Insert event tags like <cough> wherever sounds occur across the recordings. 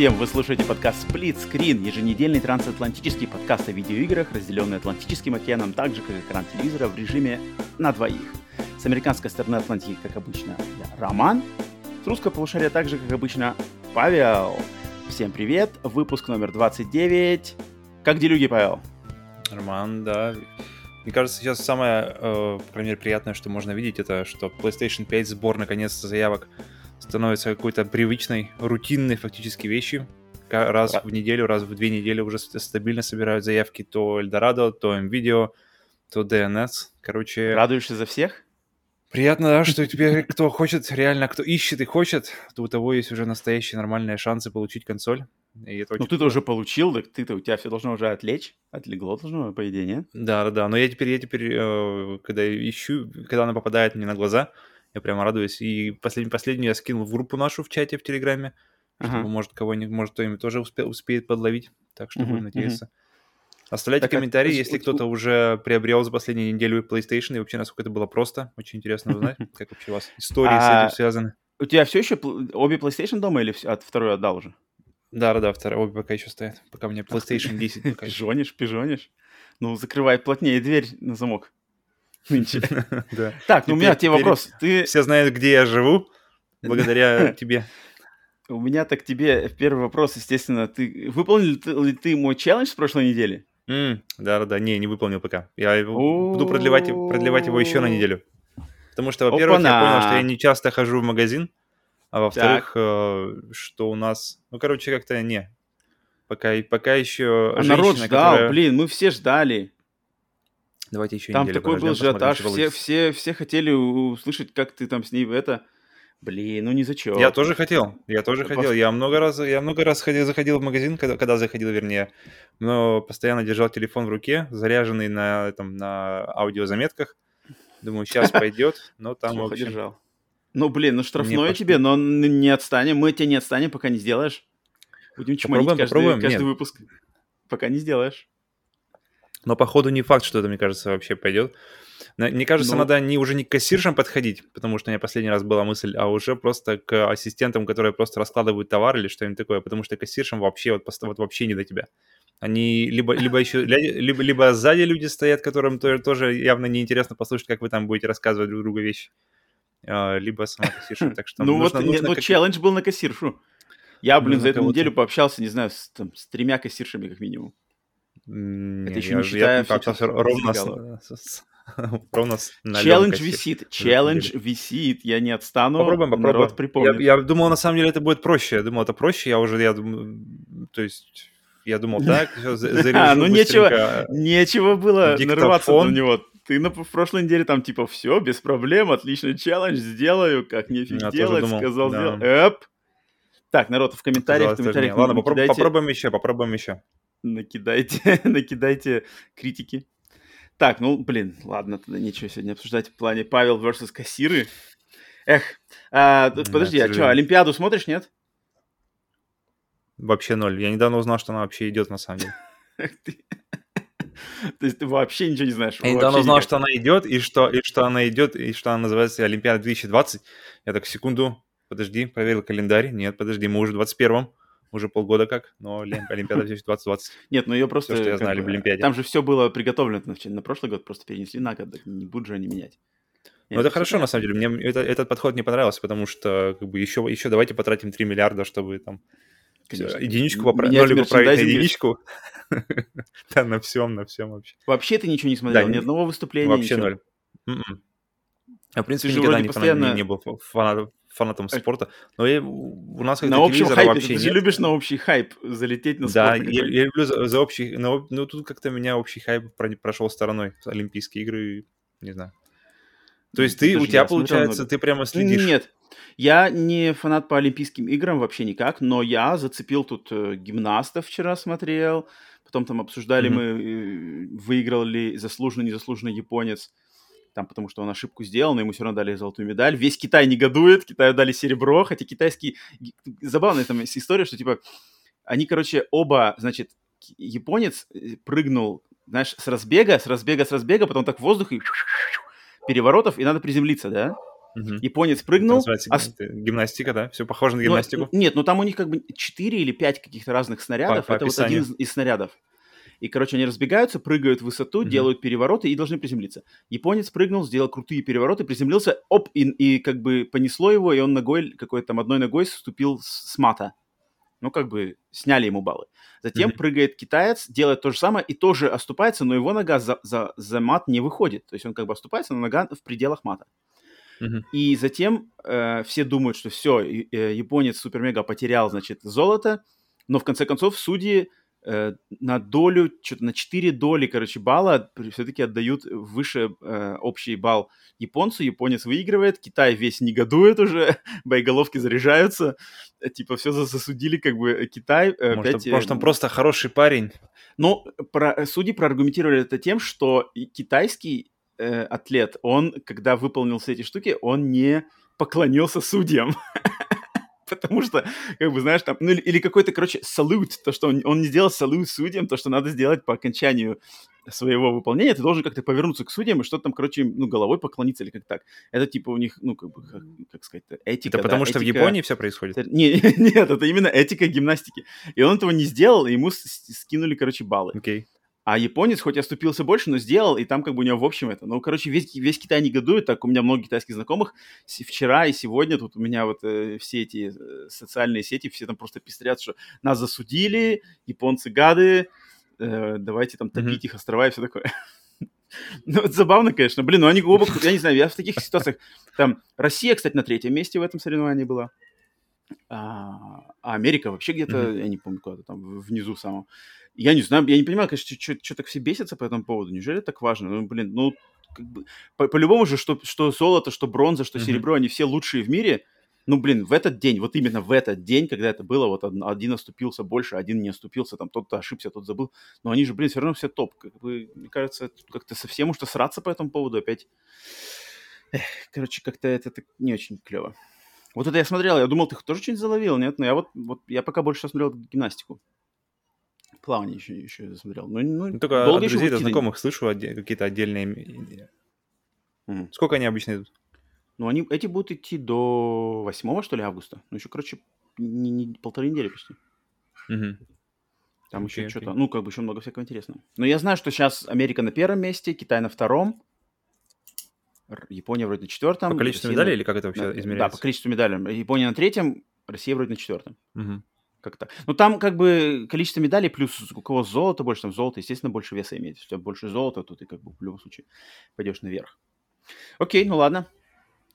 всем! Вы слушаете подкаст Split Screen, еженедельный трансатлантический подкаст о видеоиграх, разделенный Атлантическим океаном, так же, как экран телевизора в режиме на двоих. С американской стороны Атлантики, как обычно, я Роман. С русского полушария также, как обычно, Павел. Всем привет! Выпуск номер 29. Как делюги, Павел? Роман, да. Мне кажется, сейчас самое, э, по крайней мере, приятное, что можно видеть, это что PlayStation 5 сбор наконец-то заявок становится какой-то привычной, рутинной фактически вещью. Раз в неделю, раз в две недели уже стабильно собирают заявки то Eldorado, то MVideo, то DNS. Короче... Радуешься за всех? Приятно, да, что теперь кто хочет, реально, кто ищет и хочет, то у того есть уже настоящие нормальные шансы получить консоль. И это ну, ты-то уже получил, так ты-то у тебя все должно уже отлечь, отлегло должно, по идее, нет? Да, да, да. Но я теперь, я теперь, э, когда ищу, когда она попадает мне на глаза, я прямо радуюсь. И последний, последний я скинул в группу нашу в чате в Телеграме, ага. чтобы, может, кого-нибудь, может, кто-нибудь тоже успе, успеет подловить. Так что uh-huh, будем надеяться. Uh-huh. Оставляйте так, комментарии, если кто-то уже приобрел за последнюю неделю PlayStation, и вообще, насколько это было просто. Очень интересно узнать, <laughs> как вообще у вас истории с этим связаны. У тебя все еще обе PlayStation дома или от второй отдал уже? Да, да, да, вторая, обе пока еще стоят. Пока у меня PlayStation 10. <laughs> Пижонишь, пижонишь. Ну, закрывай плотнее дверь на замок нынче. <laughs> Так, ну у меня тебе вопрос. Ты... Все знают, где я живу, благодаря <laughs> тебе. У меня так тебе первый вопрос, естественно. Ты выполнил ли ты мой челлендж с прошлой недели? Да-да-да, не, не выполнил пока. Я буду продлевать, продлевать его еще на неделю. Потому что, во-первых, я понял, что я не часто хожу в магазин, а во-вторых, э, что у нас... Ну, короче, как-то не. Пока, пока еще а народ ждал, которая... блин, мы все ждали. Давайте еще Там такой был ажиотаж, все, все, все хотели услышать, как ты там с ней в это... Блин, ну не зачем. Я тоже хотел, я тоже хотел. Я много раз, я много раз ходил, заходил в магазин, когда, когда заходил, вернее, но постоянно держал телефон в руке, заряженный на, там, на аудиозаметках. Думаю, сейчас пойдет, но <laughs> там, в общем... держал. Ну, блин, ну штрафное тебе, но не отстанем, мы тебя не отстанем, пока не сделаешь. Будем чмонить каждый, попробуем. каждый выпуск, пока не сделаешь. Но походу не факт, что это, мне кажется, вообще пойдет. Мне кажется, ну... надо не, уже не к кассиршам подходить, потому что у меня последний раз была мысль, а уже просто к ассистентам, которые просто раскладывают товар или что-нибудь такое, потому что кассиршам вообще вот, вот вообще не до тебя. Они либо, либо еще либо, либо сзади люди стоят, которым тоже, тоже явно неинтересно послушать, как вы там будете рассказывать друг другу вещи, а, либо сама кассирша. Так что ну нужно, вот, нужно ну, как... челлендж был на кассиршу. Я, блин, за эту неделю пообщался, не знаю, с, там, с тремя кассиршами как минимум. Это еще не считая... Я ровно <laughs> с, ровно с Челлендж висит, челлендж висит, я не отстану. Попробуем, попробуем. Я, я думал, на самом деле, это будет проще. Я думал, это проще, я уже, я думаю, то есть, я думал, <laughs> так, <laughs> А, ну нечего, нечего было нарываться на него. Ты на, в прошлой неделе там типа все, без проблем, отличный челлендж, сделаю, как нефиг я делать, думал, сказал, да. сделал. Эп. Так, народ, в комментариях, в комментариях. Ладно, попробуем еще, попробуем еще накидайте, <laughs> накидайте критики. Так, ну, блин, ладно, тогда нечего сегодня обсуждать в плане Павел versus кассиры. Эх, а, подожди, а что, Олимпиаду смотришь, нет? Вообще ноль. Я недавно узнал, что она вообще идет, на самом деле. <laughs> То есть ты вообще ничего не знаешь? Я недавно узнал, что она идет, и что, и что она идет, и что она называется Олимпиада 2020. Я так, секунду, подожди, проверил календарь. Нет, подожди, мы уже в 21-м уже полгода как, но Олимпиада 2020. Нет, ну ее просто... Все, что я знаю об Олимпиаде. Там же все было приготовлено на прошлый год, просто перенесли на год, не будут же они менять. Ну, это хорошо, на самом деле. Мне это, этот подход не понравился, потому что как бы еще, еще давайте потратим 3 миллиарда, чтобы там Конечно. единичку поправить, ноль поправить на единичку. <laughs> Да, на всем, на всем вообще. Вообще ты ничего не смотрел, ни одного выступления, Вообще ноль. М-м. Я, в принципе, никогда не, постоянно... не был фанатом, фанатом спорта. Но я, у нас на общем хайпе, вообще ты нет. же любишь на общий хайп залететь на спорт. Да, я, я люблю за, за общий... На, ну, тут как-то меня общий хайп прошел стороной. Олимпийские игры, не знаю. То есть ты, у тебя, получается, ты прямо следишь? Нет, я не фанат по Олимпийским играм вообще никак, но я зацепил тут э, гимнастов вчера смотрел, потом там обсуждали mm-hmm. мы, э, выиграл ли заслуженный, незаслуженный японец там, потому что он ошибку сделал, но ему все равно дали золотую медаль. Весь Китай негодует, Китаю дали серебро, хотя китайский... Забавная там история, что, типа, они, короче, оба, значит, японец э, прыгнул, знаешь, с разбега, с разбега, с разбега, потом так в воздух и переворотов, и надо приземлиться, да? Мгм. японец Это прыгнул, ос- г- гимнастика, да? Все похоже на ну, гимнастику. нет, ну там у них как бы 4 или 5 каких-то разных снарядов. по Это вот один из, из снарядов. И, короче, они разбегаются, прыгают в высоту, Мгм. делают перевороты и должны приземлиться. Японец прыгнул, сделал крутые перевороты, приземлился, оп, и, и как бы понесло его, и он ногой, какой-то там одной ногой ступил с, с мата. Ну, как бы сняли ему баллы. Затем Мгм. прыгает китаец, делает то же самое и тоже оступается, но его нога за, за, за мат не выходит. То есть он как бы оступается, но нога в пределах мата. Мгм. И затем э, все думают, что все, японец супер-мега потерял, значит, золото, но в конце концов судьи э, на долю, что-то на 4 доли, короче, балла все-таки отдают выше э, общий балл японцу, японец выигрывает, Китай весь негодует уже, <laughs> боеголовки заряжаются, э, типа все засудили, как бы э, Китай э, Может, опять... э, может, он просто хороший парень. но про, судьи проаргументировали это тем, что китайский э, атлет, он, когда выполнил все эти штуки, он не поклонился судьям. <laughs> Потому что, как бы, знаешь, там, ну или, или какой-то, короче, салют, то, что он, он не сделал салют судьям, то, что надо сделать по окончанию своего выполнения, ты должен как-то повернуться к судьям и что-то там, короче, ну, головой поклониться или как так. Это типа у них, ну, как бы, как, как сказать, этика, Это потому да, что в этика- Японии все происходит. Не, <laughs> нет, это именно этика гимнастики. И он этого не сделал, и ему скинули, короче, баллы. Окей. А японец хоть и оступился больше, но сделал, и там как бы у него в общем это. Ну, короче, весь, весь Китай негодует, так у меня много китайских знакомых. Вчера и сегодня тут у меня вот э, все эти э, социальные сети, все там просто пестрят, что нас засудили, японцы гады, э, давайте там топить их острова и все такое. Ну, это забавно, конечно. Блин, ну они оба, я не знаю, я в таких ситуациях... Там Россия, кстати, на третьем месте в этом соревновании была. А, а Америка вообще где-то, я не помню, куда-то там внизу самом. Я не знаю, я не понимаю, конечно, что так все бесятся по этому поводу. Неужели так важно? Ну, блин, ну, как бы, по- по-любому же, что, что золото, что бронза, что Мгм. серебро, они все лучшие в мире. Ну, блин, в этот день, вот именно в этот день, когда это было, вот од- один оступился больше, один не оступился, там тот-то ошибся, тот забыл. Но они же, блин, все равно все топ. Как бы, мне кажется, как-то совсем уж сраться по этому поводу опять. Эх, короче, как-то это так не очень клево. Вот это я смотрел, я думал, ты тоже что-нибудь заловил, нет? Но я вот, вот я пока больше смотрел гимнастику. Плавание еще, еще смотрел. Ну, ну, Ну, только долго от друзей, идти? знакомых слышу отде- какие-то отдельные... Мгм. Сколько они обычно идут? Ну, они, эти будут идти до 8 что ли, августа. Ну, еще, короче, не, не- полторы недели почти. Мгм. Там Окей, еще окей. что-то, ну, как бы еще много всякого интересного. Но я знаю, что сейчас Америка на первом месте, Китай на втором, Япония вроде на четвертом. По количеству Россия медалей на- или как это вообще на- Да, измеряется? по количеству медалей. Япония на третьем, Россия вроде на четвертом. Мгм. Как так? Ну, там как бы количество медалей плюс у кого золото больше, там золото, естественно, больше веса имеет. Если у тебя больше золота, то ты как бы в любом случае пойдешь наверх. Окей, ну ладно.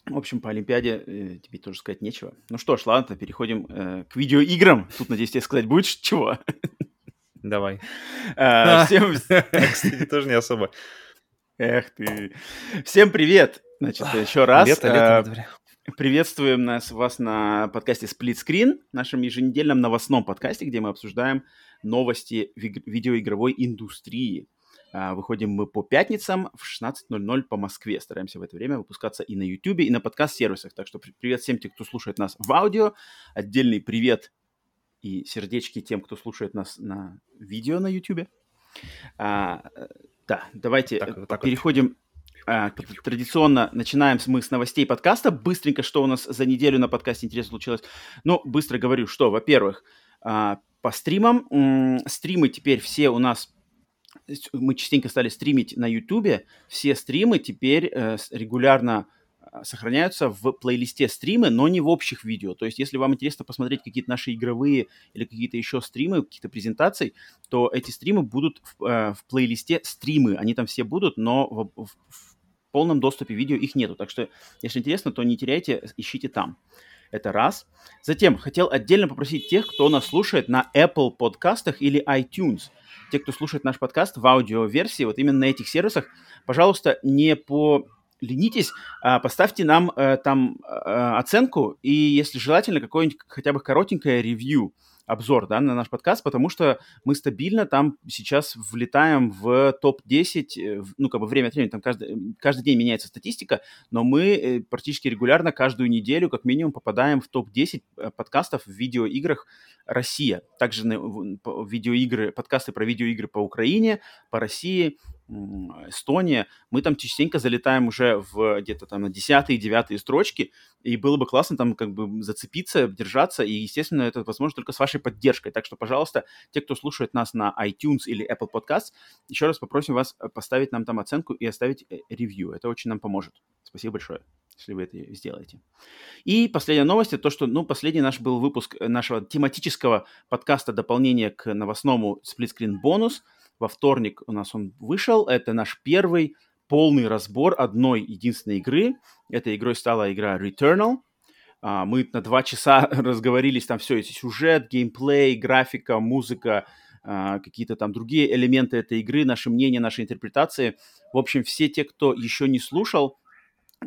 В общем, по Олимпиаде э, тебе тоже сказать нечего. Ну что ж, ладно, переходим э, к видеоиграм. Тут, надеюсь, тебе сказать будет чего. Давай. <laughs> Всем, <laughs> Кстати, тоже не особо. Эх ты. Всем привет. Значит, еще раз. Лето, э, лето дворе. Приветствуем нас, вас на подкасте Split Screen, нашем еженедельном новостном подкасте, где мы обсуждаем новости ви- видеоигровой индустрии. А, Выходим мы по пятницам в 16.00 по Москве. Стараемся в это время выпускаться и на YouTube, и на подкаст-сервисах. Так что при- привет всем тем, кто слушает нас в аудио. Отдельный привет и сердечки тем, кто слушает нас на видео на YouTube. Да, давайте Так, так переходим а, традиционно начинаем мы с новостей подкаста. Быстренько, что у нас за неделю на подкасте интересно случилось. Ну, быстро говорю, что, во-первых, а, по стримам. Стримы теперь все у нас... Мы частенько стали стримить на Ютубе. Все стримы теперь э, регулярно сохраняются в плейлисте стримы, но не в общих видео. То есть, если вам интересно посмотреть какие-то наши игровые или какие-то еще стримы, какие-то презентации, то эти стримы будут в, э, в плейлисте стримы. Они там все будут, но в, в- в полном доступе видео их нету. Так что, если интересно, то не теряйте, ищите там. Это раз. Затем хотел отдельно попросить тех, кто нас слушает на Apple подкастах или iTunes. Те, кто слушает наш подкаст в аудиоверсии, вот именно на этих сервисах, пожалуйста, не по ленитесь, а поставьте нам э, там э, оценку и, если желательно, какое-нибудь хотя бы коротенькое ревью, обзор, да, на наш подкаст, потому что мы стабильно там сейчас влетаем в топ-10, э, ну, как бы время от времени, там каждый, каждый день меняется статистика, но мы практически регулярно каждую неделю, как минимум, попадаем в топ-10 э, подкастов в видеоиграх Россия. Также на, видеоигры, подкасты про видеоигры по Украине, по России Эстония, мы там частенько залетаем уже в где-то там на 10-9 строчки, и было бы классно там как бы зацепиться, держаться, и, естественно, это возможно только с вашей поддержкой. Так что, пожалуйста, те, кто слушает нас на iTunes или Apple Podcast, еще раз попросим вас э, поставить нам там оценку и оставить э, ревью. Это очень нам поможет. Спасибо большое, если вы это сделаете. И последняя новость, это то, что, ну, последний наш был выпуск э, нашего тематического подкаста дополнения к новостному сплитскрин бонус – во вторник у нас он вышел. Это наш первый полный разбор одной единственной игры. Этой игрой стала игра Returnal. А, мы на два часа <laughs> разговорились, там все, эти сюжет, геймплей, графика, музыка, а, какие-то там другие элементы этой игры, наши мнения, наши интерпретации. В общем, все те, кто еще не слушал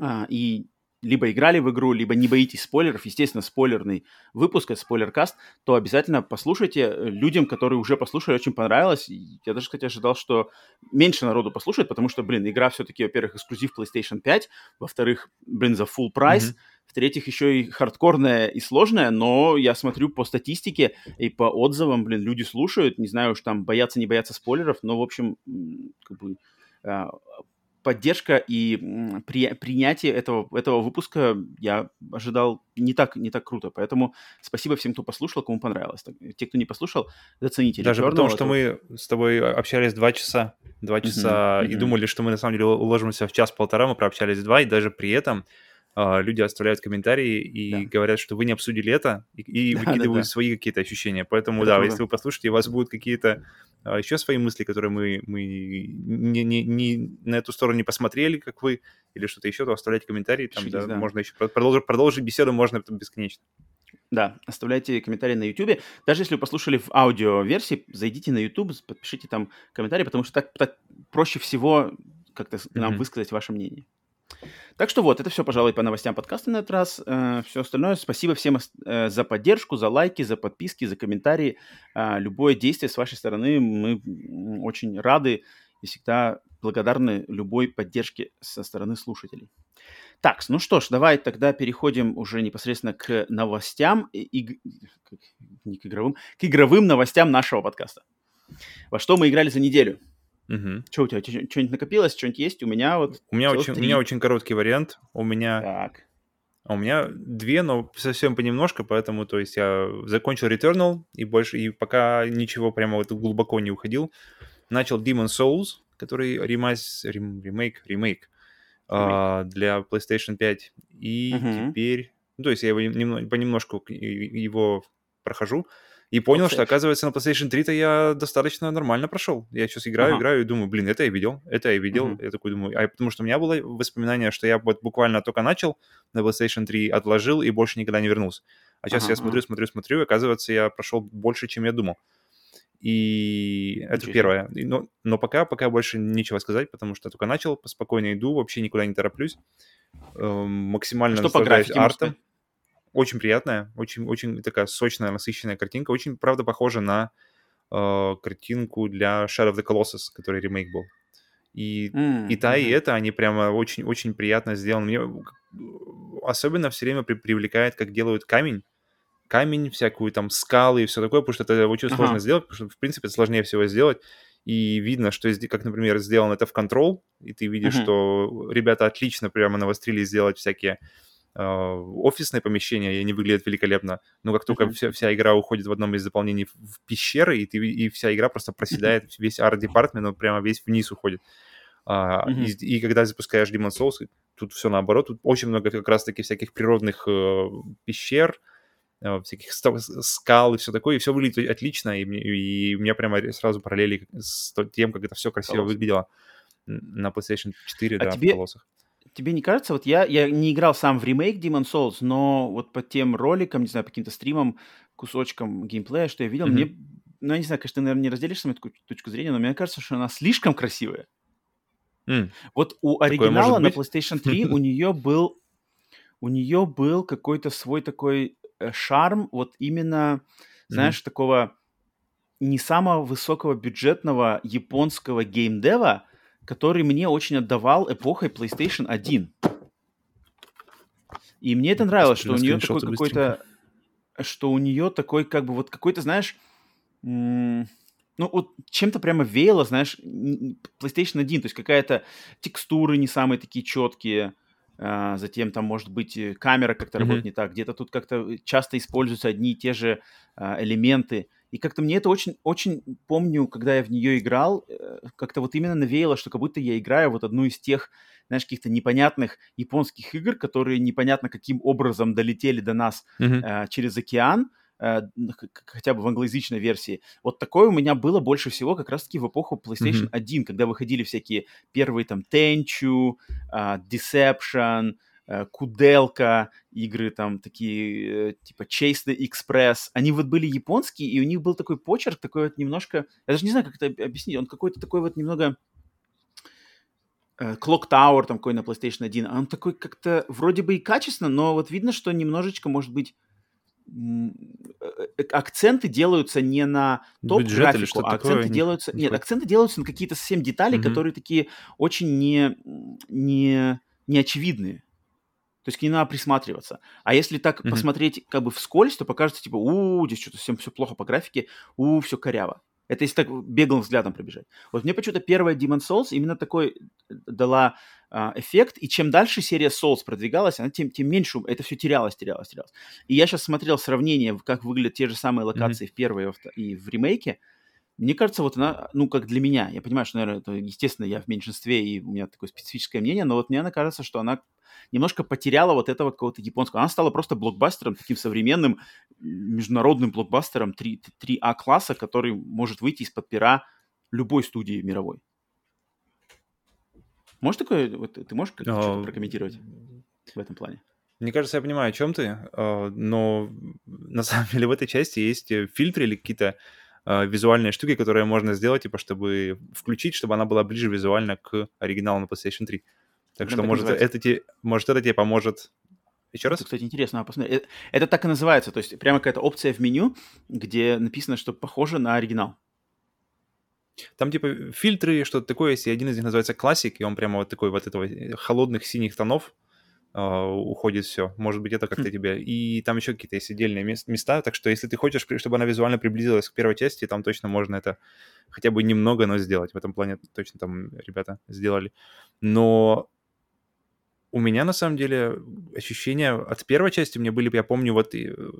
а, и либо играли в игру, либо не боитесь спойлеров, естественно, спойлерный выпуск, это спойлеркаст, то обязательно послушайте. Э, людям, которые уже послушали, очень понравилось. Я даже, кстати, ожидал, что меньше народу послушает, потому что, блин, игра все-таки, во-первых, эксклюзив PlayStation 5, во-вторых, блин, за full прайс, mm-hmm. в-третьих, еще и хардкорная и сложная, но я смотрю по статистике и по отзывам, блин, люди слушают, не знаю уж там боятся, не боятся спойлеров, но, в общем, как бы а, поддержка и при, принятие этого, этого выпуска я ожидал не так, не так круто. Поэтому спасибо всем, кто послушал, кому понравилось. Те, кто не послушал, зацените. Даже Returnal, потому, что мы с тобой общались два часа, два часа, mm-hmm. и mm-hmm. думали, что мы на самом деле уложимся в час-полтора, мы прообщались два, и даже при этом люди оставляют комментарии и да. говорят, что вы не обсудили это, и, и <laughs> да, выкидывают да, да. свои какие-то ощущения. Поэтому, это да, круто. если вы послушаете, у вас будут какие-то а, еще свои мысли, которые мы, мы не, не, не на эту сторону не посмотрели, как вы, или что-то еще, то оставляйте комментарии. Там, да, да. Можно еще продолжить, продолжить беседу, можно это бесконечно. Да, оставляйте комментарии на YouTube. Даже если вы послушали в аудиоверсии, зайдите на YouTube, подпишите там комментарий, потому что так, так проще всего как-то mm-hmm. нам высказать ваше мнение. Так что вот, это все, пожалуй, по новостям подкаста на этот раз. Э, все остальное. Спасибо всем э, за поддержку, за лайки, за подписки, за комментарии. Э, любое действие с вашей стороны мы очень рады и всегда благодарны любой поддержке со стороны слушателей. Так, ну что ж, давай тогда переходим уже непосредственно к новостям, и, и, не к игровым, к игровым новостям нашего подкаста. Во что мы играли за неделю? Угу. Что у тебя? Что-нибудь накопилось? Что-нибудь есть? У меня вот... У меня, очень, у меня очень короткий вариант. У меня... Так. А у меня две, но совсем понемножку, поэтому, то есть, я закончил Returnal и больше, и пока ничего прямо вот глубоко не уходил. Начал Demon Souls, который ремайс, рем, ремейк, ремейк uh, для PlayStation 5. И uh-huh. теперь, ну, то есть, я его понемножку его прохожу. И понял, что, оказывается, на PlayStation 3-то я достаточно нормально прошел. Я сейчас играю, uh-huh. играю и думаю, блин, это я видел, это я видел. Uh-huh. Я такой думаю, а потому что у меня было воспоминание, что я вот буквально только начал на PlayStation 3, отложил и больше никогда не вернулся. А сейчас uh-huh. я смотрю, смотрю, смотрю, и оказывается, я прошел больше, чем я думал. И это Ничего. первое. Но, но пока, пока больше нечего сказать, потому что только начал, спокойно иду, вообще никуда не тороплюсь. Эм, максимально что по графике, артом очень приятная, очень, очень такая сочная, насыщенная картинка. Очень, правда, похожа на э, картинку для Shadow of the Colossus, который ремейк был. И, mm, и та, mm-hmm. и это, они прямо очень-очень приятно сделаны. Мне особенно все время при, привлекает, как делают камень. Камень, всякую там скалы и все такое, потому что это очень uh-huh. сложно сделать, потому что, в принципе, это сложнее всего сделать. И видно, что, как, например, сделано это в Control, и ты видишь, uh-huh. что ребята отлично прямо навострили сделать всякие офисное помещение, и они выглядят великолепно. Но как только mm-hmm. вся, вся игра уходит в одном из дополнений в пещеры, и, ты, и вся игра просто проседает, <laughs> весь арт-департмент, он прямо весь вниз уходит. Mm-hmm. и, и когда запускаешь Demon Souls, тут все наоборот, тут очень много как раз-таки всяких природных uh, пещер, uh, всяких скал и все такое, и все выглядит отлично, и, мне, и у меня прямо сразу параллели с тем, как это все красиво Колосс. выглядело на PlayStation 4, а да, тебе... в колоссах тебе не кажется, вот я, я не играл сам в ремейк Demon Souls, но вот по тем роликам, не знаю, по каким-то стримам, кусочкам геймплея, что я видел, mm-hmm. мне, ну, я не знаю, конечно, ты, наверное, не разделишь со мной такую точку зрения, но мне кажется, что она слишком красивая. Mm. Вот у оригинала на PlayStation 3 <laughs> у нее был у нее был какой-то свой такой э, шарм, вот именно, знаешь, mm-hmm. такого не самого высокого бюджетного японского геймдева, который мне очень отдавал эпохой PlayStation 1. И мне это нравилось, что у нее такой какой-то... Что у нее такой, как бы, вот какой-то, знаешь... ну, вот чем-то прямо веяло, знаешь, PlayStation 1, то есть какая-то текстуры не самые такие четкие, а, затем там, может быть, э, камера как-то mm-hmm. работает не так, где-то тут как-то часто используются одни и те же а, элементы, и как-то мне это очень, очень помню, когда я в нее играл, э, как-то вот именно навеяло, что как будто я играю вот одну из тех, знаешь, каких-то непонятных японских игр, которые непонятно каким образом долетели до нас mm-hmm. э, через океан, Э, хотя бы в англоязычной версии. Вот такое у меня было больше всего как раз-таки в эпоху PlayStation mm-hmm. 1, когда выходили всякие первые там Tenchu, uh, Deception, Куделка, игры там такие, uh, типа Chase the Express. Они вот были японские, и у них был такой почерк, такой вот немножко... Я даже не знаю, как это объяснить. Он какой-то такой вот немного... Clock Tower там какой на PlayStation 1, он такой как-то вроде бы и качественно, но вот видно, что немножечко, может быть, Э, акценты делаются не на топ-графику, а акценты такое? делаются... Нет, акценты делаются на какие-то совсем детали, угу. которые такие очень не, не, не очевидные. То есть к ним надо присматриваться. А если так mm посмотреть как бы вскользь, то покажется, типа, у, здесь что-то всем все плохо по графике, у, все коряво. Это если так беглым взглядом пробежать. Вот мне почему-то первая Demon Souls именно такой э, дала а, эффект, и чем дальше серия Souls продвигалась, она тем, тем меньше это все терялось, терялось, терялось. И я сейчас смотрел сравнение, как выглядят те же самые локации mm-hmm. в первой и в ремейке. Мне кажется, вот она, ну, как для меня, я понимаю, что, наверное, это, естественно, я в меньшинстве, и у меня такое специфическое мнение, но вот мне она кажется, что она немножко потеряла вот этого какого-то японского. Она стала просто блокбастером, таким современным международным блокбастером 3, 3А класса, который может выйти из-под пера любой студии мировой. Можешь такое, вот, ты можешь как что-то а, прокомментировать в этом плане? Мне кажется, я понимаю, о чем ты, а, но на самом деле в этой части есть э, фильтры или какие-то а, визуальные штуки, которые можно сделать, типа, чтобы включить, чтобы она была ближе визуально к оригиналу на PlayStation 3. Так что, может, это, те, может, это тебе поможет еще раз? Это, кстати, интересно посмотреть. Это, это так и называется, то есть прямо какая-то опция в меню, где написано, что похоже на оригинал. Там типа фильтры, что-то такое есть, и один из них называется классик, и он прямо вот такой вот этого э, холодных синих тонов э, уходит все. Может быть, это как-то хм. тебе. И там еще какие-то есть отдельные места, так что если ты хочешь, чтобы она визуально приблизилась к первой части, там точно можно это хотя бы немного, но сделать. В этом плане точно там ребята сделали. Но у меня, на самом деле, ощущения от первой части мне были, я помню, вот и, э,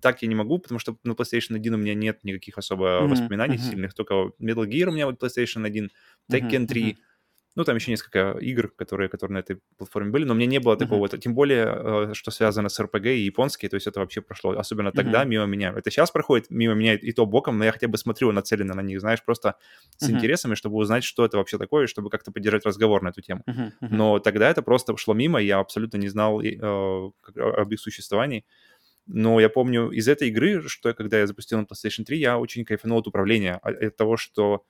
так я не могу, потому что на PlayStation 1 у меня нет никаких особо mm-hmm. воспоминаний mm-hmm. сильных, только Metal Gear у меня вот PlayStation 1, Tekken mm-hmm. 3, ну, там еще несколько игр, которые, которые на этой платформе были, но мне не было такого, uh-huh. тем более, э, что связано с RPG и японские, то есть это вообще прошло, особенно тогда uh-huh. мимо меня. Это сейчас проходит мимо меня и то боком, но я хотя бы смотрю нацеленно на них, знаешь, просто с uh-huh. интересами, чтобы узнать, что это вообще такое, чтобы как-то поддержать разговор на эту тему. Uh-huh. Uh-huh. Но тогда это просто шло мимо, я абсолютно не знал э, об их существовании. Но я помню из этой игры, что когда я запустил на PlayStation 3, я очень кайфанул от управления, а, от того, что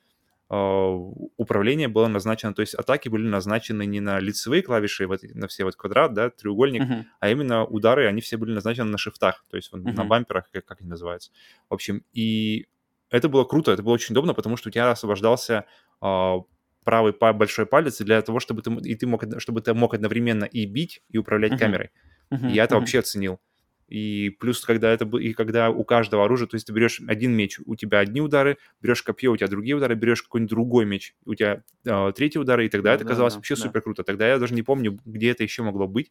управление было назначено, то есть атаки были назначены не на лицевые клавиши, вот, на все вот квадрат, да, треугольник, uh-huh. а именно удары, они все были назначены на шифтах, то есть uh-huh. на бамперах, как, как они называются. В общем, и это было круто, это было очень удобно, потому что у тебя освобождался э, правый большой палец для того, чтобы ты, и ты мог, чтобы ты мог одновременно и бить, и управлять uh-huh. камерой. Uh-huh. И я это uh-huh. вообще оценил. И плюс, когда это и когда у каждого оружия, то есть ты берешь один меч, у тебя одни удары, берешь копье, у тебя другие удары, берешь какой-нибудь другой меч, у тебя э, третий удары, и тогда да, это казалось да, вообще да. супер круто. Тогда я даже не помню, где это еще могло быть.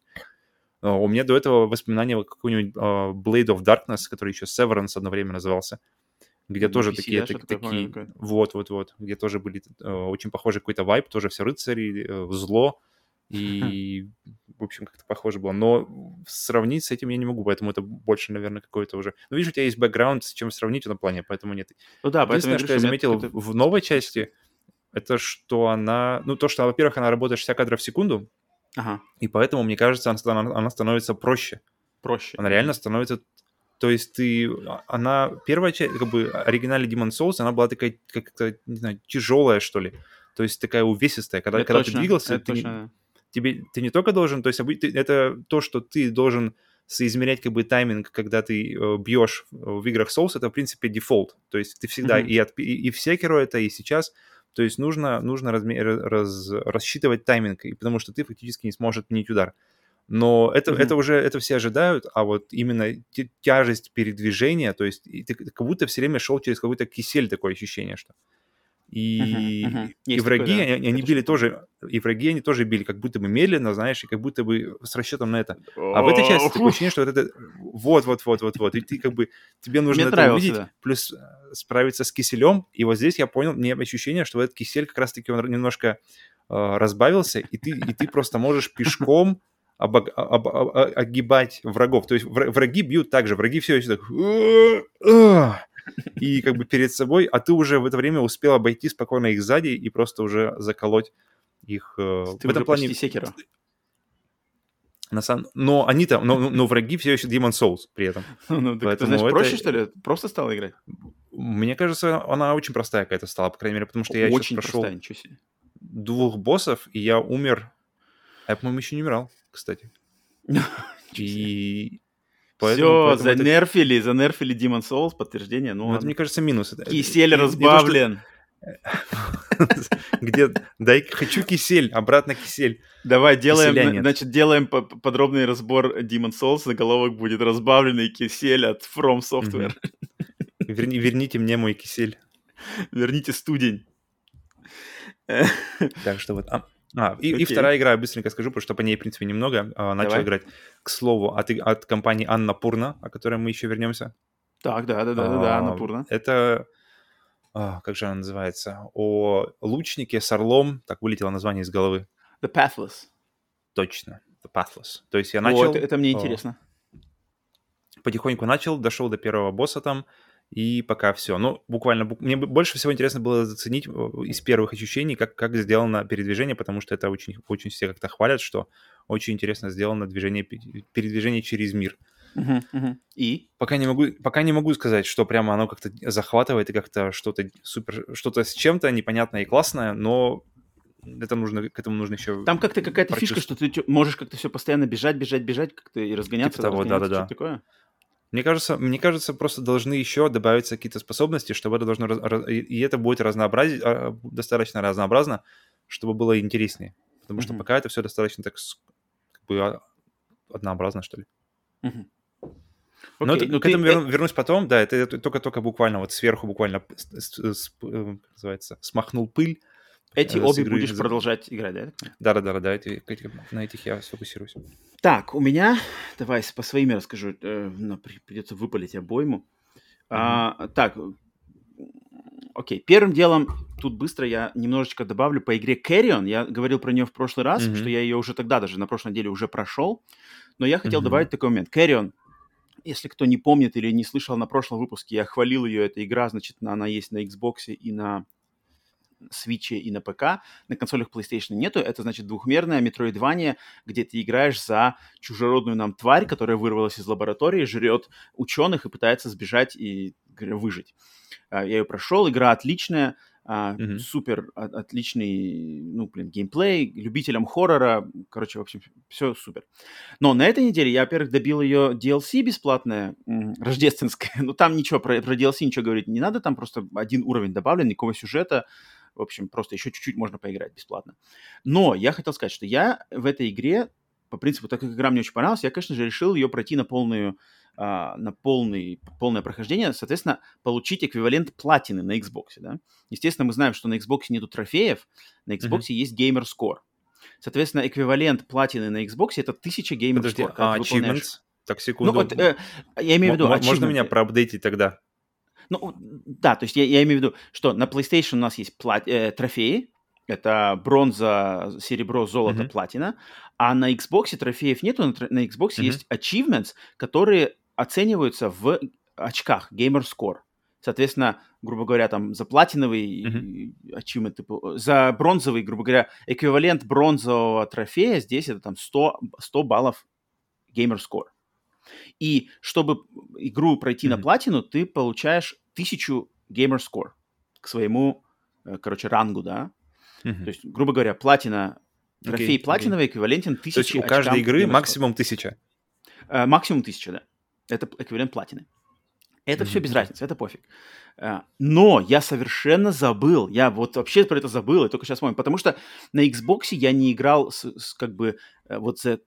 Uh, у меня до этого воспоминания какой-нибудь uh, Blade of Darkness, который еще Severance одно время назывался, где тоже PC, такие, да, так, такие, вот, вот, вот, где тоже были uh, очень похожий какой-то вайп, тоже все рыцари, uh, зло, и, в общем, как-то похоже было. Но сравнить с этим я не могу, поэтому это больше, наверное, какое-то уже... Ну, видишь, у тебя есть бэкграунд, с чем сравнить в этом плане, поэтому нет. Ну да, Единственное, что я заметил в новой части, это что она... Ну, то, что, во-первых, она работает 60 кадров в секунду, ага. и поэтому, мне кажется, она, она становится проще. Проще. Она реально становится то есть ты, она, первая часть, как бы, оригинальный Demon Souls, она была такая, как-то, не знаю, тяжелая, что ли. То есть такая увесистая. Когда, это когда точно, ты двигался, ты, точно тебе, ты не только должен, то есть это то, что ты должен соизмерять как бы тайминг, когда ты э, бьешь в играх Souls, это в принципе дефолт. То есть ты всегда mm-hmm. и, от, и, и в Sekiro это, и сейчас. То есть нужно, нужно разме, раз, рассчитывать тайминг, и потому что ты фактически не сможешь отменить удар. Но это, Мгм. это уже, это все ожидают, а вот именно тя- тяжесть передвижения, то есть ты как будто все время шел через какой-то кисель, такое ощущение, что. И, Мгм, мгм. и Есть враги, такое, да. они, они били тоже, и враги они тоже били как будто бы медленно, знаешь, и как будто бы с расчетом на это. А в этой части такое ощущение, что вот это вот, вот, вот, вот, вот, и ты как бы тебе <laughs> нужно это увидеть, да. плюс э, справиться с киселем. И вот здесь я понял, мне ощущение, что этот кисель как раз-таки он немножко э, разбавился, и ты, и ты просто можешь <laughs> пешком обог- об- об- о- огибать врагов. То есть вра- враги бьют так же, враги все еще так... И как бы перед собой, а ты уже в это время успел обойти спокойно их сзади и просто уже заколоть их. э, Ты в этом уже плане секера. на самом... Но они там, но, но- враги все еще Demon Souls при этом. <laughs> Ну, так ты знаешь, это- проще, что ли? Просто стало играть? Мне кажется, она очень простая какая-то стала, по крайней мере, потому что я сейчас Очень прошел простая, двух боссов, и я умер. А я, по-моему, еще не умирал, кстати. <laughs> И поэтому, Все, поэтому это- занерфили, занерфили Demon Souls, подтверждение. Ну, ну, это, мне кажется, минус. Кисель разбавлен. <laughs> Где, дай, хочу кисель, обратно кисель. Давай делаем, значит, делаем по- по- подробный разбор Demon Souls. Заголовок будет разбавленный кисель от From Software. Верни- верните мне мой кисель. Верните студень. Так что вот. А, а, и, и вторая игра, быстренько скажу, потому что по ней, в принципе, немного. А, начал Давай. играть, к слову, от, от компании Анна Пурна, о которой мы еще вернемся. Так, да, да, да, да, да, А, Напурна. Это, а, как же она называется? О лучнике с орлом. Так вылетело название из головы. The Pathless. Точно. The Pathless. То есть я О, начал, это, это мне а, интересно. потихоньку начал, дошел до первого босса там, и пока все. Ну, буквально, бук- мне больше всего интересно было заценить э, из первых ощущений, как, как сделано передвижение, потому что это очень, очень все как-то хвалят, что очень интересно сделано движение, пе- передвижение через мир. И? Пока не могу, пока не могу сказать, что прямо оно как-то захватывает и как-то что-то супер, что-то с чем-то непонятное и классное, но это нужно, к этому нужно еще... Там как-то какая-то фишка, что ты можешь как-то все постоянно бежать, бежать, бежать, как-то и разгоняться. Типа того, разгоняться, да-да-да. что-то такое. Мне кажется, мне кажется, просто должны еще добавиться какие-то способности, чтобы это должно... раз- и- это будет разнообразить, а, достаточно разнообразно, чтобы было интереснее. Потому что Мгм. пока это все достаточно так как бы а, однообразно, что ли. Мгм. Но Окей, это- ну к ты- этому верну- вернусь потом, да, это, только-только буквально вот сверху буквально с- с- с- э, называется, смахнул пыль. Эти э, обе игры будешь продолжать играть, да? Да-да-да, да, эти- на этих я сфокусируюсь. Так, у меня, давай по своим я расскажу, э, ну, при- придется выпалить обойму. А, так, окей, первым делом, тут быстро я немножечко добавлю по игре Carrion. Я говорил про нее в прошлый раз, Мгм. что я ее уже тогда, даже на прошлой неделе уже прошел. Но я хотел Мгм. добавить такой момент. Carrion, если кто не помнит или не слышал на прошлом выпуске, я хвалил ее, эта игра, значит, она есть на Xbox и на Switch и на ПК. На консолях PlayStation нету. Это, значит, двухмерная метроидвания, где ты играешь за чужеродную нам тварь, которая вырвалась из лаборатории, жрет ученых и пытается сбежать и выжить. А, Я ее прошел, игра отличная, а, Мгм. супер о- отличный, ну, блин, геймплей, любителям хоррора, короче, в общем, все супер. Но на этой неделе я, во-первых, добил ее DLC бесплатное, рождественское, <laughs> но там ничего, про, про DLC ничего говорить не надо, там просто один уровень добавлен, никакого сюжета, в общем, просто еще чуть-чуть можно поиграть бесплатно. Но я хотел сказать, что я в этой игре, по принципу, так как игра мне очень понравилась, я, конечно же, решил ее пройти на полную а, на полный, полное прохождение, соответственно, получить эквивалент платины на Xbox, да. Естественно, мы знаем, что на Xbox нету трофеев, на Xbox есть Gamer Score. Соответственно, эквивалент платины на Xbox это 1000 Gamer Подожди, Score. а achievements? Так, секунду. Ну, вот, э, я имею в виду... М- Можно меня проапдейтить тогда? Ну, да, то есть я, я имею в виду, что на PlayStation у нас есть пла- э, трофеи, это бронза, серебро, золото, Мгм. платина, а на Xbox трофеев нету, на, на Xbox Мгм. есть achievements, которые оцениваются в очках, gamer score. Соответственно, грубо говоря, там за платиновый achievement, типа, за бронзовый, грубо говоря, эквивалент бронзового трофея здесь это там 100, 100 баллов gamer score. И чтобы игру пройти на Мгм. платину, ты получаешь 1000 gamer score к своему, э, короче, рангу, да. Мгм. То есть, грубо говоря, платина, трофей Окей, платиновый эквивалентен 1000 То есть у каждой игры максимум 1000. Э, максимум 1000, да. Это эквивалент платины. Это mm-hmm. все без разницы, это пофиг. А, но я совершенно забыл, я вот вообще про это забыл, и только сейчас помню, потому что на Xbox я не играл с, с как бы э, вот за...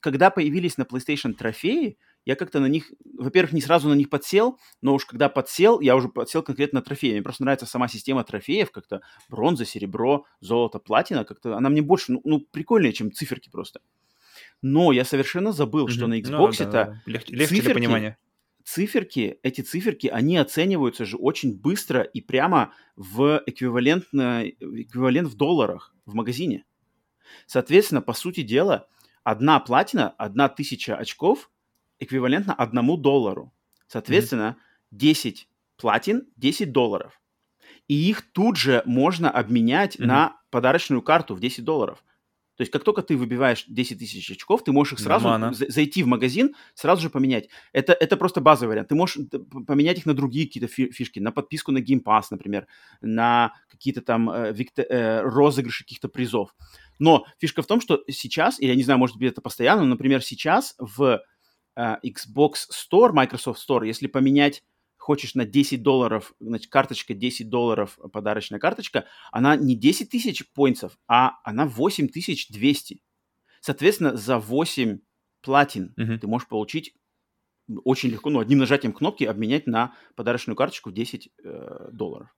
Когда появились на PlayStation трофеи, я как-то на них, во-первых, не сразу на них подсел, но уж когда подсел, я уже подсел конкретно на трофеи. Мне просто нравится сама система трофеев, как-то бронза, серебро, золото, платина, как-то она мне больше, ну, ну прикольнее, чем циферки просто. Но я совершенно забыл, mm-hmm. что на Xbox ну, да, это легче, легче циферки, для понимания циферки, эти циферки, они оцениваются же очень быстро и прямо в эквивалентно, эквивалент в долларах в магазине. Соответственно, по сути дела, одна платина, одна тысяча очков эквивалентна одному доллару. Соответственно, mm-hmm. 10 платин, 10 долларов. И их тут же можно обменять mm-hmm. на подарочную карту в 10 долларов. То есть как только ты выбиваешь 10 тысяч очков, ты можешь их сразу Нормально. зайти в магазин, сразу же поменять. Это, это просто базовый вариант. Ты можешь поменять их на другие какие-то фишки, на подписку на Game Pass, например, на какие-то там э, викто, э, розыгрыши каких-то призов. Но фишка в том, что сейчас, или я не знаю, может быть это постоянно, но, например, сейчас в Xbox Store, Microsoft Store, если поменять хочешь на 10 долларов, значит, карточка 10 долларов, подарочная карточка, она не 10 тысяч поинтов, а она 8200. Соответственно, за 8 платин uh-huh. ты можешь получить очень легко, ну, одним нажатием кнопки обменять на подарочную карточку в 10 э, долларов.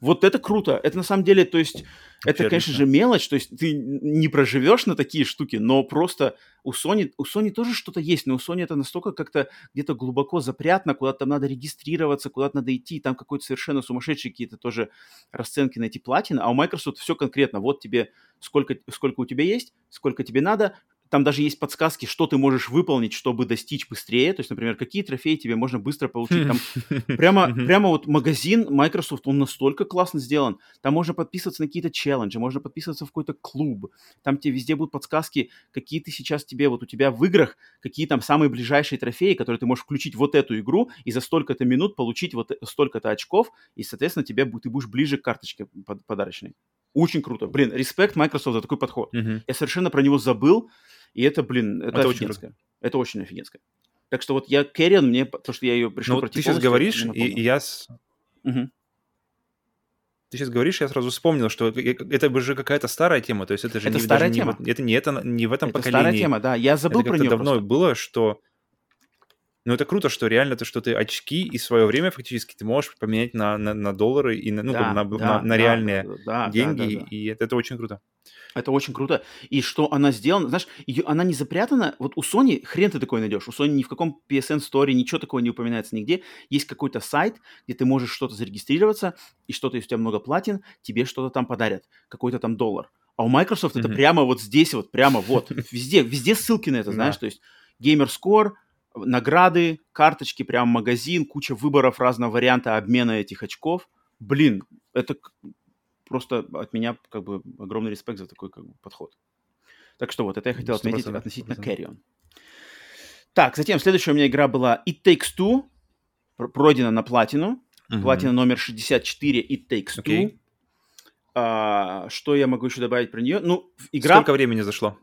Вот это круто. Это на самом деле, то есть, Вообще это, конечно же, мелочь. То есть ты не проживешь на такие штуки, но просто у Sony, у Sony тоже что-то есть, но у Sony это настолько как-то где-то глубоко запрятано, куда-то там надо регистрироваться, куда-то надо идти, там какой-то совершенно сумасшедшие какие-то тоже расценки на эти платины, а у Microsoft все конкретно. Вот тебе сколько, сколько у тебя есть, сколько тебе надо, там даже есть подсказки, что ты можешь выполнить, чтобы достичь быстрее. То есть, например, какие трофеи тебе можно быстро получить. Там <laughs> прямо, прямо вот магазин Microsoft, он настолько классно сделан. Там можно подписываться на какие-то челленджи, можно подписываться в какой-то клуб. Там тебе везде будут подсказки, какие ты сейчас тебе, вот у тебя в играх, какие там самые ближайшие трофеи, которые ты можешь включить вот эту игру и за столько-то минут получить вот столько-то очков, и, соответственно, тебе, ты будешь ближе к карточке подарочной. Очень круто. Блин, респект Microsoft за такой подход. Uh-huh. Я совершенно про него забыл, и это, блин, это, это офигенское. Очень это очень офигенское. Так что вот я Кэриан, мне, то, что я ее пришел ну, Ты сейчас говоришь, и, и я... Угу. Ты сейчас говоришь, я сразу вспомнил, что это же какая-то старая тема, то есть это же это не, старая тема. Не, это не, это не в этом это поколении. старая тема, да, я забыл это про нее давно просто. было, что ну, это круто, что реально то, что ты очки и свое время фактически ты можешь поменять на, на, на доллары и на, ну, да, на, да, на, на реальные да, деньги, да, да, да. и это, это очень круто. Это очень круто. И что она сделана, знаешь, ее, она не запрятана. Вот у Sony хрен ты такой найдешь. У Sony ни в каком PSN Store ничего такого не упоминается нигде. Есть какой-то сайт, где ты можешь что-то зарегистрироваться, и что-то, если у тебя много платин, тебе что-то там подарят. Какой-то там доллар. А у Microsoft mm-hmm. это прямо вот здесь вот, прямо вот. <laughs> Везде, везде ссылки на это, знаешь. То есть Gamer Score, награды, карточки, прям магазин, куча выборов разного варианта обмена этих очков. Блин, это просто от меня как бы огромный респект за такой как бы, подход. Так что вот, это я хотел отметить относительно Carrion. Так, затем следующая у меня игра была It Takes Two, пройдена на платину. Uh-huh. Платина номер 64 It Takes Two. Okay. А, что я могу еще добавить про нее? Ну, игра... Сколько времени зашло?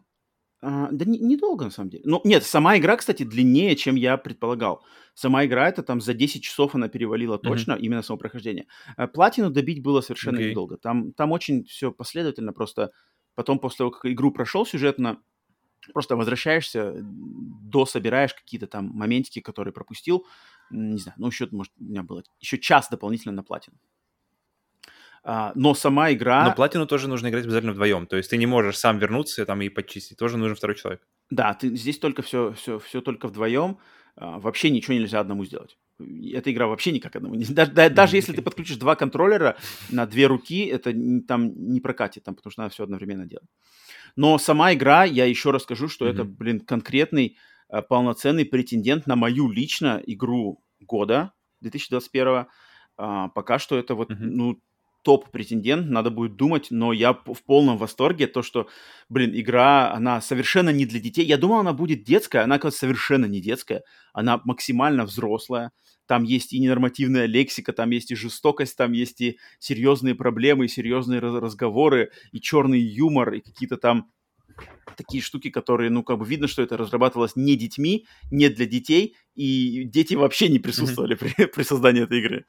А, да не, недолго, на самом деле. Ну, нет, сама игра, кстати, длиннее, чем я предполагал. Сама игра, это там за 10 часов она перевалила точно, mm-hmm. именно само прохождение. А платину добить было совершенно okay. недолго. Там, там очень все последовательно, просто потом, после того, как игру прошел сюжетно, просто возвращаешься, до собираешь какие-то там моментики, которые пропустил. Не знаю, ну, еще, может, у меня было еще час дополнительно на платину. А, но сама игра... Но платину тоже нужно играть обязательно вдвоем. То есть ты не можешь сам вернуться там и почистить. Тоже нужен второй человек. Да, ты здесь только все, все, все только вдвоем. А, вообще ничего нельзя одному сделать. Эта игра вообще никак одному не... Даже, даже если ты подключишь два контроллера на две руки, это там не прокатит, там, потому что надо все одновременно делать. Но сама игра, я еще раз скажу, что mm-hmm. это, блин, конкретный а, полноценный претендент на мою лично игру года 2021. А, пока что это вот, mm-hmm. ну, топ-претендент, надо будет думать, но я в полном восторге, то, что, блин, игра, она совершенно не для детей. Я думал, она будет детская, она, оказывается, совершенно не детская, она максимально взрослая, там есть и ненормативная лексика, там есть и жестокость, там есть и серьезные проблемы, и серьезные разговоры, и черный юмор, и какие-то там такие штуки, которые, ну, как бы видно, что это разрабатывалось не детьми, не для детей, и дети вообще не присутствовали mm-hmm. <laughs> при, при создании этой игры.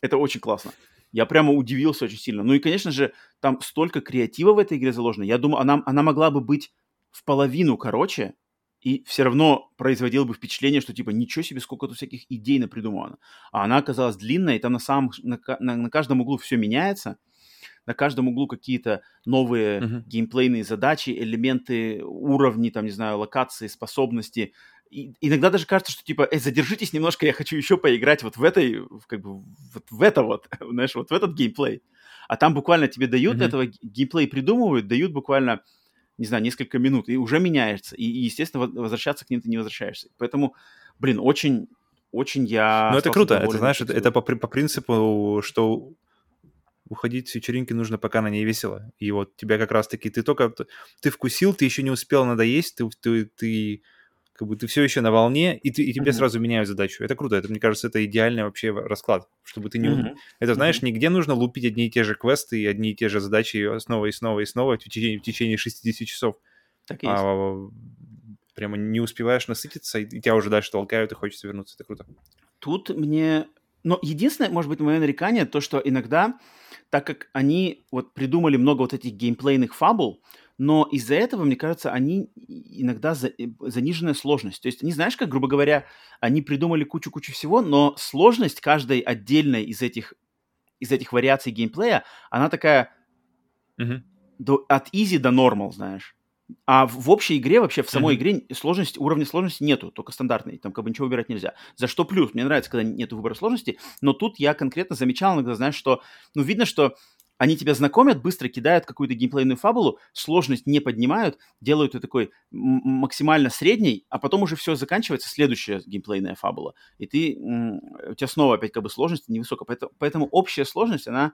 Это очень классно. Я прямо удивился очень сильно. Ну и, конечно же, там столько креатива в этой игре заложено. Я думаю, она, она могла бы быть в половину короче, и все равно производил бы впечатление, что типа ничего себе, сколько тут всяких идей напридумывано. А она оказалась длинная, и там на, самом, на, на, на каждом углу все меняется. На каждом углу какие-то новые uh-huh. геймплейные задачи, элементы, уровни, там, не знаю, локации, способности. И, иногда даже кажется, что типа, эй, задержитесь немножко, я хочу еще поиграть вот в этой, как бы, вот в это вот, <laughs> знаешь, вот в этот геймплей. А там буквально тебе дают uh-huh. этого геймплей, придумывают, дают буквально не знаю, несколько минут, и уже меняется. И, и естественно, возвращаться к ним ты не возвращаешься. Поэтому, блин, очень, очень я... Ну, это круто. Это, знаешь, это, это по, по принципу, что уходить с вечеринки нужно, пока на ней весело. И вот тебя как раз-таки, ты только, ты вкусил, ты еще не успел надоесть, ты, ты, ты как бы ты все еще на волне, и, ты, и тебе mm-hmm. сразу меняют задачу. Это круто, это, мне кажется, это идеальный вообще расклад, чтобы ты не... Mm-hmm. Это, знаешь, mm-hmm. нигде нужно лупить одни и те же квесты и одни и те же задачи снова и снова и снова в течение, в течение 60 часов. Так и есть. А, прямо не успеваешь насытиться, и тебя уже дальше толкают, и хочется вернуться. Это круто. Тут мне... Но единственное, может быть, мое нарекание, то, что иногда, так как они вот придумали много вот этих геймплейных фабул, но из-за этого, мне кажется, они иногда за, э, заниженная сложность. То есть, не знаешь, как, грубо говоря, они придумали кучу-кучу всего, но сложность каждой отдельной из этих, из этих вариаций геймплея, она такая mm-hmm. до, от easy до normal, знаешь. А в, в общей игре, вообще в самой mm-hmm. игре сложность, уровня сложности нету, только стандартный, там как бы ничего выбирать нельзя. За что плюс? Мне нравится, когда нету выбора сложности, но тут я конкретно замечал иногда, знаешь, что, ну, видно, что они тебя знакомят, быстро кидают какую-то геймплейную фабулу, сложность не поднимают, делают ее такой максимально средней, а потом уже все заканчивается, следующая геймплейная фабула. И ты, у тебя снова опять как бы сложность невысокая. Поэтому, поэтому общая сложность, она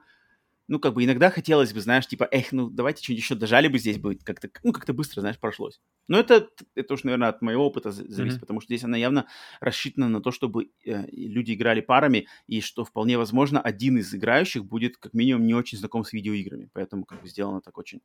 ну, как бы иногда хотелось бы, знаешь, типа, эх, ну, давайте что-нибудь еще дожали бы здесь бы, как-то, ну, как-то быстро, знаешь, прошлось. Но это, это уж, наверное, от моего опыта зависит, mm-hmm. потому что здесь она явно рассчитана на то, чтобы э, люди играли парами, и что вполне возможно один из играющих будет, как минимум, не очень знаком с видеоиграми, поэтому как бы сделано так очень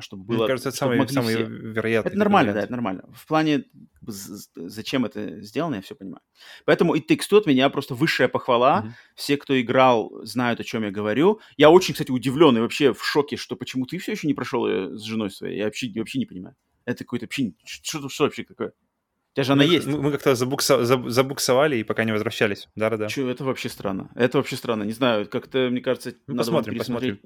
чтобы было... Мне кажется, это самый, самый все... вероятный. Это нормально, вариант. да, это нормально. В плане, зачем это сделано, я все понимаю. Поэтому и Takes Two от меня просто высшая похвала. Mm-hmm. Все, кто играл, знают, о чем я говорю. Я очень, кстати, удивлен и вообще в шоке, что почему ты все еще не прошел с женой своей. Я вообще, вообще не понимаю. Это какой-то вообще... Что, что вообще такое? Тебя же она мы, есть. Мы, мы как-то забукса, забуксовали и пока не возвращались. Да-да-да. Че, это вообще странно. Это вообще странно. Не знаю, как-то, мне кажется, ну, надо посмотрим, посмотрим.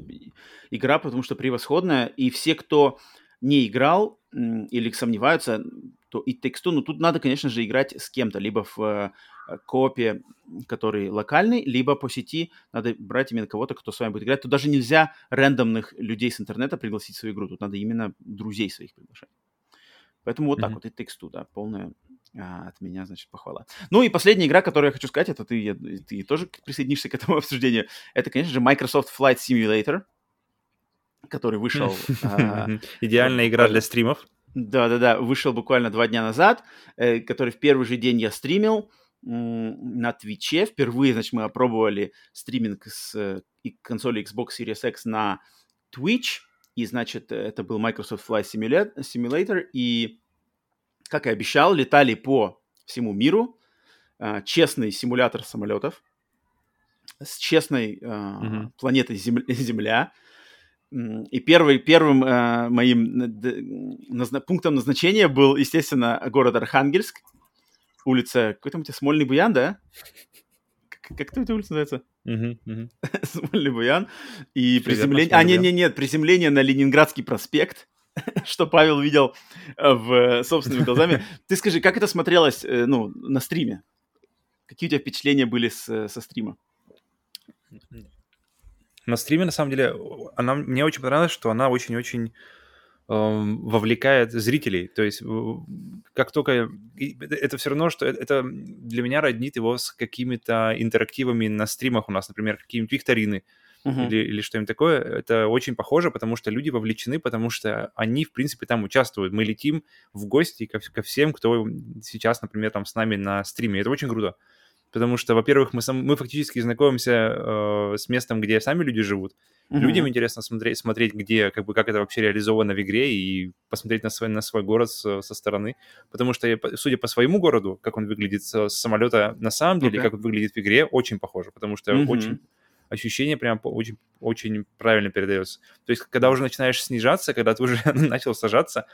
игра, потому что превосходная. И все, кто не играл или сомневаются, то и тексту, ну тут надо, конечно же, играть с кем-то, либо в э, копе, который локальный, либо по сети надо брать именно кого-то, кто с вами будет играть. Тут даже нельзя рандомных людей с интернета пригласить в свою игру, тут надо именно друзей своих приглашать. Поэтому вот mm-hmm. так вот и тексту, да, полная а, от меня, значит, похвала. Ну и последняя игра, которую я хочу сказать, это ты, ты тоже присоединишься к этому <laughs> обсуждению. Это, конечно же, Microsoft Flight Simulator, который вышел... А, <laughs> Идеальная игра для стримов. Да-да-да, вышел буквально два дня назад, э, который в первый же день я стримил на Твиче. Впервые, значит, мы опробовали стриминг с э, консоли Xbox Series X на Twitch. И, значит, это был Microsoft Flight Simulator. И, как и обещал, летали по всему миру. Uh, честный симулятор самолетов с честной uh, mm-hmm. планетой <laughs> Земля. Земля. И первый, первым uh, моим назна- пунктом назначения был, естественно, город Архангельск. Улица, какой там у тебя, Смольный Буян, да? Как, как эта улица называется? <laughs> Смольный Буян. И приземление... А, нет, нет, нет, приземление на Ленинградский проспект, <laughs> что Павел видел э, в собственными глазами. <laughs> Ты скажи, как это смотрелось, э, ну, на стриме? Какие у тебя впечатления были с, со стрима? На стриме, на самом деле, она, мне очень понравилось, что она очень-очень вовлекает зрителей. То есть как только... Это все равно, что это для меня роднит его с какими-то интерактивами на стримах у нас, например, какие-нибудь викторины uh-huh. или, или что-нибудь такое. Это очень похоже, потому что люди вовлечены, потому что они, в принципе, там участвуют. Мы летим в гости ко, ко всем, кто сейчас, например, там с нами на стриме. Это очень круто. Потому что, во-первых, мы, сам, мы фактически знакомимся э, с местом, где сами люди живут. Mm-hmm. Людям интересно смотреть, смотреть, где, как бы, как это вообще реализовано в игре, и посмотреть на свой, на свой город со, со стороны. Потому что, судя по своему городу, как он выглядит с, с самолета на самом деле, okay. как он выглядит в игре, очень похоже. Потому что mm-hmm. очень ощущение прям очень, очень правильно передается. То есть, когда уже начинаешь снижаться, когда ты уже <laughs> начал сажаться,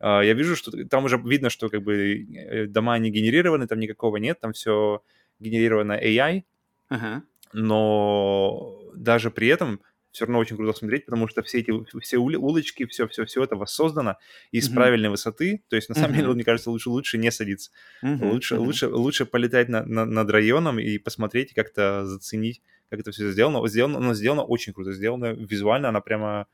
а, я вижу, что там уже видно, что как бы э, дома не генерированы, там никакого нет, там все генерировано AI, ага. но даже при этом все равно очень круто смотреть, потому что все эти все улочки, все, все, все это воссоздано из mm-hmm. правильной высоты. То есть, на самом mm-hmm. деле, мне кажется, лучше, лучше не садиться. Mm-hmm. Лучше, mm-hmm. лучше, лучше полетать на, на, над районом и посмотреть, как-то заценить, как это все сделано. Сделано, оно сделано очень круто, сделано визуально, она прямо...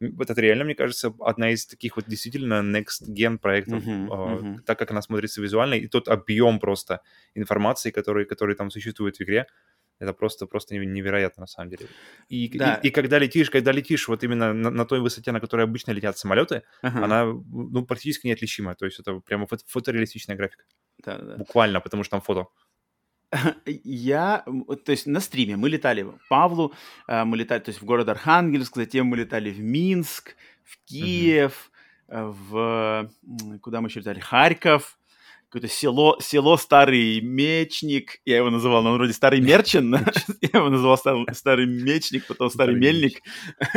Это реально, мне кажется, одна из таких вот действительно next-gen проектов, uh-huh, uh-huh. так как она смотрится визуально, и тот объем просто информации, который, который там существует в игре, это просто, просто невероятно на самом деле. И, да. и, и когда летишь, когда летишь вот именно на, на той высоте, на которой обычно летят самолеты, ага. она ну, практически неотличима. То есть это прямо фото фотореалистичная графика. Да, да. Буквально, потому что там фото. <laughs> Я, то есть на стриме мы летали в Павлу, э, мы летали, то есть в город Архангельск, затем мы летали в Минск, в Киев, mm-hmm. в куда мы еще летали, Харьков, какое-то село, село Старый Мечник, я его называл, но он вроде Старый Мерчин, <laughs> <laughs> я его называл Старый, старый Мечник, потом Старый Мельник.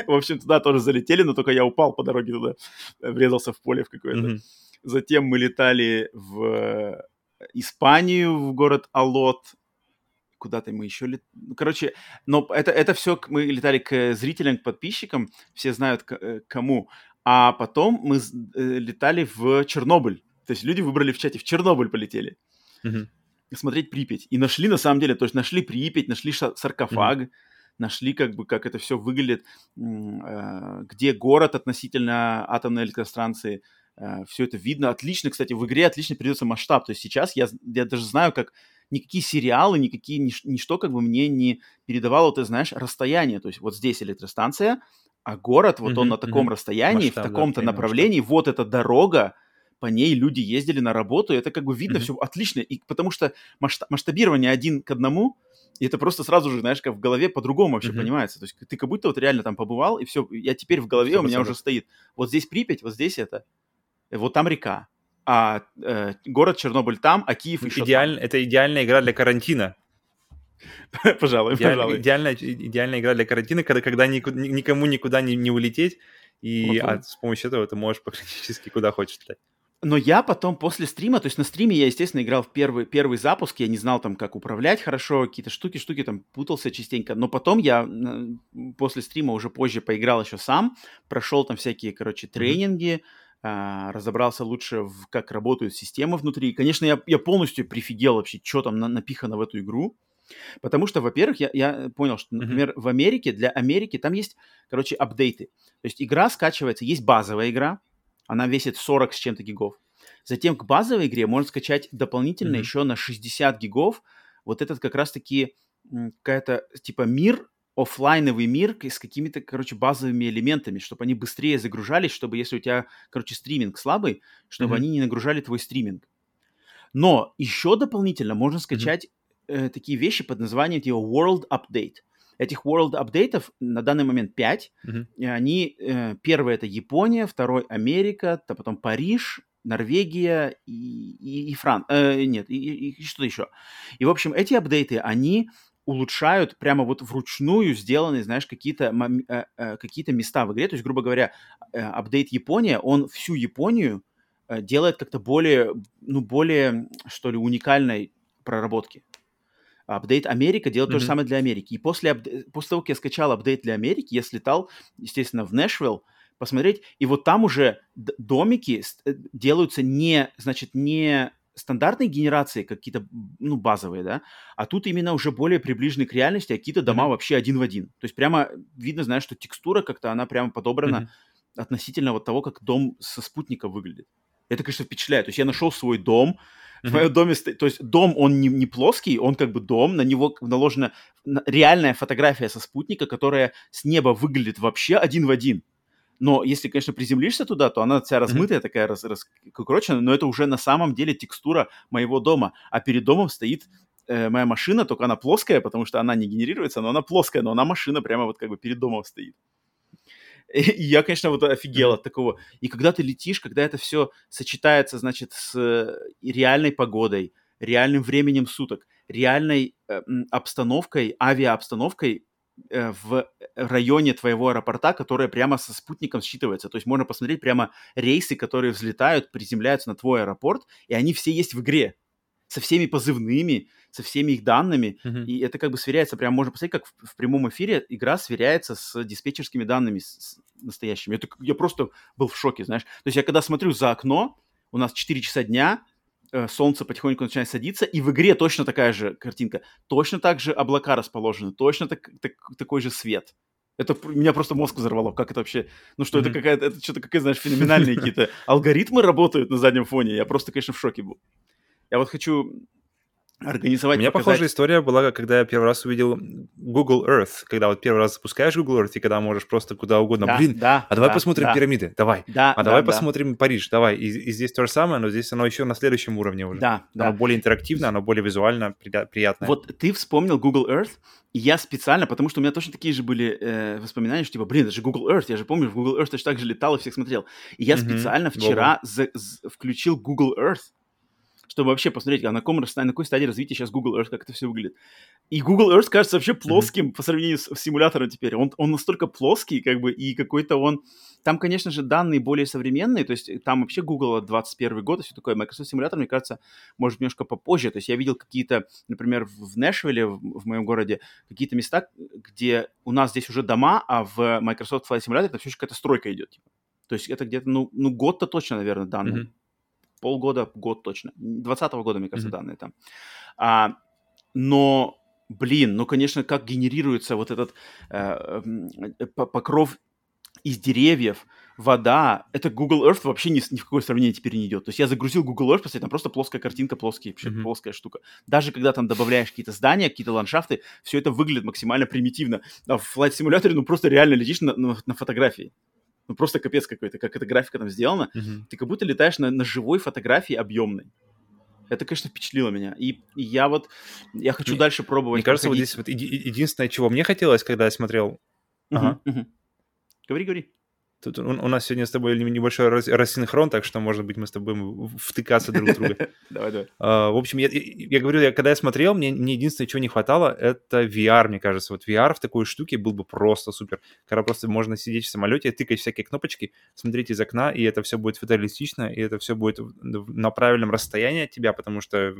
В общем, туда тоже залетели, но только я упал по дороге туда, врезался в поле в какое-то. Затем мы летали в Испанию, в город Алот, куда-то мы еще лет... Ну, короче, но это, это все мы летали к зрителям, к подписчикам, все знают к, э, кому. А потом мы э, летали в Чернобыль. То есть люди выбрали в чате, в Чернобыль полетели. Mm-hmm. Смотреть Припять. И нашли, на самом деле, то есть нашли Припять, нашли саркофаг, mm-hmm. нашли как бы, как это все выглядит, э, где город относительно атомной электростанции. Э, все это видно. Отлично, кстати, в игре отлично передается масштаб. То есть сейчас я, я даже знаю, как никакие сериалы, никакие, нич, ничто как бы мне не передавало, ты знаешь, расстояние. То есть вот здесь электростанция, а город, вот mm-hmm, он на таком mm-hmm. расстоянии, Масштаб, в таком-то да, направлении, масштаб. вот эта дорога, по ней люди ездили на работу, это как бы видно mm-hmm. все отлично, и потому что масштаб, масштабирование один к одному, и это просто сразу же, знаешь, как в голове по-другому вообще mm-hmm. понимается. То есть ты как будто вот реально там побывал, и все, я теперь в голове 100%. у меня уже стоит. Вот здесь Припять, вот здесь это, вот там река, а э, город Чернобыль там, а Киев еще Идеаль... там. Это идеальная игра для карантина. <laughs> Пожалуй, Идеаль, пожалуй. Идеальная, идеальная игра для карантина, когда, когда никому никуда не, не улететь, и а, с помощью этого ты можешь <laughs> практически куда хочешь летать. Но я потом после стрима, то есть на стриме я, естественно, играл в первый, первый запуск, я не знал там, как управлять хорошо, какие-то штуки, штуки там путался частенько. Но потом я после стрима уже позже поиграл еще сам, прошел там всякие, короче, тренинги, mm-hmm. Разобрался лучше, в, как работают системы внутри. Конечно, я, я полностью прифигел вообще, что там на, напихано в эту игру. Потому что, во-первых, я, я понял, что, например, mm-hmm. в Америке, для Америки там есть, короче, апдейты. То есть игра скачивается, есть базовая игра, она весит 40 с чем-то гигов. Затем к базовой игре можно скачать дополнительно mm-hmm. еще на 60 гигов. Вот этот как раз-таки какая-то типа мир, офлайновый мир с какими-то, короче, базовыми элементами, чтобы они быстрее загружались, чтобы если у тебя, короче, стриминг слабый, чтобы mm-hmm. они не нагружали твой стриминг. Но еще дополнительно можно скачать mm-hmm. э, такие вещи под названием типа World Update. Этих world апдейтов на данный момент 5. Uh-huh. И они, э, первый это Япония, второй Америка, то потом Париж, Норвегия и, и, и Фран... Э, нет, и, и, и что-то еще. И, в общем, эти апдейты, они улучшают прямо вот вручную сделанные, знаешь, какие-то, э, э, какие-то места в игре. То есть, грубо говоря, э, апдейт Япония, он всю Японию э, делает как-то более, ну, более, что ли, уникальной проработки апдейт Америка делает mm-hmm. то же самое для Америки. И после, апде... после того, как я скачал апдейт для Америки, я слетал, естественно, в Нэшвилл посмотреть, и вот там уже домики э, делаются не, значит, не стандартной генерации, какие-то, ну, базовые, да, а тут именно уже более приближены к реальности, а какие-то дома mm-hmm. вообще один в один. То есть прямо видно, знаешь, что текстура как-то, она прямо подобрана mm-hmm. относительно вот того, как дом со спутника выглядит. Это, конечно, впечатляет. То есть я нашел свой дом, в моем доме стоит... То есть дом, он не, не плоский, он как бы дом, на него наложена реальная фотография со спутника, которая с неба выглядит вообще один в один. Но если, конечно, приземлишься туда, то она вся размытая, mm-hmm. такая раз, раскукроченная, но это уже на самом деле текстура моего дома. А перед домом стоит э, моя машина, только она плоская, потому что она не генерируется, но она плоская, но она машина прямо вот как бы перед домом стоит. <laughs> И я, конечно, вот офигел от такого. И когда ты летишь, когда это все сочетается, значит, с э, реальной погодой, реальным временем суток, реальной э, обстановкой, авиаобстановкой в районе твоего аэропорта, которая прямо со спутником считывается. То есть можно посмотреть прямо рейсы, которые взлетают, приземляются на твой аэропорт, и они все есть в игре со всеми позывными, со всеми их данными, mm-hmm. и это как бы сверяется, прямо можно посмотреть, как в, в прямом эфире игра сверяется с диспетчерскими данными с, с настоящими. Это, я просто был в шоке, знаешь. То есть я когда смотрю за окно, у нас 4 часа дня, э, солнце потихоньку начинает садиться, и в игре точно такая же картинка, точно так же облака расположены, точно так, так, такой же свет. Это меня просто мозг взорвало. Как это вообще? Ну что, mm-hmm. это какая-то, это что-то какие, знаешь, <laughs> феноменальные какие-то алгоритмы работают на заднем фоне. Я просто, конечно, в шоке был. Я вот хочу организовать... У меня показать... похожая история была, когда я первый раз увидел Google Earth, когда вот первый раз запускаешь Google Earth, и когда можешь просто куда угодно, да, блин, да, а давай да, посмотрим да. пирамиды, давай, да, а да, давай да. посмотрим Париж, давай. И, и здесь то же самое, но здесь оно еще на следующем уровне уже. Да, да. Оно более интерактивно, оно более визуально приятное. Вот ты вспомнил Google Earth, и я специально, потому что у меня точно такие же были э, воспоминания, что типа, блин, это же Google Earth, я же помню, в Google Earth точно так же летал и всех смотрел. И я Мгм, специально вчера за- з- включил Google Earth, чтобы вообще посмотреть, а на, каком, на какой стадии развития сейчас Google Earth, как это все выглядит. И Google Earth кажется вообще плоским по сравнению с, с симулятором теперь. Он, он настолько плоский, как бы, и какой-то он... Там, конечно же, данные более современные, то есть там вообще Google 21 год и все такое. Microsoft симулятор, мне кажется, может немножко попозже. То есть я видел какие-то, например, в Нэшвилле, в, в моем городе, какие-то места, где у нас здесь уже дома, а в Microsoft Flight Simulator это все еще какая-то стройка идет. типа. То есть это где-то, ну, ну год-то точно, наверное, данные. Мгм. Полгода, год точно. 20 года, мне кажется, Мгм. данные там. А, но, блин, ну, конечно, как генерируется вот этот э, м, э, по- покров из деревьев, вода, это Google Earth вообще ни, ни в какое сравнение теперь не идет. То есть я загрузил Google Earth, посмотри, там просто плоская картинка, плоский, вообще Мгм. плоская штука. Даже когда там добавляешь какие-то здания, какие-то ландшафты, все это выглядит максимально примитивно. А в Flight Simulator, ну, просто реально летишь на, на- на фотографии. Ну, просто капец какой-то, как эта графика там сделана. Мгм. Ты как будто летаешь на, на живой фотографии объемной. Это, конечно, впечатлило меня. И, и я вот, я хочу Мне- дальше пробовать. Мне кажется, вот проходить. здесь вот еди- единственное, чего мне хотелось, когда я смотрел Мгм, Ага. мгм. Говори, говори. Тут у, у нас сегодня с тобой небольшой рас- рассинхрон, так что, может быть, мы с тобой втыкаться друг в друга. <laughs> Давай, давай. А, В общем, я, говорю, я, когда я смотрел, мне, мне единственное, чего не хватало, это VR, мне кажется. Вот VR в такой штуке был бы просто супер. Когда просто можно сидеть в самолете, тыкать всякие кнопочки, смотреть из окна, и это все будет фотореалистично, и это все будет на правильном расстоянии от тебя, потому что э,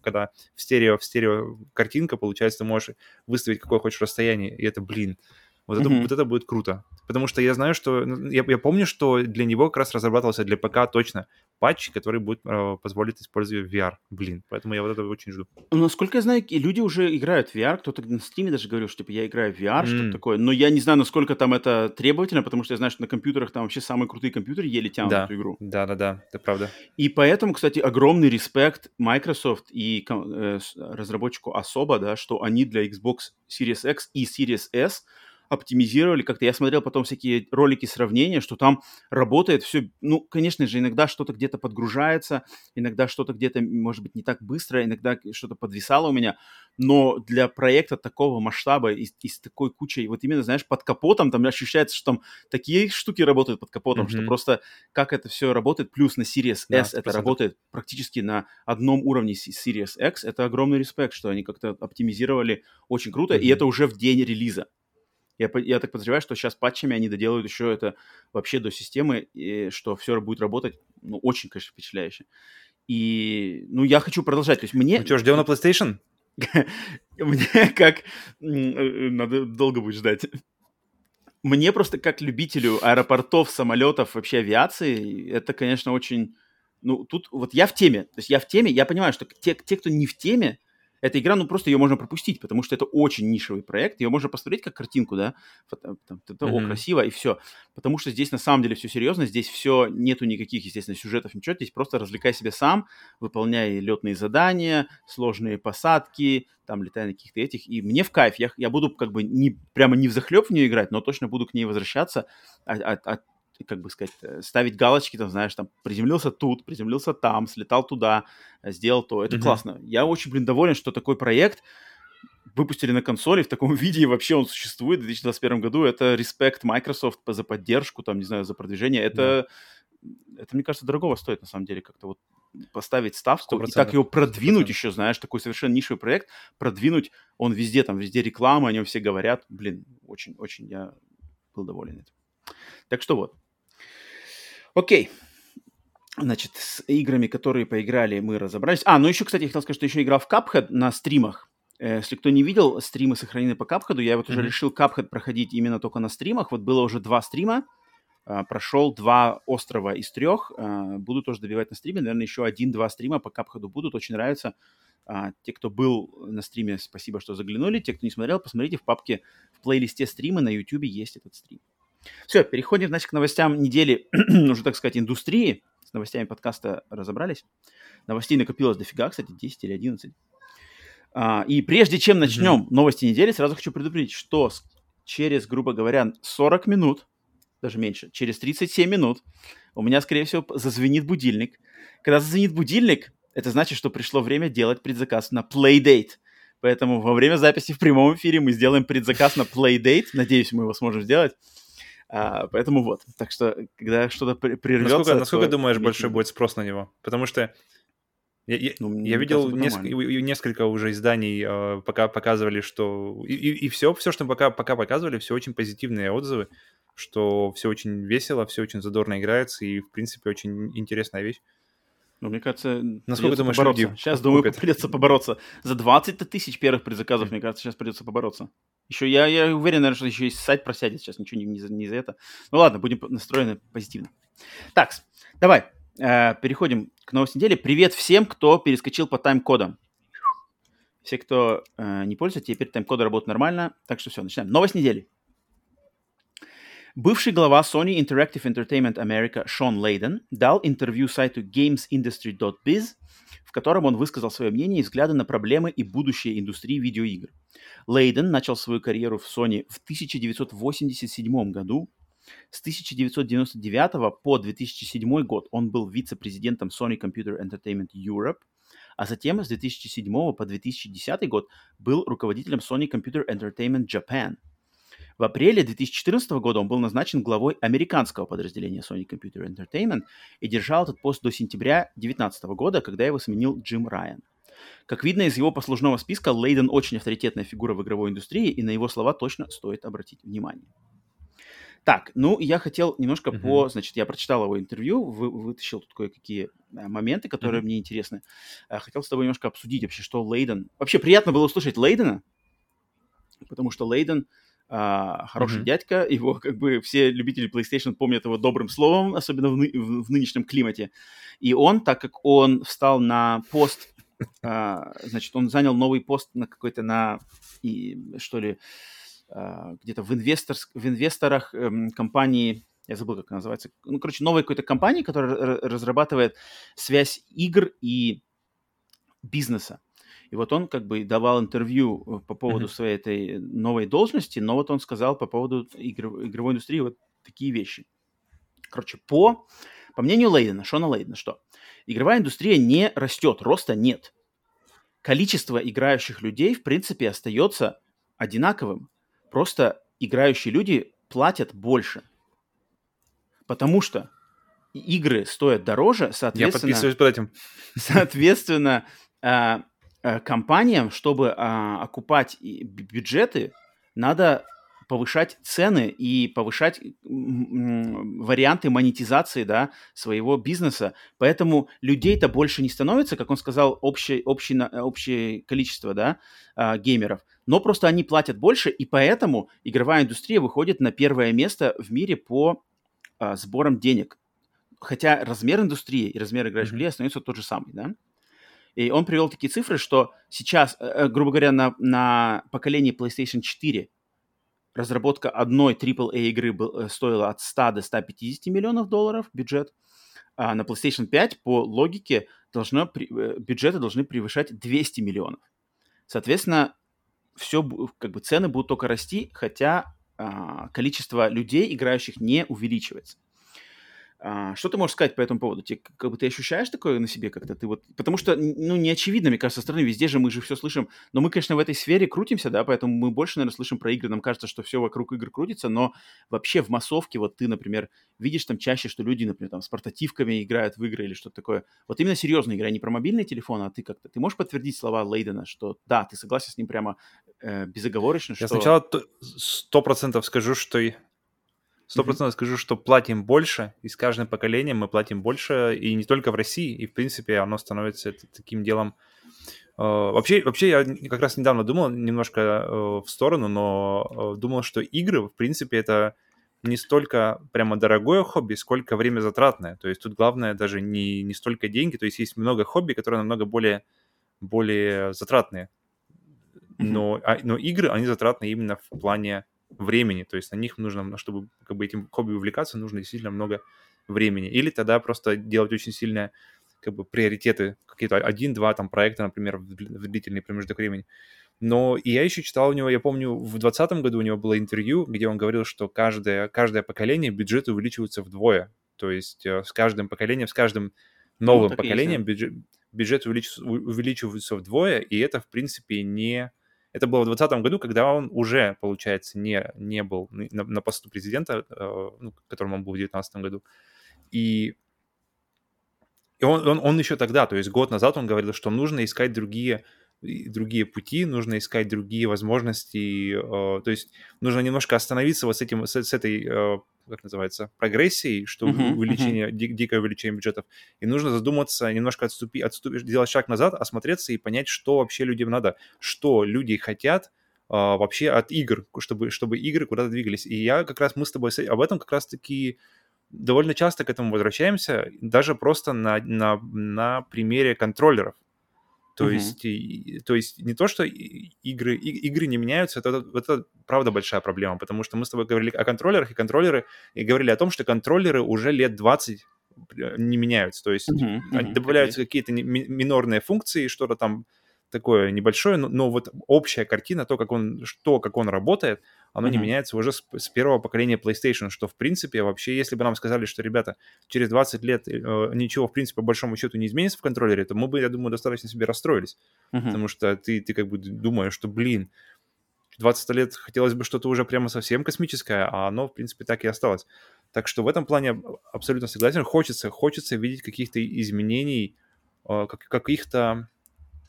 когда в стерео, в стерео картинка, получается, ты можешь выставить какое хочешь расстояние, и это, блин, вот это, Мгм. вот это будет круто. Потому что я знаю, что... ну, Я, я помню, что для него как раз разрабатывался для ПК точно патч, который будет э, позволить использовать VR. Блин, поэтому я вот это очень жду. Насколько я знаю, люди уже играют в VR. Кто-то на Steam даже говорил, что типа я играю в VR, что-то М. такое. Но я не знаю, насколько там это требовательно, потому что я знаю, что на компьютерах там вообще самые крутые компьютеры еле тянут Да. эту игру. Да-да-да, это правда. И поэтому, кстати, огромный респект Microsoft и э, разработчику особо, да, что они для Xbox Series X и Series S оптимизировали. Как-то я смотрел потом всякие ролики сравнения, что там работает все. Ну, конечно же, иногда что-то где-то подгружается, иногда что-то где-то, может быть, не так быстро, иногда что-то подвисало у меня. Но для проекта такого масштаба и, и с такой кучей, вот именно, знаешь, под капотом, там ощущается, что там такие штуки работают под капотом, что Мгм. просто как это все работает, плюс на Series S это 100%. работает практически на одном уровне с Series X, это огромный респект, что они как-то оптимизировали очень круто, и Мгм. это уже в день релиза. Я, я так подозреваю, что сейчас патчами они доделают еще это вообще до системы, и что все будет работать, ну, очень, конечно, впечатляюще. И, ну, я хочу продолжать. То есть мне... Ну что, ждем на PlayStation? <laughs> Мне как... э, Надо долго будет ждать. Мне просто как любителю аэропортов, самолетов, вообще авиации, это, конечно, очень... Ну, тут вот я в теме. То есть я в теме, я понимаю, что те, те кто не в теме, эта игра, ну, просто ее можно пропустить, потому что это очень нишевый проект, ее можно посмотреть как картинку, да, там, это, о, Мгм. красиво, и все. Потому что здесь на самом деле все серьезно, здесь все, нету никаких, естественно, сюжетов, ничего, здесь просто развлекай себя сам, выполняй летные задания, сложные посадки, там, летай на каких-то этих, и мне в кайф, я, я буду как бы не, прямо не в захлеб в нее играть, но точно буду к ней возвращаться, а- а- а как бы сказать, э, ставить галочки, там, знаешь, там, приземлился тут, приземлился там, слетал туда, сделал то. Это mm-hmm. классно. Я очень, блин, доволен, что такой проект выпустили на консоли в таком <laughs> виде, и вообще он существует в 2021 году. Это респект Microsoft за поддержку, там, не знаю, за продвижение. Это, yeah. это мне кажется, дорогого стоит, на самом деле, как-то вот поставить ставку 100%. и так его продвинуть 100%. еще, знаешь, такой совершенно нишевый проект, продвинуть, он везде, там, везде реклама, о нем все говорят. Блин, очень-очень я был доволен этим. Так что вот. Окей. Значит, с играми, которые поиграли, мы разобрались. А, ну еще, кстати, я хотел сказать, что еще играл в Cuphead на стримах. Э, если кто не видел, стримы сохранены по Cuphead. Я вот mm-hmm. уже решил Cuphead проходить именно только на стримах. Вот было уже два стрима. Uh, прошел два острова из трех. Uh, буду тоже добивать на стриме. Наверное, еще один-два стрима по Cuphead будут. Очень нравится. Uh, те, кто был на стриме, спасибо, что заглянули. Те, кто не смотрел, посмотрите в папке в плейлисте стримы на YouTube есть этот стрим. Все, переходим, значит, к новостям недели, <clears throat> уже, так сказать, индустрии. С новостями подкаста разобрались. Новостей накопилось дофига, кстати, 10 или 11. А, и прежде чем начнем mm-hmm. новости недели, сразу хочу предупредить, что через, грубо говоря, 40 минут, даже меньше, через 37 минут у меня, скорее всего, зазвенит будильник. Когда зазвенит будильник, это значит, что пришло время делать предзаказ на Playdate. Поэтому во время записи в прямом эфире мы сделаем предзаказ на Playdate. Надеюсь, мы его сможем сделать. А, поэтому вот. Так что, когда что-то прервется... Насколько, насколько думаешь, большой будет спрос на него? Потому что я, я, ну, я видел несколько, несколько уже изданий, э, пока показывали, что... И, и, и все, все, что пока, пока показывали, все очень позитивные отзывы, что все очень весело, все очень задорно играется, и, в принципе, очень интересная вещь. Ну, мне кажется, насколько думаешь, побороться. люди Сейчас, думаю, купят? придется побороться. За 20 тысяч первых предзаказов, мне кажется, сейчас придется побороться. Еще я, я уверен, наверное, что еще и сайт просядет сейчас, ничего не, не, за, не за это. Ну ладно, будем настроены позитивно. Так, давай, э, переходим к новости недели. Привет всем, кто перескочил по тайм-кодам. Все, кто э, не пользуется, теперь тайм-коды работают нормально. Так что все, начинаем. Новость недели. Бывший глава Sony Interactive Entertainment America Шон Лейден дал интервью сайту gamesindustry.biz, в котором он высказал свое мнение и взгляды на проблемы и будущее индустрии видеоигр. Лейден начал свою карьеру в Sony в 1987 году. С 1999 по 2007 год он был вице-президентом Sony Computer Entertainment Europe, а затем с 2007 по 2010 год был руководителем Sony Computer Entertainment Japan – в апреле 2014 года он был назначен главой американского подразделения Sony Computer Entertainment и держал этот пост до сентября 2019 года, когда его сменил Джим Райан. Как видно из его послужного списка, Лейден очень авторитетная фигура в игровой индустрии, и на его слова точно стоит обратить внимание. Так, ну, я хотел немножко uh-huh. по... Значит, я прочитал его интервью, вы, вытащил тут кое-какие а, моменты, которые uh-huh. мне интересны. А, хотел с тобой немножко обсудить вообще, что Лейден... Вообще, приятно было услышать Лейдена, потому что Лейден а, хороший mm-hmm. дядька, его как бы все любители PlayStation помнят его добрым словом, особенно в, ны- в, нынешнем климате. И он, так как он встал на пост, а, значит, он занял новый пост на какой-то на и что ли а, где-то в, инвестор, в инвесторах эм, компании я забыл, как она называется. Ну, короче, новой какой-то компании, которая разрабатывает связь игр и бизнеса. И вот он как бы давал интервью э, по поводу mm-hmm. своей этой новой должности, но вот он сказал по поводу игр, игровой индустрии вот такие вещи. Короче, по, по мнению Лейдена, Шона Лейдена, что игровая индустрия не растет, роста нет. Количество играющих людей, в принципе, остается одинаковым. Просто играющие люди платят больше. Потому что игры стоят дороже, соответственно... Я подписываюсь под этим. Соответственно, а, Э, компаниям, чтобы а, окупать бюджеты, надо повышать цены и повышать варианты монетизации да, своего бизнеса. Поэтому людей-то больше не становится, как он сказал, общее, общее, общее количество да, а, геймеров. Но просто они платят больше, и поэтому игровая индустрия выходит на первое место в мире по а, сборам денег. Хотя размер индустрии и размер играющих людей остается тот же самый. Да? И он привел такие цифры, что сейчас, э, э, грубо говоря, на, на поколении PlayStation 4 разработка одной AAA игры э, стоила от 100 до 150 миллионов долларов бюджет, а на PlayStation 5 по логике должно, бюджеты должны превышать 200 миллионов. Соответственно, все, как бы цены будут только расти, хотя а, количество людей, играющих, не увеличивается. А, что ты можешь сказать по этому поводу? Ты, как бы ты ощущаешь такое на себе как-то? Ты вот, потому что, ну, не очевидно, мне кажется, со стороны, везде же мы же все слышим. Но мы, конечно, в этой сфере крутимся, да, поэтому мы больше, наверное, слышим про игры. Нам кажется, что все вокруг игр крутится, но вообще в массовке, вот ты, например, видишь там чаще, что люди, например, там с портативками играют в игры или что-то такое. Вот именно серьезная игра, не про мобильный телефон, а ты как-то, ты можешь подтвердить слова Лейдена, что да, ты согласен с ним прямо э, безоговорочно, Я что... сначала сто процентов скажу, что Сто процентов скажу, что платим больше, и с каждым поколением мы платим больше, и не только в России, и в принципе оно становится таким делом. Uh, вообще, вообще я как раз недавно думал немножко uh, в сторону, но uh, думал, что игры, в принципе, это не столько прямо дорогое хобби, сколько время затратное. То есть тут главное даже не, не столько деньги, то есть есть много хобби, которые намного более, более затратные. Но, а, но игры, они затратны именно в плане времени, то есть на них нужно, чтобы как бы этим хобби увлекаться, нужно действительно много времени. Или тогда просто делать очень сильные как бы приоритеты, какие-то один-два там проекта, например, в длительный промежуток времени. Но и я еще читал у него, я помню, в 2020 году у него было интервью, где он говорил, что каждое, каждое поколение бюджет увеличивается вдвое. То есть э, с каждым поколением, с каждым новым ну, поколением есть, да. бюджет, бюджет увеличивается, увеличивается вдвое, и это, в принципе, не это было в 2020 году, когда он уже, получается, не, не был на, на посту президента, э, ну, которым он был в 2019 году. И, и он, он, он еще тогда, то есть год назад он говорил, что нужно искать другие другие пути, нужно искать другие возможности, э, то есть нужно немножко остановиться вот с этим, с, с этой, э, как называется, прогрессией, что uh-huh, увеличение, uh-huh. Ди, дикое увеличение бюджетов, и нужно задуматься, немножко отступить, отступить, сделать шаг назад, осмотреться и понять, что вообще людям надо, что люди хотят, э, вообще от игр, чтобы, чтобы игры куда-то двигались. И я как раз, мы с тобой об этом как раз-таки довольно часто к этому возвращаемся, даже просто на, на, на примере контроллеров. То, uh-huh. есть, и, то есть не то, что игры, и, игры не меняются, это, это, это правда большая проблема, потому что мы с тобой говорили о контроллерах, и контроллеры, и говорили о том, что контроллеры уже лет 20 э, не меняются, то есть uh-huh, добавляются okay. какие-то минорные функции, что-то там такое небольшое, но, но вот общая картина, то, как он, что, как он работает, оно mm-hmm. не меняется уже с, с первого поколения PlayStation, что, в принципе, вообще, если бы нам сказали, что, ребята, через 20 лет э, ничего, в принципе, по большому счету не изменится в контроллере, то мы бы, я думаю, достаточно себе расстроились. Mm-hmm. Потому что ты, ты как бы думаешь, что, блин, 20 лет хотелось бы что-то уже прямо совсем космическое, а оно, в принципе, так и осталось. Так что в этом плане абсолютно согласен. Хочется, хочется видеть каких-то изменений, э, каких-то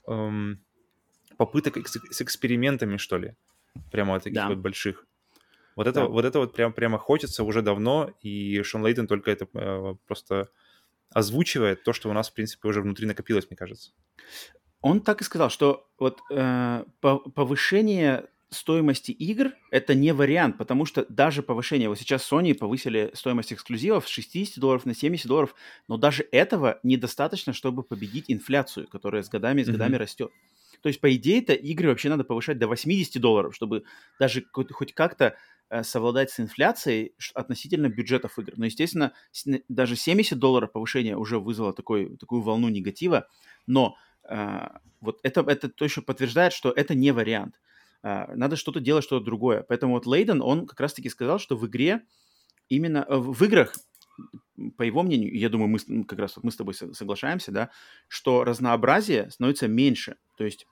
эм, попыток с экспериментами, что ли. Прямо вот таких да. вот больших. Вот это, да. вот это вот прям, прямо хочется уже давно, и Шон Лейтон только это э, просто озвучивает то, что у нас, в принципе, уже внутри накопилось, мне кажется. Он так и сказал, что вот э, повышение стоимости игр это не вариант, потому что даже повышение, вот сейчас Sony повысили стоимость эксклюзивов с 60 долларов на 70 долларов, но даже этого недостаточно, чтобы победить инфляцию, которая с годами, с годами mm-hmm. растет. То есть, по идее-то, игры вообще надо повышать до 80 долларов, чтобы даже хоть как-то э, совладать с инфляцией относительно бюджетов игр. Но, естественно, даже 70 долларов повышения уже вызвало такой, такую волну негатива, но э, вот это, это точно подтверждает, что это не вариант. Э, надо что-то делать, что-то другое. Поэтому вот Лейден, он как раз-таки сказал, что в игре именно э, в играх по его мнению, я думаю, мы как раз мы с тобой соглашаемся, да, что разнообразие становится меньше. То есть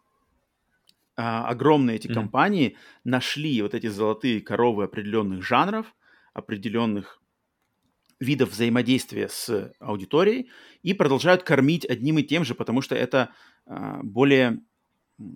а, огромные эти mm-hmm. компании нашли вот эти золотые коровы определенных жанров, определенных видов взаимодействия с аудиторией и продолжают кормить одним и тем же, потому что это а, более,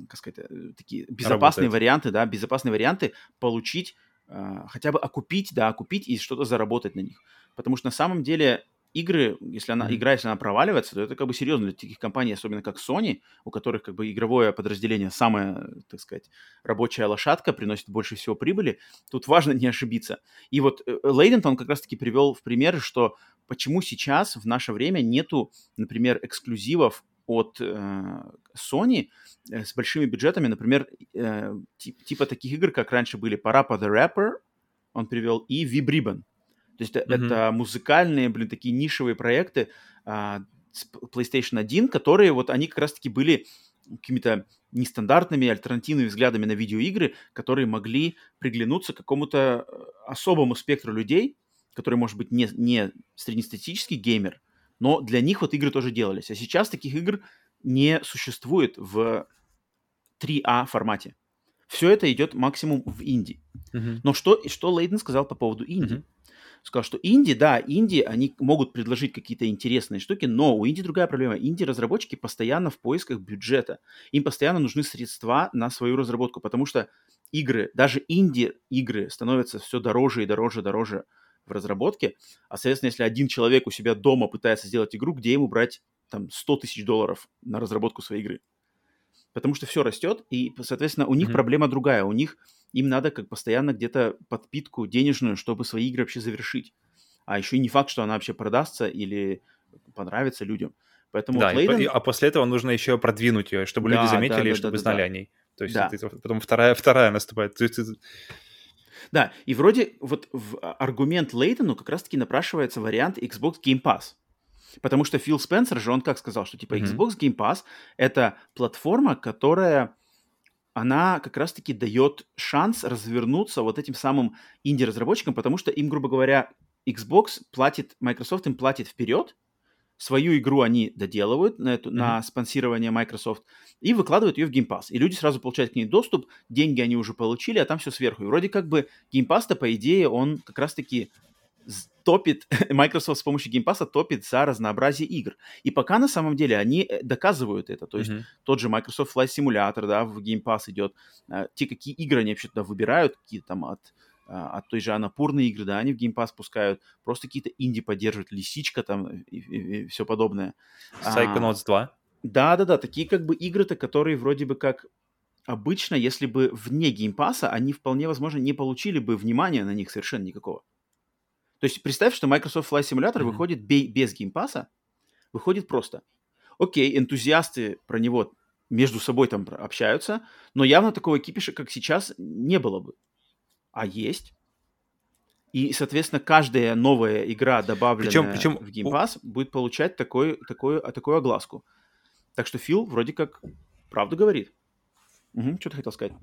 как сказать, э, такие безопасные Работает. варианты, да, безопасные варианты получить, а, хотя бы окупить, да, окупить и что-то заработать на них. Потому что на самом деле игры, если она, игра, если она проваливается, то это как бы серьезно для таких компаний, особенно как Sony, у которых как бы игровое подразделение самая, так сказать, рабочая лошадка, приносит больше всего прибыли. Тут важно не ошибиться. И вот э, Лейдент, он как раз-таки привел в пример, что почему сейчас в наше время нету, например, эксклюзивов от э, Sony э, с большими бюджетами, например, э, тип, типа таких игр, как раньше были Parappa the Rapper, он привел, и Vib то есть mm-hmm. это музыкальные, блин, такие нишевые проекты а, с PlayStation 1, которые вот они как раз-таки были какими-то нестандартными альтернативными взглядами на видеоигры, которые могли приглянуться какому-то э, особому спектру людей, который, может быть, не, не среднестатистический геймер, но для них вот игры тоже делались. А сейчас таких игр не существует в 3А формате. Все это идет максимум в инди. Мгм. Но что, что Лейден сказал по поводу инди? Мгм. Сказал, что инди, да, инди, они могут предложить какие-то интересные штуки, но у инди другая проблема. Инди-разработчики постоянно в поисках бюджета. Им постоянно нужны средства на свою разработку, потому что игры, даже инди-игры становятся все дороже и дороже, дороже в разработке. А, соответственно, если один человек у себя дома пытается сделать игру, где ему брать там 100 тысяч долларов на разработку своей игры? Потому что все растет, и, соответственно, у них Мгм. проблема другая. У них им надо как постоянно где-то подпитку денежную, чтобы свои игры вообще завершить. А еще не факт, что она вообще продастся или понравится людям. Поэтому Да, вот и а после этого нужно еще продвинуть ее, чтобы Да, люди заметили, да, да, чтобы да, знали да. о ней. То есть Да. это- потом вторая, вторая наступает. То есть это- Да, и вроде вот в а, аргумент Лейдену как раз-таки напрашивается вариант Xbox Game Pass. Потому что Фил Спенсер же, он как сказал, что типа Мгм. Xbox Game Pass — это платформа, которая, она как раз-таки дает шанс развернуться вот этим самым инди-разработчикам, потому что им, грубо говоря, Xbox платит, Microsoft им платит вперед, свою игру они доделывают на, эту, на спонсирование Microsoft и выкладывают ее в Game Pass. И люди сразу получают к ней доступ, деньги они уже получили, а там все сверху. И вроде как бы Game Pass-то, по идее, он как раз-таки топит, <laughs> Microsoft с помощью Game Pass топит за разнообразие игр. И пока на самом деле они э, доказывают это. То есть Мгм. тот же Microsoft Flight Simulator, да, в Game Pass идет. А, Те, какие игры они вообще туда выбирают, какие там от, а, от той же Анапурной игры, да, они в Game Pass пускают. Просто какие-то инди поддерживают, Лисичка там и, все подобное. А, Psychonauts 2. Да-да-да, такие как бы игры-то, которые вроде бы как обычно, если бы вне Game Pass'а, они вполне возможно не получили бы внимания на них совершенно никакого. То есть представь, что Microsoft Flight Simulator Мгм. выходит бе- без Game Pass'а, выходит просто. Окей, энтузиасты про него между собой там общаются, но явно такого кипиша, как сейчас, не было бы. А есть. И, соответственно, каждая новая игра, добавленная причем в у- Game Pass, будет получать такой, такой, а, такую огласку. Так что Фил вроде как правду говорит. Угу, что ты хотел сказать?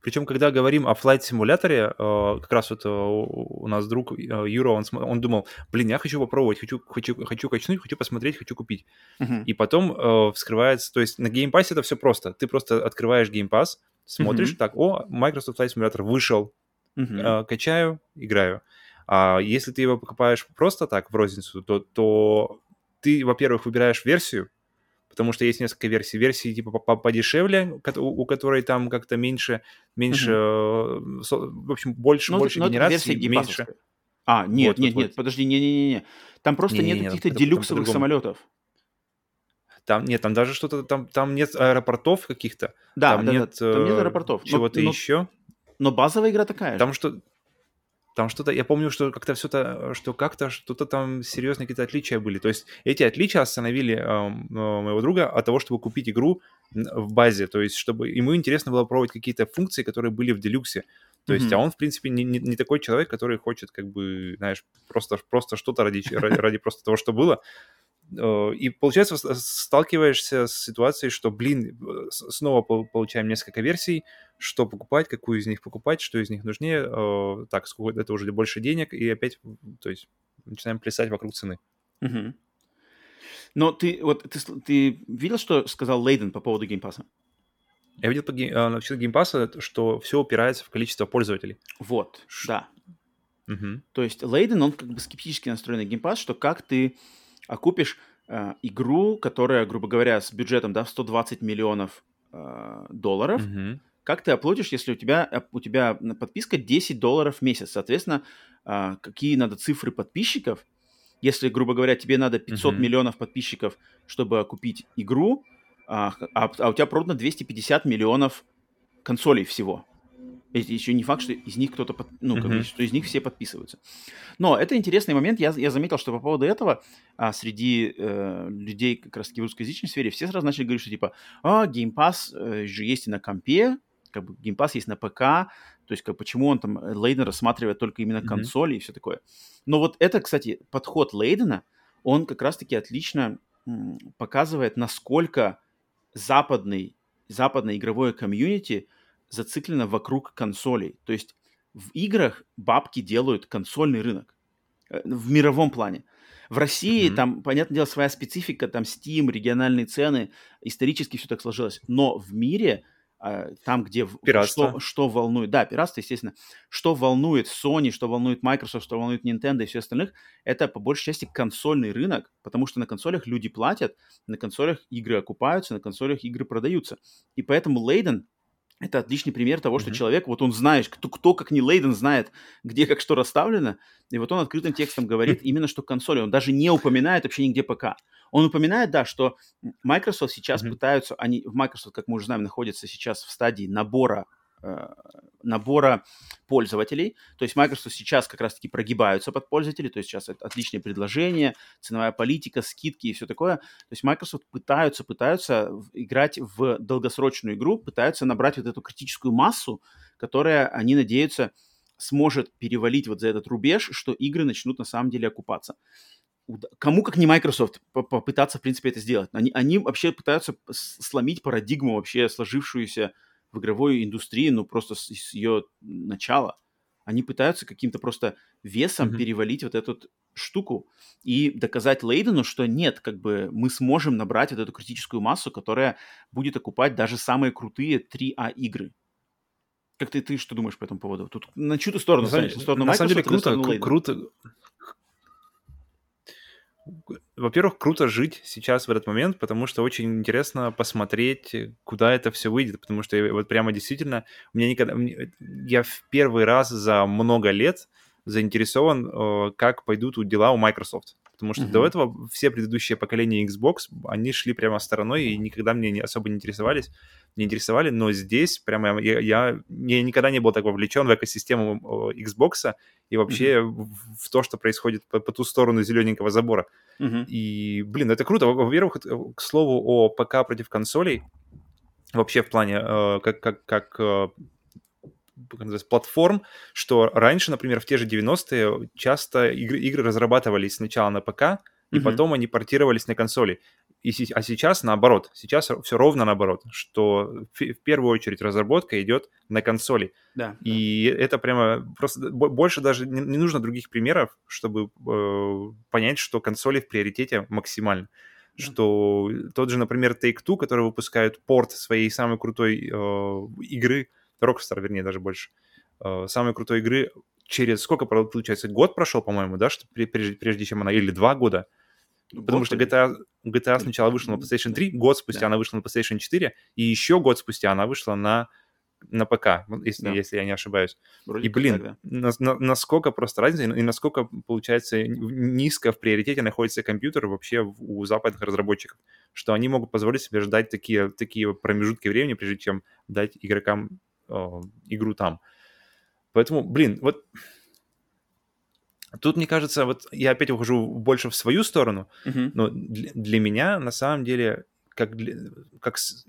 Причем, когда говорим о Flight симуляторе, э, как раз вот э, у нас друг э, Юра, он, он думал, блин, я хочу попробовать, хочу, хочу, хочу качнуть, хочу посмотреть, хочу купить. Мгм. И потом вскрывается, то есть на Game Pass это все просто. Ты просто открываешь Game Pass, смотришь, Мгм. так, о, Microsoft Flight Simulator вышел, э, качаю, играю. А если ты его покупаешь просто так в розницу, то, то ты, во-первых, выбираешь версию, потому что есть несколько версий. Версии типа по- по- подешевле, у которой там как-то меньше, меньше, э, в общем, больше, Ну, больше ну, это генераций, версия меньше. А, нет, Вот, нет, вот, нет, вот. подожди, не-не-не. Там просто нет Не-не-не, каких-то делюксовых самолетов. Там нет, там даже что-то там, там нет аэропортов каких-то, Да, там да, да, нет, там нет э, аэропортов. Но- чего-то но, еще. но базовая игра такая. Там что, там что-то, я помню, что как-то все-то, что как-то что-то там серьезные какие-то отличия были. То есть эти отличия остановили эм, э, моего друга от того, чтобы купить игру в базе. То есть чтобы ему интересно было пробовать какие-то функции, которые были в делюксе. То есть, Мгм. а он, в принципе, не, не- не такой человек, который хочет, как бы, знаешь, просто, просто что-то ради, ради просто того, что было. Э, И, получается, сталкиваешься с ситуацией, что, блин, снова пол- получаем несколько версий, что покупать, какую из них покупать, что из них нужнее, э, так, сколько это уже больше денег, и опять, то есть, начинаем плясать вокруг цены. Мгм. Но ты вот ты, ты видел, что сказал Лейден по поводу Game Pass'а? Я видел по э, Game Pass'а, что все упирается в количество пользователей. Вот, Ш- да. Мгм. То есть Лейден, он как бы скептически настроен на Game Pass, что как ты окупишь э, игру, которая, грубо говоря, с бюджетом да, в 120 миллионов э, долларов, Мгм. как ты оплатишь, если у тебя, э, у тебя подписка 10 долларов в месяц? Соответственно, а, какие надо цифры подписчиков? Если, грубо говоря, тебе надо 500 Мгм. миллионов подписчиков, чтобы купить игру, а, а- а у тебя продано 250 миллионов консолей всего. Еще не факт, что из них кто-то, под- ну, как бы, Мгм. что из них все подписываются. Но это интересный момент. Я, я заметил, что по поводу этого а, среди э, людей как раз-таки в русскоязычной сфере все сразу начали говорить, что типа, а, Game Pass э, же есть и на компе, как бы Game Pass есть на ПК, то есть как, почему он там, э, Лейден рассматривает только именно Мгм. консоли и все такое. Но вот это, кстати, подход Лейдена, он как раз-таки отлично м, показывает, насколько западный, западное игровое комьюнити зациклено вокруг консолей. То есть в играх бабки делают консольный рынок. э, в мировом плане. В России mm-hmm. там, понятное дело, своя специфика, там Steam, региональные цены, исторически все так сложилось. Но в мире а, там, где что, что волнует, да, пиратство, естественно, что волнует Sony, что волнует Microsoft, что волнует Nintendo и все остальных, это по большей части консольный рынок, потому что на консолях люди платят, на консолях игры окупаются, на консолях игры продаются. И поэтому Лейден это отличный пример того, что mm-hmm. человек, вот он знает, кто, кто как не Лейден знает, где как что расставлено, и вот он открытым текстом говорит <laughs> именно, что консоли, он даже не упоминает вообще нигде ПК. Он упоминает, да, что Microsoft сейчас mm-hmm. пытаются, они, в Microsoft, как мы уже знаем, находится сейчас в стадии набора набора пользователей. То есть Microsoft сейчас как раз-таки прогибаются под пользователей, то есть сейчас отличные предложения, ценовая политика, скидки и все такое. То есть Microsoft пытаются, пытаются играть в долгосрочную игру, пытаются набрать вот эту критическую массу, которая, они надеются, сможет перевалить вот за этот рубеж, что игры начнут на самом деле окупаться. Кому, как не Microsoft, попытаться, в принципе, это сделать? Они, они вообще пытаются сломить парадигму вообще сложившуюся в игровой индустрии, ну, просто с, с ее начала. Они пытаются каким-то просто весом mm-hmm. перевалить вот эту штуку и доказать Лейдену, что нет, как бы мы сможем набрать вот эту критическую массу, которая будет окупать даже самые крутые 3А игры. Как ты, ты что думаешь по этому поводу? Тут на чью-то сторону, на, на сторону на самом деле круто, круто, во-первых, круто жить сейчас в этот момент, потому что очень интересно посмотреть, куда это все выйдет, потому что вот прямо действительно, у меня никогда, я в первый раз за много лет заинтересован, э, как пойдут дела у Microsoft. Потому что mm-hmm. до этого все предыдущие поколения Xbox, они шли прямо стороной и никогда мне не особо не интересовались, не интересовали, но здесь прямо я, я, я никогда не был так вовлечен в экосистему Xbox и вообще mm-hmm. в, то, что происходит по, по ту сторону зелененького забора. Mm-hmm. И, блин, это круто. Во-первых, к слову о ПК против консолей, вообще в плане э, как, как, как платформ, что раньше, например, в те же 90-е часто игры, игры разрабатывались сначала на ПК, и mm-hmm. потом они портировались на консоли. И, а сейчас наоборот, сейчас все ровно наоборот, что в, в первую очередь разработка идет на консоли. Да, и да. это прямо просто больше даже не, не нужно других примеров, чтобы э, понять, что консоли в приоритете максимально. Да. Что тот же, например, Take-Two, который выпускает порт своей самой крутой э, игры, Rockstar, вернее, даже больше, э, самой крутой игры через сколько, получается, год прошел, по-моему, да, что прежде, прежде чем она, или два года, ну, Потому год, что GTA, GTA сначала вышла на PlayStation 3, год спустя да. она вышла на PlayStation 4, и еще год спустя она вышла на, на ПК, если, да. если я не ошибаюсь. Вроде и, блин, так, да. на, на, насколько просто разница, и насколько, получается, низко в приоритете находится компьютер вообще у западных разработчиков, что они могут позволить себе ждать такие, такие промежутки времени, прежде чем дать игрокам игру там. Поэтому, блин, вот тут, мне кажется, вот я опять ухожу больше в свою сторону, uh-huh. но для, для меня на самом деле, как, для, как с,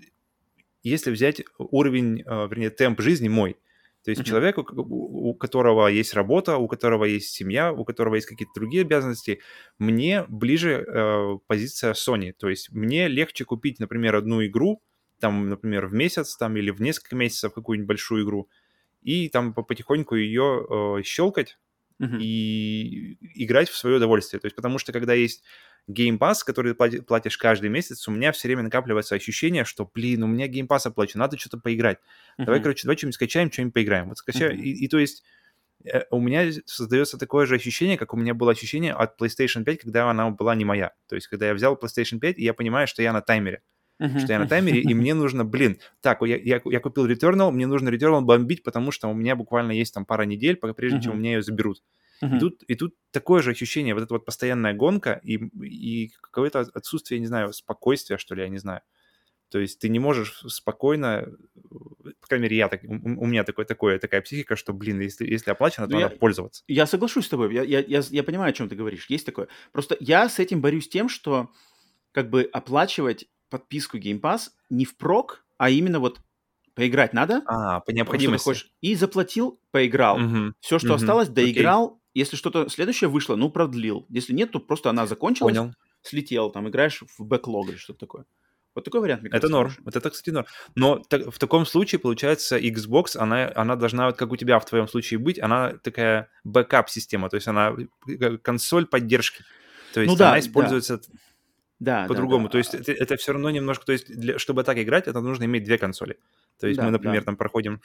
если взять уровень, э, вернее, темп жизни мой, то есть uh-huh. человек, у, у которого есть работа, у которого есть семья, у которого есть какие-то другие обязанности, мне ближе э, позиция Sony. То есть мне легче купить, например, одну игру, там, например, в месяц там, или в несколько месяцев какую-нибудь большую игру, и там потихоньку ее э, щелкать uh-huh. и играть в свое удовольствие. То есть потому что когда есть Game Pass, который ты платишь каждый месяц, у меня все время накапливается ощущение, что, блин, у меня Game Pass оплачен, надо что-то поиграть. Uh-huh. Давай, короче, давай что-нибудь скачаем, что-нибудь поиграем. Вот скачаю, uh-huh. и, и то есть э, у меня создается такое же ощущение, как у меня было ощущение от PlayStation 5, когда она была не моя. То есть, когда я взял PlayStation 5, и я понимаю, что я на таймере. Uh-huh. Что я на таймере, и мне нужно, блин, так, я, я, я купил Returnal, мне нужно Returnal бомбить, потому что у меня буквально есть там пара недель, прежде uh-huh. чем у меня ее заберут. Uh-huh. И, тут, и тут такое же ощущение, вот эта вот постоянная гонка и, и какое-то отсутствие, не знаю, спокойствия, что ли, я не знаю. То есть ты не можешь спокойно, по крайней мере, я так, у, у меня такой, такое, такая психика, что, блин, если, если оплачено, то ну, надо я, пользоваться. Я соглашусь с тобой, я, я, я, я понимаю, о чем ты говоришь, есть такое. Просто я с этим борюсь тем, что как бы оплачивать подписку Game Pass не впрок, а именно вот поиграть надо. А, по необходимости. Хочешь, и заплатил, поиграл. Угу. Все, что угу. осталось, доиграл. Окей. Если что-то следующее вышло, ну, продлил. Если нет, то просто она закончилась, Понял. слетел, там, играешь в бэклог или что-то такое. Вот такой вариант, мне Это кажется, норм. хороший. Вот это, кстати, норм. Но та- в таком случае, получается, Xbox, она, она должна, вот как у тебя в твоем случае быть, она такая бэкап-система, то есть она э, консоль поддержки. То есть Ну она да. используется Да, да, по-другому. да. То есть это, это все равно немножко... То есть для, чтобы так играть, это нужно иметь две консоли. То есть Да, мы, например, да. там проходим...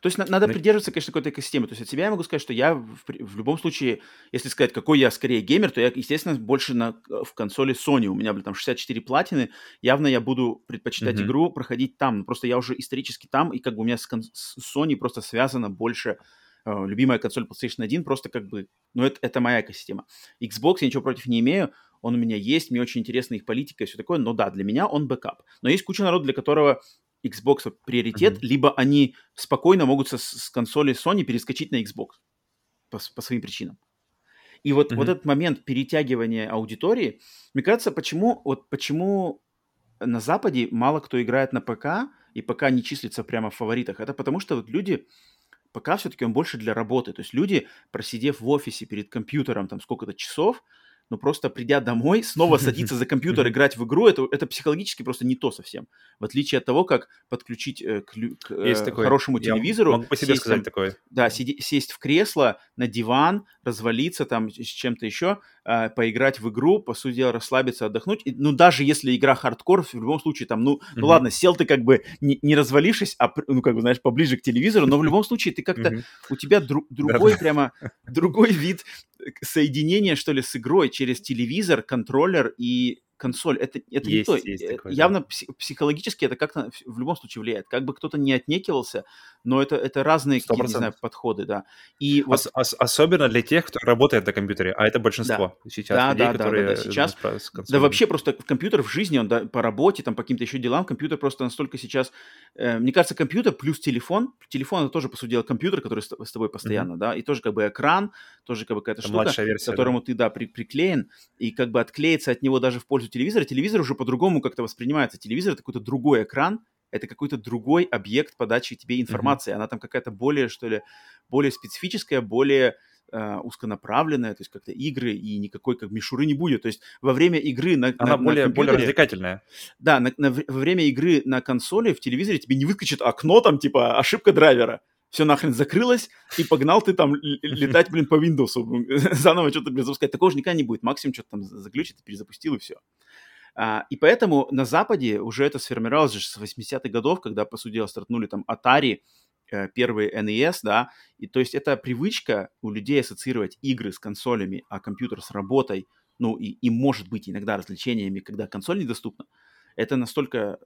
То есть на- надо придерживаться, конечно, какой-то экосистемы. То есть от себя я могу сказать, что я в, в любом случае, если сказать, какой я скорее геймер, то я, естественно, больше на, в консоли Sony. У меня, блин, там 64 платины. Явно я буду предпочитать Мгм. игру проходить там. Ну, Просто я уже исторически там, и как бы у меня с, с Sony просто связано больше э, любимая консоль PlayStation 1, просто как бы, ну, это, это моя экосистема. Xbox я ничего против не имею, он у меня есть, мне очень интересна их политика и все такое, но да, для меня он бэкап. Но есть куча народу, для которого Xbox вот приоритет, Мгм. либо они спокойно могут со- с, консоли Sony перескочить на Xbox по, по своим причинам. И вот, вот Мгм. этот момент перетягивания аудитории, мне кажется, почему, вот почему на Западе мало кто играет на ПК, и ПК не числится прямо в фаворитах, это потому что вот люди, ПК все-таки он больше для работы. То есть люди, просидев в офисе перед компьютером там сколько-то часов, ну просто придя домой, <laughs> снова садиться за компьютер, играть в игру, это, это психологически просто не то совсем. В отличие от того, как подключить э, к, к, э, такое. хорошему Я телевизору, могу по себе сесть сказать там- такое. да, сиди- сесть в кресло, на диван, развалиться там с чем-то еще, э, поиграть в игру, по сути дела, расслабиться, отдохнуть. И, ну, даже если игра хардкор, в любом случае, там, ну, ну Мгм. ладно, сел ты как бы не, не развалившись, а, ну, как бы, знаешь, поближе к телевизору, но в любом случае ты как-то, Мгм. у тебя дру- <laughs> другой прямо, другой вид соединения, что ли, с игрой через телевизор, контроллер и консоль. Это, это не Есть, то. есть Э, такое, да. Явно пси- психологически это как-то в- любом случае влияет. Как бы кто-то не отнекивался, но это, это разные, Сто какие-то, не знаю, подходы, да. И вот Ос- ос- особенно для тех, кто работает на компьютере, а это большинство сейчас Да, людей, да, да, да, которые да. э, Сейчас- Да вообще просто компьютер в жизни, он да, по работе, там, по каким-то еще делам, компьютер просто настолько сейчас... э, мне кажется, компьютер плюс телефон, телефон это тоже, по сути дела, компьютер, который с, тобой постоянно, да, и тоже как бы экран, тоже как бы какая-то Это штука, версия. да. которому ты, да, при- приклеен, и как бы отклеиться от него даже в пользу телевизора. Телевизор уже по-другому как-то воспринимается. Телевизор — это какой-то другой экран, это какой-то другой объект подачи тебе информации. Она там какая-то более, что ли, более специфическая, более э, узконаправленная, то есть как-то игры и никакой как мишуры не будет. То есть во время игры на, Она на- на более, более компьютере- развлекательная. да, на- на во время игры на консоли в телевизоре тебе не выскочит окно, там, типа, ошибка драйвера. Все нахрен закрылось, и погнал ты там летать, блин, по Windows, <laughs> заново что-то блин, запускать. Такого же никогда не будет. Максимум что-то там заглючит, ты перезапустил, и все. и поэтому на Западе уже это сформировалось же с 80-х годов, когда, по сути дела, стартнули там Atari, э, первый NES, да, и то есть это привычка у людей ассоциировать игры с консолями, а компьютер с работой, ну и, и может быть иногда развлечениями, когда консоль недоступна, это настолько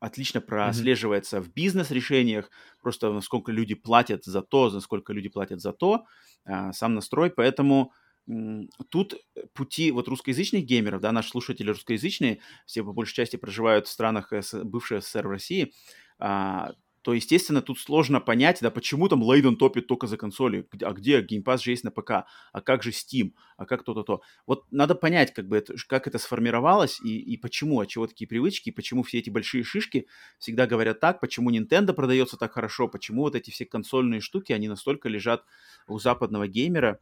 отлично прослеживается в бизнес-решениях, просто насколько люди платят за то, насколько люди платят за то, а, сам настрой, поэтому тут пути вот русскоязычных геймеров, да, наши слушатели русскоязычные, все по большей части проживают в странах СС- бывшей СССР в России, а, то, естественно, тут сложно понять, да, почему там Лейден топит только за консоли, а где Game Pass же есть на ПК, а как же Steam, а как то-то-то. Вот надо понять, как бы это, как это сформировалось и, и почему, от чего такие привычки, и почему все эти большие шишки всегда говорят так, почему Nintendo продается так хорошо, почему вот эти все консольные штуки, они настолько лежат у западного геймера,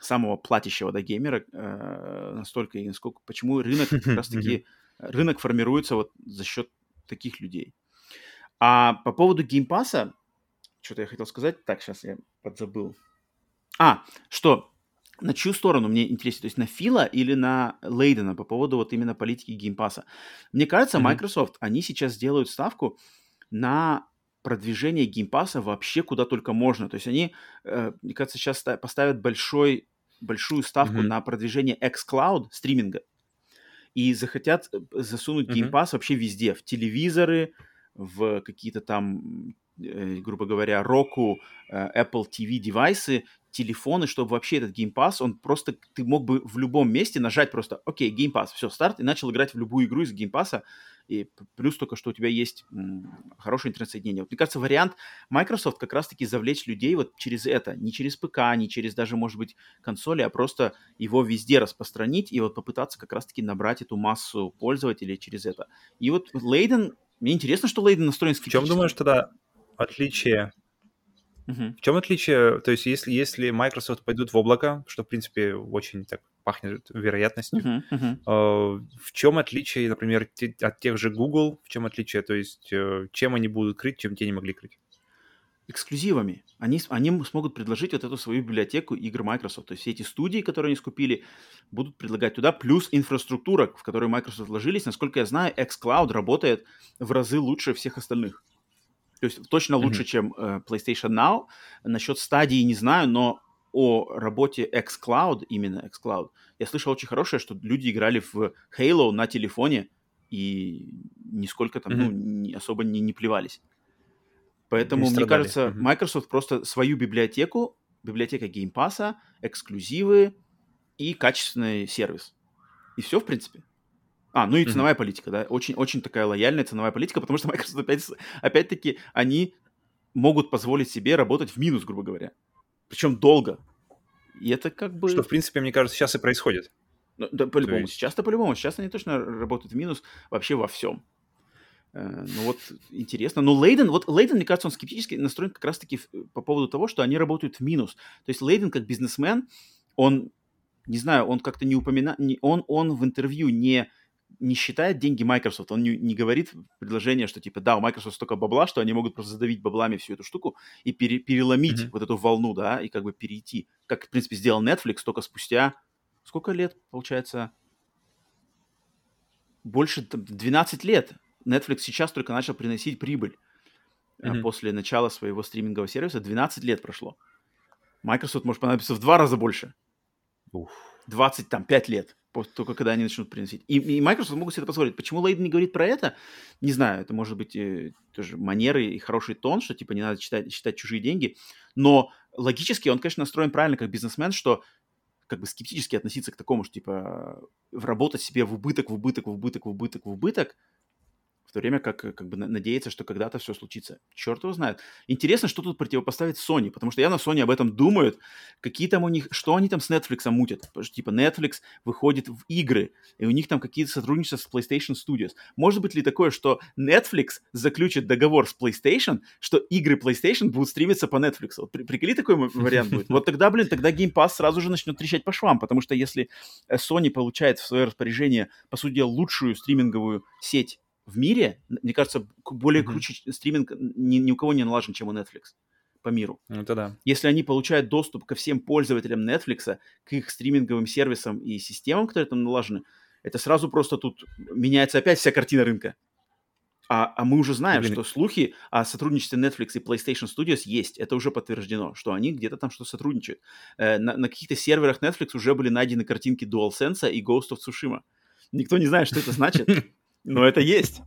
самого платящего, да, геймера, э, настолько и насколько, почему рынок как раз-таки, <laughs> рынок формируется вот за счет таких людей. А по поводу Game Pass'а, что-то я хотел сказать, так, сейчас я подзабыл. А, что, на чью сторону мне интереснее, то есть на Фила или на Лейдена по поводу вот именно политики Game Pass'а? Мне кажется. Microsoft, они сейчас делают ставку на продвижение Game Pass'а вообще куда только можно. То есть они, э, мне кажется, сейчас ста- поставят большой, большую ставку Мгм. на продвижение xCloud стриминга и захотят э, засунуть Game Pass вообще везде, в телевизоры, в какие-то там, э, грубо говоря, Roku, э, Apple TV девайсы, телефоны, чтобы вообще этот Game Pass, он просто, ты мог бы в любом месте нажать просто, окей, Game Pass, все, старт, и начал играть в любую игру из Game Pass'а, и п- плюс только, что у тебя есть хорошее интернет-соединение. Вот, мне кажется, вариант Microsoft как раз-таки завлечь людей вот через это, не через ПК, не через даже, может быть, консоли, а просто его везде распространить и вот попытаться как раз-таки набрать эту массу пользователей через это. И вот Лейден, мне интересно, что Лейден настроен В чем скептически. думаешь тогда отличие? Мгм. В чем отличие? То есть если, если Microsoft пойдут в облако, что, в принципе, очень так пахнет вероятностью. Мгм, мгм. А, В чем отличие, например, от тех же Google? В чем отличие? То есть, э, чем они будут крыть, чем те не могли крыть? Эксклюзивами. Они, они смогут предложить вот эту свою библиотеку игр Microsoft. То есть все эти студии, которые они скупили, будут предлагать туда, плюс инфраструктура, в которую Microsoft вложились. Насколько я знаю, xCloud работает в разы лучше всех остальных. То есть точно лучше, Мгм. чем э, PlayStation Now. Насчет стадии не знаю, но о работе xCloud, именно xCloud, я слышал очень хорошее, что люди играли в Halo на телефоне и нисколько там, ну, не- особо не, не плевались. Поэтому, Не мне кажется. Microsoft просто свою библиотеку, библиотека Game Pass, эксклюзивы и качественный сервис. И все, в принципе. А, ну и ценовая политика, да, очень, очень такая лояльная ценовая политика, потому что <laughs> Microsoft опять, опять-таки они могут позволить себе работать в минус, грубо говоря. Причем долго. И это как бы... Что, в принципе, мне кажется, сейчас и происходит. Ну, да, по-любому. есть- Сейчас-то по-любому. Сейчас они точно работают в минус вообще во всем. Э, Ну вот интересно. Но Лейден, вот Лейден, мне кажется, он скептически настроен как раз-таки по поводу того, что они работают в минус. То есть Лейден как бизнесмен, он, не знаю, он как-то не упоминает, он, он в интервью не, не считает деньги Microsoft, он не, не говорит предложение, что типа, да, у Microsoft столько бабла, что они могут просто задавить баблами всю эту штуку и пере- переломить Мгм. вот эту волну, да, и как бы перейти. Как, в принципе, сделал Netflix только спустя сколько лет, получается? Больше там, 12 лет. Netflix сейчас только начал приносить прибыль Мгм. после начала своего стримингового сервиса. 12 лет прошло. Microsoft может понадобиться в два раза больше. Уф. 25 лет, после- только когда они начнут приносить. И, и Microsoft могут себе это позволить. Почему Лейден не говорит про это? Не знаю, это может быть э, тоже манеры и хороший тон, что типа не надо читать, считать чужие деньги. Но логически он, конечно, настроен правильно как бизнесмен, что как бы скептически относиться к такому, что типа работать себе в убыток, в убыток, в убыток, в убыток, в убыток, то время как, э, как бы на- надеяться, что когда-то все случится. Черт его знает. Интересно, что тут противопоставить Sony, потому что я на Sony об этом думают, какие там у них, что они там с Netflix мутят. Потому что, типа, Netflix выходит в игры, и у них там какие-то сотрудничества с PlayStation Studios. Может быть ли такое, что Netflix заключит договор с PlayStation, что игры PlayStation будут стримиться по Netflix? Вот при- приколи такой вариант будет. Вот тогда, блин, тогда Game Pass сразу же начнет трещать по швам, потому что если э, Sony получает в свое распоряжение, по сути лучшую стриминговую сеть в мире, мне кажется, более круче стриминг ни, ни у кого не налажен, чем у Netflix по миру. Ну, Это да. Если они получают доступ ко всем пользователям Netflix, к их стриминговым сервисам и системам, которые там налажены, это сразу просто тут меняется опять вся картина рынка. А, а мы уже знаем, Блин. что слухи о сотрудничестве Netflix и PlayStation Studios есть. Это уже подтверждено, что они где-то там что сотрудничают. Э, на, на каких-то серверах Netflix уже были найдены картинки DualSense и Ghost of Tsushima. Никто не знает, что это значит, <laughs> но это есть.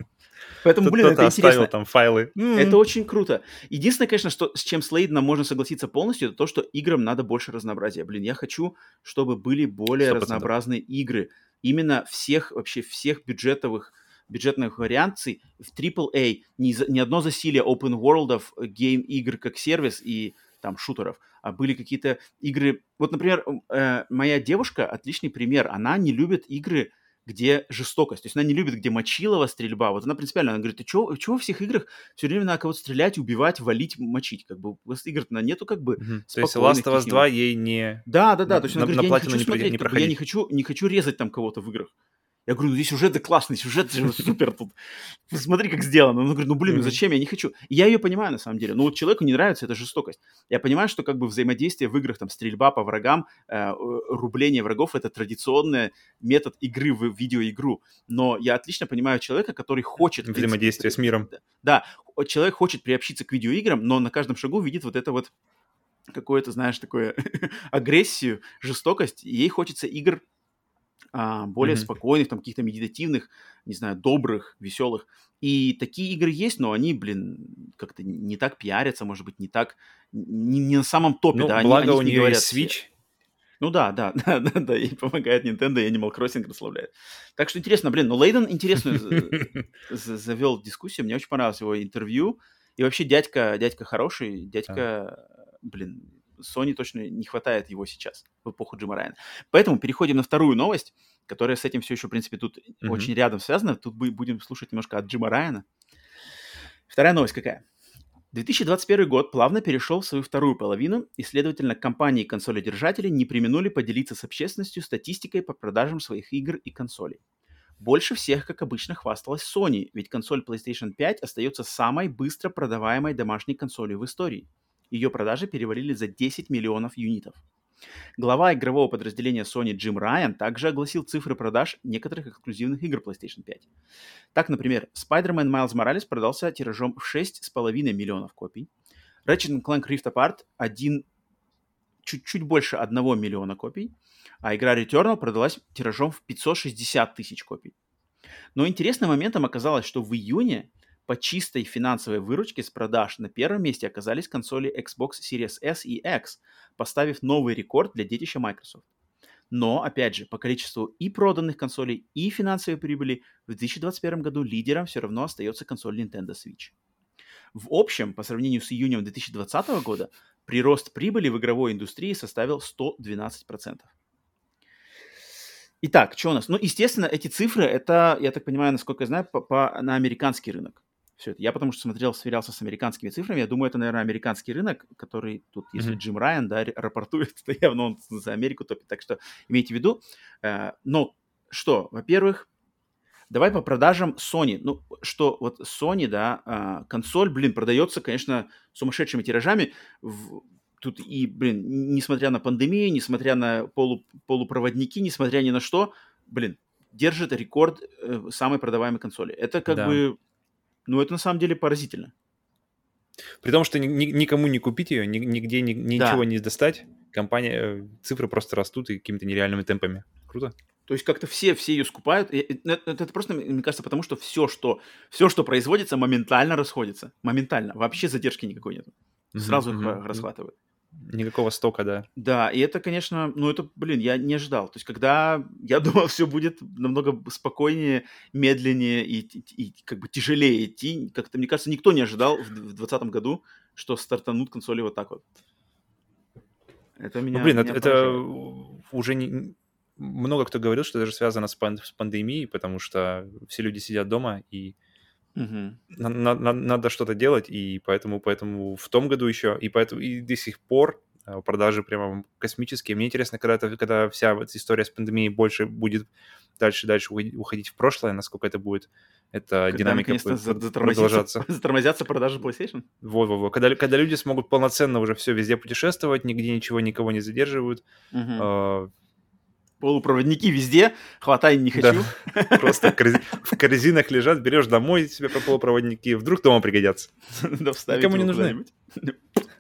Поэтому, блин, это интересно. там файлы. Это очень круто. Единственное, конечно, что, с чем с Лейденом можно согласиться полностью, это то, что играм надо больше разнообразия. Блин, я хочу, чтобы были более 100%. разнообразные игры. Именно всех, вообще всех бюджетовых бюджетных вариаций в AAA. Ни, за- ни одно засилие open world гейм-игр как сервис и там шутеров, а были какие-то игры... Вот, например, э, моя девушка отличный пример. Она не любит игры, где жестокость. То есть она не любит, где мочилова, стрельба. Вот она принципиально, она говорит, ты чего, чего во всех играх все время надо кого-то стрелять, убивать, валить, мочить? Как бы у вас игр на нету как бы... Мгм. То есть Last of Us тихих. 2 ей не... Да, да, да. на- То есть она на- говорит, на я не хочу не смотреть, не как бы я не хочу, не хочу резать там кого-то в играх. Я говорю, ну здесь сюжеты классные, сюжет же супер тут. Смотри, как сделано. Он говорит, ну блин, ну зачем, я не хочу. И я ее понимаю на самом деле. Ну вот человеку не нравится эта жестокость. Я понимаю, что как бы взаимодействие в играх, там, стрельба по врагам, э, э, рубление врагов — это традиционный метод игры в видеоигру. Но я отлично понимаю человека, который хочет... Взаимодействие с миром. да, человек хочет приобщиться к видеоиграм, но на каждом шагу видит вот это вот какое-то, знаешь, такое <laughs> агрессию, жестокость. И ей хочется игр а, более Мгм. спокойных, там каких-то медитативных, не знаю, добрых, веселых. И такие игры есть, но они, блин, как-то не так пиарятся, может быть, не так, не, не на самом топе, Ну, да, они- благо о них у не нее говорят есть. Switch. Ну да, да, <laughs> да, да, да, ей помогает Nintendo, и Animal Crossing прославляет. Так что интересно, блин, ну Лейден интересную <laughs> завел дискуссию, мне очень понравилось его интервью, и вообще дядька, дядька хороший, дядька, блин, Sony точно не хватает его сейчас, в эпоху Джима Райана. Поэтому переходим на вторую новость, которая с этим все еще, в принципе, тут Мгм. очень рядом связана. Тут бу- будем слушать немножко от Джима Райана. Вторая новость какая? 2021 год плавно перешел в свою вторую половину, и, следовательно, компании и консолидержатели не применули поделиться с общественностью статистикой по продажам своих игр и консолей. Больше всех, как обычно, хвасталась Sony, ведь консоль PlayStation 5 остается самой быстро продаваемой домашней консолью в истории. Ее продажи перевалили за 10 миллионов юнитов. Глава игрового подразделения Sony Джим Райан также огласил цифры продаж некоторых эксклюзивных игр PlayStation 5. Так, например, Spider-Man Miles Morales продался тиражом в 6,5 миллионов копий, Ratchet Clank Rift Apart один, чуть-чуть больше 1 миллиона копий, а игра Returnal продалась тиражом в 560 тысяч копий. Но интересным моментом оказалось, что в июне по чистой финансовой выручке с продаж на первом месте оказались консоли Xbox Series S и X, поставив новый рекорд для детища Microsoft. Но, опять же, по количеству и проданных консолей, и финансовой прибыли в 2021 году лидером все равно остается консоль Nintendo Switch. В общем, по сравнению с июнем 2020 года, прирост прибыли в игровой индустрии составил 112%. Итак, что у нас? Ну, естественно, эти цифры, это, я так понимаю, насколько я знаю, по, по, на американский рынок все это. Я потому что смотрел, сверялся с американскими цифрами. Я думаю, это, наверное, американский рынок, который тут, если mm-hmm. Джим Райан, да, рапортует, <laughs> то явно он за Америку топит. Так что имейте в виду. Э, но что, во-первых, давай по продажам Sony. Ну, что вот Sony, да, э, консоль, блин, продается, конечно, сумасшедшими тиражами. Тут и, блин, несмотря на пандемию, несмотря на полу, полупроводники, несмотря ни на что, блин, держит рекорд э, самой продаваемой консоли. Это как да. бы ну, это на самом деле поразительно. При том, что ни, никому не купить ее, ни, нигде ни, ничего да. не достать, компания, э, цифры просто растут и какими-то нереальными темпами. Круто. То есть как-то все, все ее скупают. Это, это просто, мне кажется, потому что все, что, все, что производится, моментально расходится. Моментально. Вообще задержки никакой нет. Сразу mm-hmm. их расхватывают. Никакого стока, да. Да, и это, конечно, ну это, блин, я не ожидал. То есть, когда <laughs> я думал, все будет намного спокойнее, медленнее и, и, и как бы тяжелее идти, как-то, мне кажется, никто не ожидал в 2020 году, что стартанут консоли вот так вот. Это меня, ну, блин, меня это, это уже не, много кто говорил, что это же связано с, пан, с пандемией, потому что все люди сидят дома и Угу. Надо, надо что-то делать, и поэтому, поэтому в том году еще, и поэтому и до сих пор э, продажи прямо космические. Мне интересно, когда, это, когда вся эта история с пандемией больше будет дальше-дальше уходить в прошлое, насколько это будет эта когда динамика будет продолжаться. <laughs> Затормозятся продажи PlayStation? Во-во-во. Когда, когда люди смогут полноценно уже все везде путешествовать, нигде ничего никого не задерживают, угу полупроводники везде, хватай не хочу. Да. <laughs> Просто в корзинах лежат, берешь домой себе полупроводники, вдруг дома пригодятся. <laughs> Да Никому не нужны. <laughs>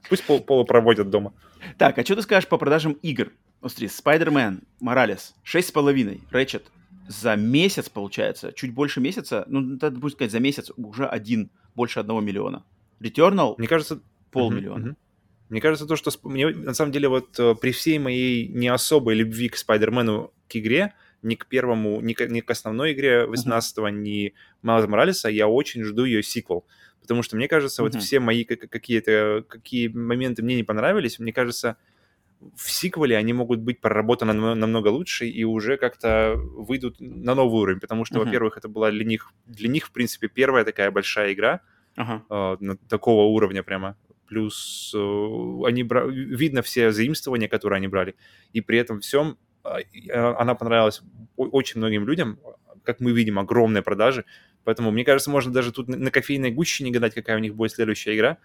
Пусть пол полупроводят дома. Так, а что ты скажешь по продажам игр? Смотри, Spider-Man, Morales, 6,5, Ratchet, за месяц, получается, чуть больше месяца, ну, надо будет сказать, за месяц уже один, больше одного миллиона. Returnal, Мне кажется, полмиллиона. Uh-huh, uh-huh. Мне кажется, то, что мне, на самом деле вот э, при всей моей не особой любви к Спайдермену к игре, ни к первому, ни к, ни к основной игре 18-го, ни Майлза Моралеса, я очень жду ее сиквел. Потому что мне кажется, uh-huh. вот все мои какие-то, какие моменты мне не понравились, мне кажется, в сиквеле они могут быть проработаны намного лучше и уже как-то выйдут на новый уровень, потому что, uh-huh. во-первых, это была для них, для них, в принципе, первая такая большая игра, uh-huh. э, такого уровня прямо плюс э, они бра... видно все заимствования, которые они брали, и при этом всем а, а, она понравилась очень многим людям, как мы видим, огромные продажи, поэтому, мне кажется, можно даже тут на кофейной гуще не гадать, какая у них будет следующая игра,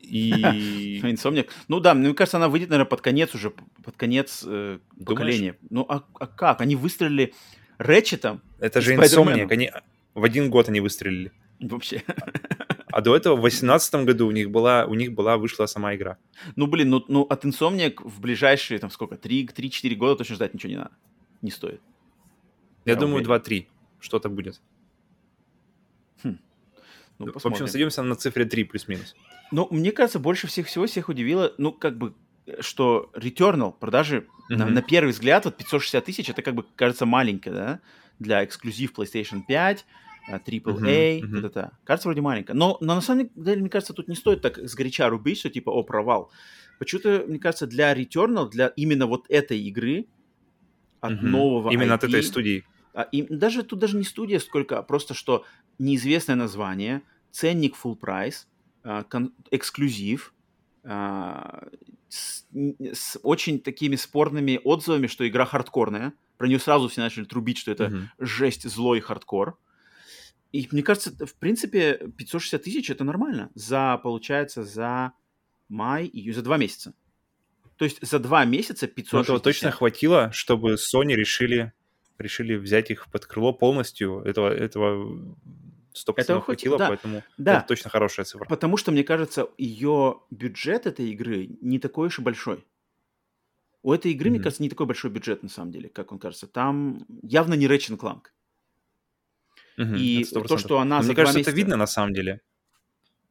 и... <laughs> Инсомник. Ну да, мне кажется, она выйдет, наверное, под конец уже, под конец э, поколения. Ну а, а как? Они выстрелили Рэтчетом Это же Инсомник, они в один год они выстрелили. Вообще. А до этого в 2018 году у них была, у них была вышла сама игра. Ну, блин, ну, ну от Insomniac в ближайшие, там, сколько, 3-4 года точно ждать ничего не надо. Не стоит. Я, Я думаю, 2-3 что-то будет. Хм. Ну, в общем, садимся на цифре 3 плюс-минус. Ну, мне кажется, больше всех всего всех удивило, ну, как бы, что Returnal продажи mm-hmm. на, на первый взгляд, вот 560 тысяч, это как бы кажется маленько, да, для эксклюзив PlayStation 5, AAA, uh-huh, uh-huh. это кажется вроде маленько. Но, но на самом деле, мне кажется, тут не стоит так сгоряча рубить, что типа, о, провал. Почему-то, мне кажется, для Returnal, для именно вот этой игры, от uh-huh. нового Именно IP, от этой студии. А, и, даже тут даже не студия сколько, а просто что неизвестное название, ценник full price, а, кон- эксклюзив а, с, с очень такими спорными отзывами, что игра хардкорная. Про нее сразу все начали трубить, что это Мгм. жесть, злой хардкор. И мне кажется, в принципе, 560 тысяч это нормально. За, получается, за май, июнь, за два месяца. То есть за два месяца Но 560. этого точно хватило, чтобы Sony решили, решили взять их под крыло полностью. Этого, этого 100% Этого хватило, да. поэтому Да. это точно хорошая цифра. Потому что, мне кажется, ее бюджет этой игры не такой уж и большой. У этой игры, мне Мгм. кажется, не такой большой бюджет, на самом деле, как он кажется. Там явно не Ratchet Clank. Мгм, И это 100%. то, что она Но за Мне кажется, месяца... это видно на самом деле.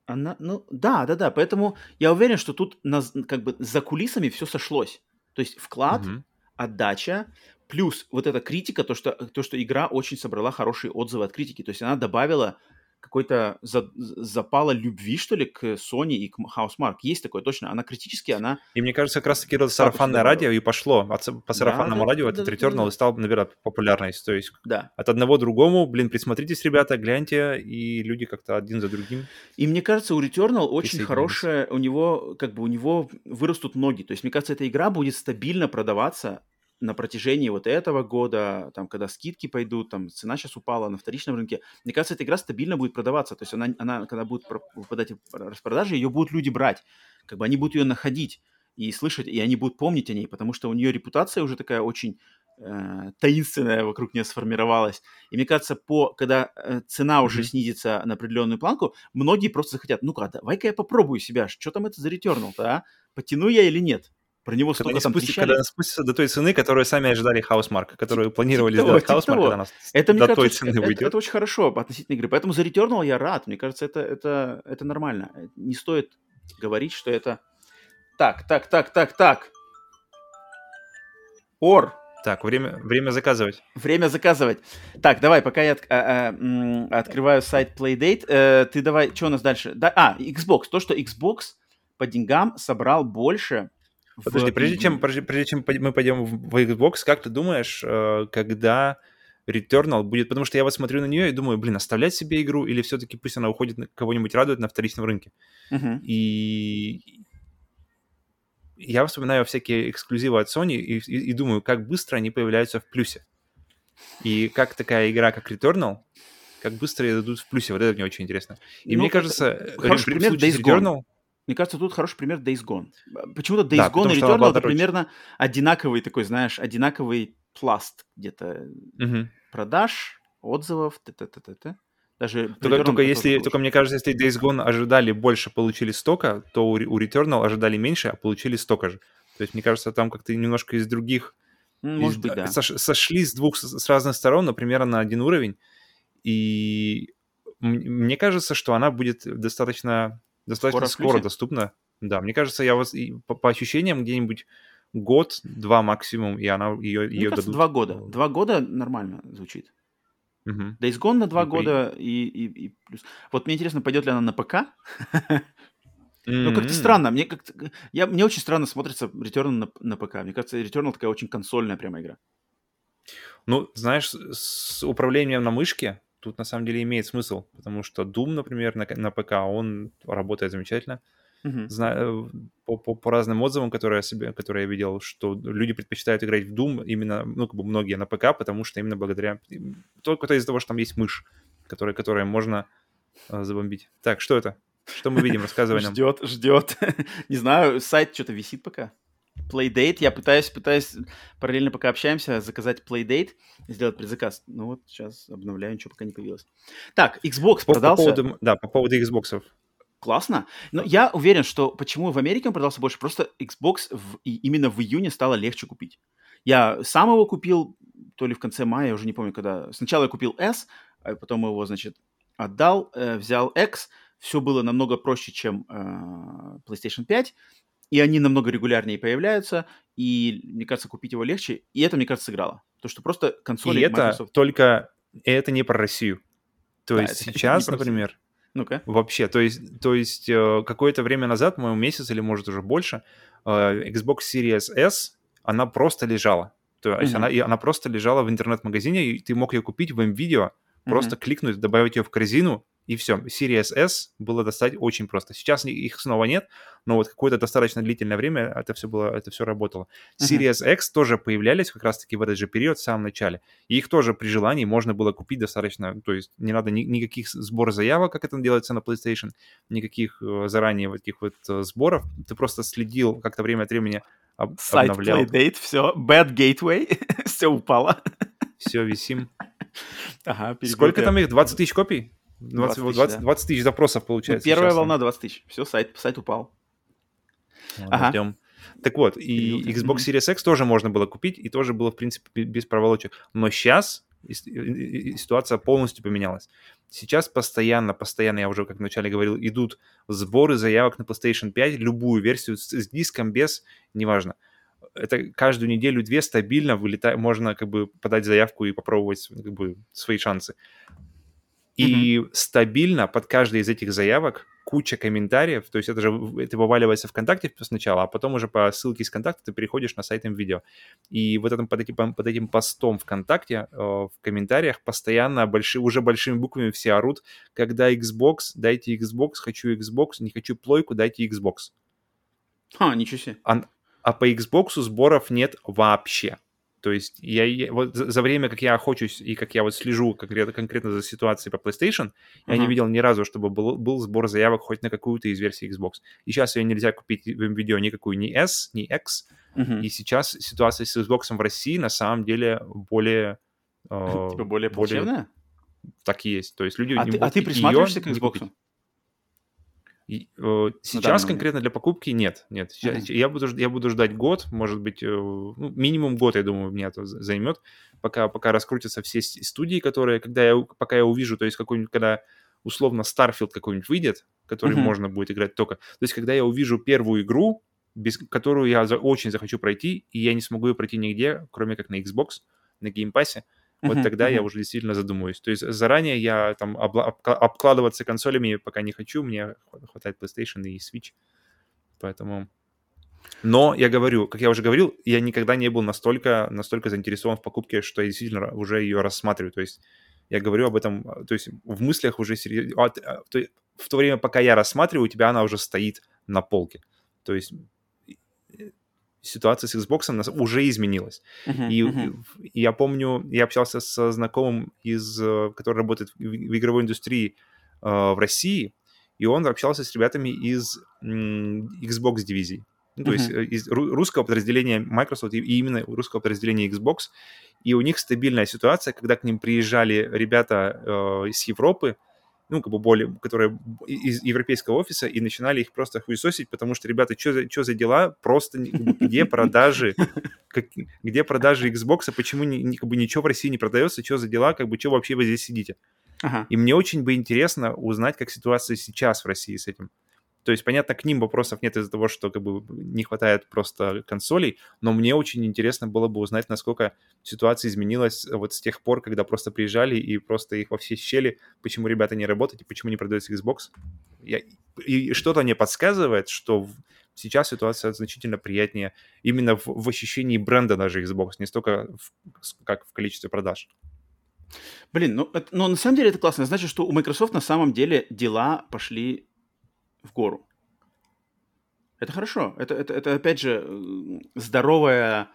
Она, ну, да, да, да. Поэтому я уверен, что тут на, как бы за кулисами все сошлось. То есть вклад, Мгм. отдача, плюс вот эта критика, то что, то, что игра очень собрала хорошие отзывы от критики. То есть она добавила какой-то за- запала любви, что ли, к Sony и к Housemark. Есть такое, точно. Она критически, она... И мне кажется, как раз-таки это сарафанное радио и пошло. От са- по сарафанному да, радио да, этот да, Returnal да. и стал набирать популярность. То есть Да. от одного к другому, блин, присмотритесь, ребята, гляньте, и люди как-то один за другим. И мне кажется, у Returnal очень хорошая, у него, как бы, у него вырастут ноги. То есть, мне кажется, эта игра будет стабильно продаваться на протяжении вот этого года, там, когда скидки пойдут, там, цена сейчас упала на вторичном рынке. Мне кажется, эта игра стабильно будет продаваться. То есть, она, она когда будет выпадать в распродаже, ее будут люди брать. Как бы они будут ее находить и слышать, и они будут помнить о ней, потому что у нее репутация уже такая очень э, таинственная вокруг нее сформировалась. И мне кажется, по, когда э, цена уже Мгм. снизится на определенную планку, многие просто захотят, ну-ка, давай-ка я попробую себя, что там это за Returnal-то, а? Потяну я или нет? Про него Когда столько они, там спустя- когда они спустятся до той цены, которую сами ожидали Housemark, которую планировали того, сделать Housemark, того. когда она с- Это, мне до кажется, той очень- цены это, выйдет. это очень хорошо относительно игры. Поэтому за Returnal я рад. Мне кажется, это, это, это нормально. Не стоит говорить, что это... Так, так, так, так, так. Ор, Так, время, время заказывать. Время заказывать. Так, давай, пока я от- а, а, открываю сайт Playdate, э, ты давай, что у нас дальше? Да, а, Xbox. То, что Xbox по деньгам собрал больше. В Подожди, прежде чем, прежде, прежде чем мы пойдем в Xbox, как ты думаешь, э, когда Returnal будет... Потому что я вот смотрю на нее и думаю, блин, оставлять себе игру или все-таки пусть она уходит, на- кого-нибудь радует на вторичном рынке. Мгм. И я вспоминаю всякие эксклюзивы от Sony и, и- и думаю, как быстро они появляются в плюсе. И как такая игра, как Returnal, как быстро дадут в плюсе. Вот это мне очень интересно. И Ну, мне кажется, э, хороший при пример Days Gone. Returnal... Мне кажется, тут хороший пример Days Gone. Почему-то Days Да, Gone и Returnal это примерно одинаковый такой, знаешь, одинаковый пласт где-то Мгм. продаж, отзывов, т-т-т-т-т. Даже Только, только если, только мне кажется, если Days Gone ожидали больше, получили столько, то у, у Returnal ожидали меньше, а получили столько же. То есть, мне кажется, там как-то немножко из других... М, из- Может быть, да. сош- сошли с двух, с разных сторон, но примерно на один уровень. И мне кажется, что она будет достаточно, достаточно Скоро скоро, доступна. Да, мне кажется, я вот и по, по ощущениям где-нибудь год-два максимум, и она ее, Мне ее кажется, дадут. два года. Два года нормально звучит. Мгм. Days Gone на два И при- года и, и- и плюс. Вот мне интересно, пойдет ли она на ПК? <laughs> Ну, как-то странно. Мне как я, мне очень странно смотрится Returnal на, на ПК. Мне кажется, Returnal такая очень консольная прямо игра. Ну, знаешь, с управлением на мышке тут на самом деле имеет смысл, потому что Doom, например, на, на ПК, он работает замечательно. Мгм. Знаю, по, по, по разным отзывам, которые я, себе, которые я видел, что люди предпочитают играть в Doom именно, ну, как бы многие на ПК, потому что именно благодаря... Только из-за того, что там есть мышь, которая, которая можно э, забомбить. Так, что это? Что мы видим? Рассказывай нам. Ждет, ждет. <laughs> Не знаю, сайт что-то висит пока. Playdate. Я пытаюсь, пытаюсь параллельно пока общаемся, заказать Playdate, сделать предзаказ. Ну вот сейчас обновляю, ничего пока не появилось. Так, Xbox По, по продался. поводу, да, по поводу Xbox. Классно. Но я уверен, что почему в Америке он продался больше, просто Xbox в- и именно в июне стало легче купить. Я сам его купил, то ли в конце мая, я уже не помню, когда. Сначала я купил S, а потом его, значит, отдал, э, взял X. Все было намного проще, чем э, PlayStation 5. И они намного регулярнее появляются. И, мне кажется, купить его легче. И это, мне кажется, сыграло. То, что просто консоли И это Microsoft... только... и это не про Россию. То Да, есть <laughs> сейчас, например, Ну-ка. Вообще, то есть, то есть э, какое-то время назад, по-моему, месяц или может уже больше, э, Xbox Series S, она просто лежала. То есть Мгм. она, и она просто лежала в интернет-магазине, и ты мог ее купить в MVideo, просто кликнуть, добавить ее в корзину, и все. Series S было достать очень просто. Сейчас их снова нет, но вот какое-то достаточно длительное время это все было, это все работало. Series uh-huh. X тоже появлялись как раз-таки в этот же период, в самом начале. И их тоже при желании можно было купить достаточно, то есть не надо ни, никаких сбор заявок, как это делается на PlayStation, никаких э, заранее вот таких вот э, сборов. Ты просто следил как-то время от времени об, Сайт обновлял. Playdate, все, Bad Gateway, <laughs> все упало. Все, висим. Ага, Сколько там их? 20 тысяч копий? 20, 20, 20, 20 тысяч запросов получается. Ну, первая сейчас, волна 20 тысяч. Все, сайт, сайт упал. Ладно, ага. Ждем. Так вот, и Xbox Series X тоже можно было купить, и тоже было, в принципе, без проволочек. Но сейчас ситуация полностью поменялась. Сейчас постоянно, постоянно, я уже, как вначале говорил, идут сборы заявок на PlayStation 5, любую версию с, с диском, без, неважно. Это каждую неделю-две стабильно вылетает, можно как бы подать заявку и попробовать как бы свои шансы. И mm-hmm. стабильно под каждой из этих заявок куча комментариев, то есть это же это вываливается ВКонтакте сначала, а потом уже по ссылке из ВКонтакта ты переходишь на сайт видео. И вот этом, под, этим, под этим постом ВКонтакте э, в комментариях постоянно большие, уже большими буквами все орут, когда Xbox, дайте Xbox, хочу Xbox, не хочу плойку, дайте Xbox. А, ничего себе. А, а по Xbox сборов нет вообще. То есть я, я вот за, за время, как я охочусь и как я вот слежу конкретно, конкретно за ситуацией по PlayStation, uh-huh. я не видел ни разу, чтобы был, был сбор заявок хоть на какую-то из версий Xbox. И сейчас ее нельзя купить в видео никакую ни S, ни X. Uh-huh. И сейчас ситуация с Xbox в России на самом деле более... <laughs> Э, типа более плачевная? Так и есть. То есть люди... А, не ты, а ты присматриваешься к Xbox? И, э, сейчас ну, конкретно для покупки нет, нет. Сейчас, я, буду, я буду ждать год, может быть, э, ну, минимум год, я думаю, меня это займет, пока, пока раскрутятся все студии, которые, когда я, пока я увижу, то есть какой-нибудь, когда условно Starfield какой-нибудь выйдет, который mm-hmm. можно будет играть только. То есть когда я увижу первую игру, без которую я за, очень захочу пройти, и я не смогу ее пройти нигде, кроме как на Xbox, на Game Pass, вот uh-huh, тогда uh-huh. я уже действительно задумаюсь. То есть заранее я там обла- обкладываться консолями пока не хочу, мне хватает PlayStation и Switch. Поэтому... Но я говорю, как я уже говорил, я никогда не был настолько, настолько заинтересован в покупке, что я действительно уже ее рассматриваю. То есть я говорю об этом, то есть в мыслях уже серьезно... А, в то время, пока я рассматриваю, у тебя она уже стоит на полке. То есть ситуация с Xbox уже изменилась. Uh-huh, и, uh-huh. и я помню, я общался со знакомым, из, э, который работает в, в игровой индустрии э, в России, и он общался с ребятами из м, Xbox дивизии. Ну, то uh-huh. есть э, из русского подразделения Microsoft и именно русского подразделения Xbox. И у них стабильная ситуация, когда к ним приезжали ребята э, из Европы, ну, как бы более, которые из европейского офиса, и начинали их просто хуесосить, потому что, ребята, что за, что за дела, просто где <laughs> продажи, как, где продажи Xbox, почему ни, как бы ничего в России не продается, что за дела, как бы, что вообще вы здесь сидите. Ага. И мне очень бы интересно узнать, как ситуация сейчас в России с этим. То есть, понятно, к ним вопросов нет из-за того, что как бы не хватает просто консолей, но мне очень интересно было бы узнать, насколько ситуация изменилась вот с тех пор, когда просто приезжали и просто их во все щели, почему ребята не работают и почему не продается Xbox. Я, и что-то мне подсказывает, что сейчас ситуация значительно приятнее именно в, в ощущении бренда даже Xbox, не столько в, как в количестве продаж. Блин, ну, это, ну на самом деле это классно. Значит, что у Microsoft на самом деле дела пошли в гору. Это хорошо. Это, это, это опять же, здоровая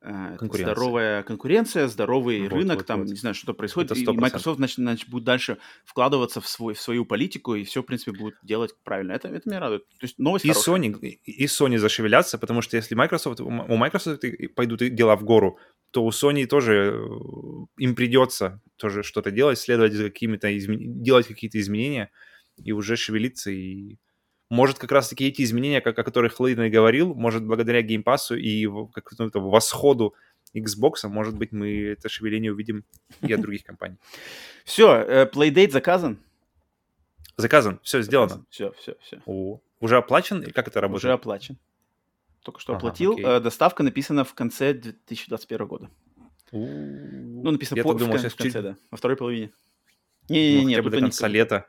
э, конкуренция. здоровая конкуренция, здоровый вот, рынок, вот, там, вот. не знаю, что-то происходит. И Microsoft, значит, значит, будет дальше вкладываться в, свой, в свою политику, и все, в принципе, будет делать правильно. Это, это меня радует. То есть новость и Sony, и Sony зашевелятся, потому что если Microsoft, у Microsoft пойдут дела в гору, то у Sony тоже э, им придется тоже что-то делать, следовать за какими-то, измен... делать какие-то изменения и уже шевелиться и может, как раз-таки эти изменения, как, о которых Лейден говорил, может, благодаря геймпасу и как ну, восходу Xbox, может быть, мы это шевеление увидим и от других компаний. <laughs> Все, э, Playdate заказан? Заказан, все сделано. Все, все, все. О, уже оплачен или как это работает? Уже оплачен. Только что оплатил. Э, доставка написана в конце 2021 года. Ну, написано по, думал, в, в конце, да, во второй половине. Не-не-не, ну, до конца лета.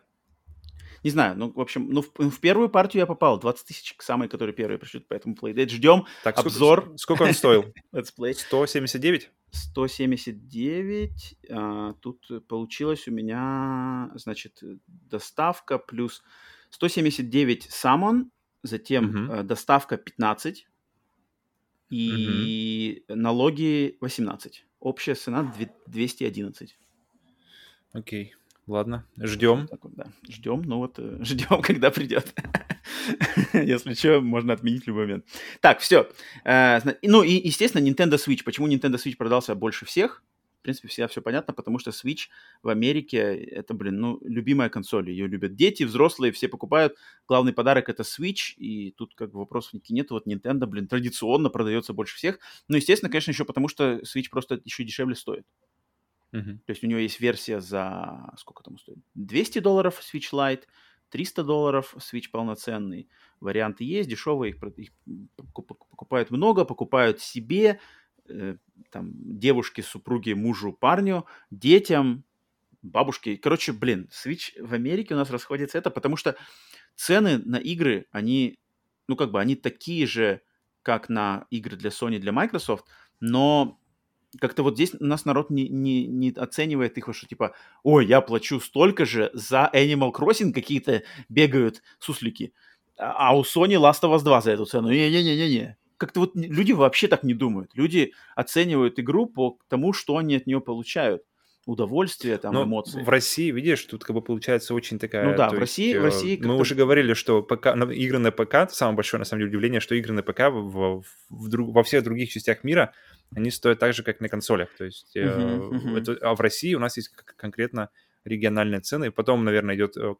Не знаю, ну, в общем, ну, в, в первую партию я попал. 20 тысяч к самой, которые первые пришлют, поэтому Playdate. Ждем так, обзор. Сколько, сколько он стоил? Let's play. 179? 179. А, тут получилось у меня, значит, доставка плюс 179 самон, затем Мгм. э, доставка 15 и налоги 18. Общая цена две- 211. Окей. Ладно. Ждем. Вот, да. Ждем, ну вот, э, <laughs> ждем, когда придет. <laughs> Если что, можно отменить любой момент. Так, все. Ну и, естественно, Nintendo Switch. Почему Nintendo Switch продался больше всех? В принципе, всегда все понятно, потому что Switch в Америке это, блин, ну, любимая консоль. Ее любят дети, взрослые, все покупают. Главный подарок это Switch, и тут как бы вопросов никаких нет. Вот Nintendo, блин, традиционно продается больше всех. Ну, естественно, конечно, еще потому что Switch просто еще дешевле стоит. Мгм. То есть у него есть версия за, сколько там стоит? 200 долларов Switch Lite, 300 долларов Switch полноценный. Варианты есть, дешевые, их, их покуп- покупают много, покупают себе, э, там, девушке, супруге, мужу, парню, детям, бабушке. Короче, блин, Switch в Америке у нас расходится это, потому что цены на игры, они, ну, как бы, они такие же, как на игры для Sony, для Microsoft, но как-то вот здесь нас народ не, не, не оценивает их, что типа, ой, я плачу столько же за Animal Crossing какие-то бегают суслики, а а у Sony Last of Us 2 за эту цену. Не-не-не-не-не. Как-то вот люди вообще так не думают. Люди оценивают игру по тому, что они от нее получают. Удовольствие, там, Но эмоции. в России, видишь, тут как бы получается очень такая... Ну да, в есть, России- в э, России Мы уже говорили, что ПК, игры на ПК, самое большое, на самом деле, удивление, что игры на ПК в, в- в во всех других частях мира, они стоят так же, как на консолях. То есть, Мгм, мгм. это- а в России у нас есть конкретно региональные цены. Потом, наверное, идет э,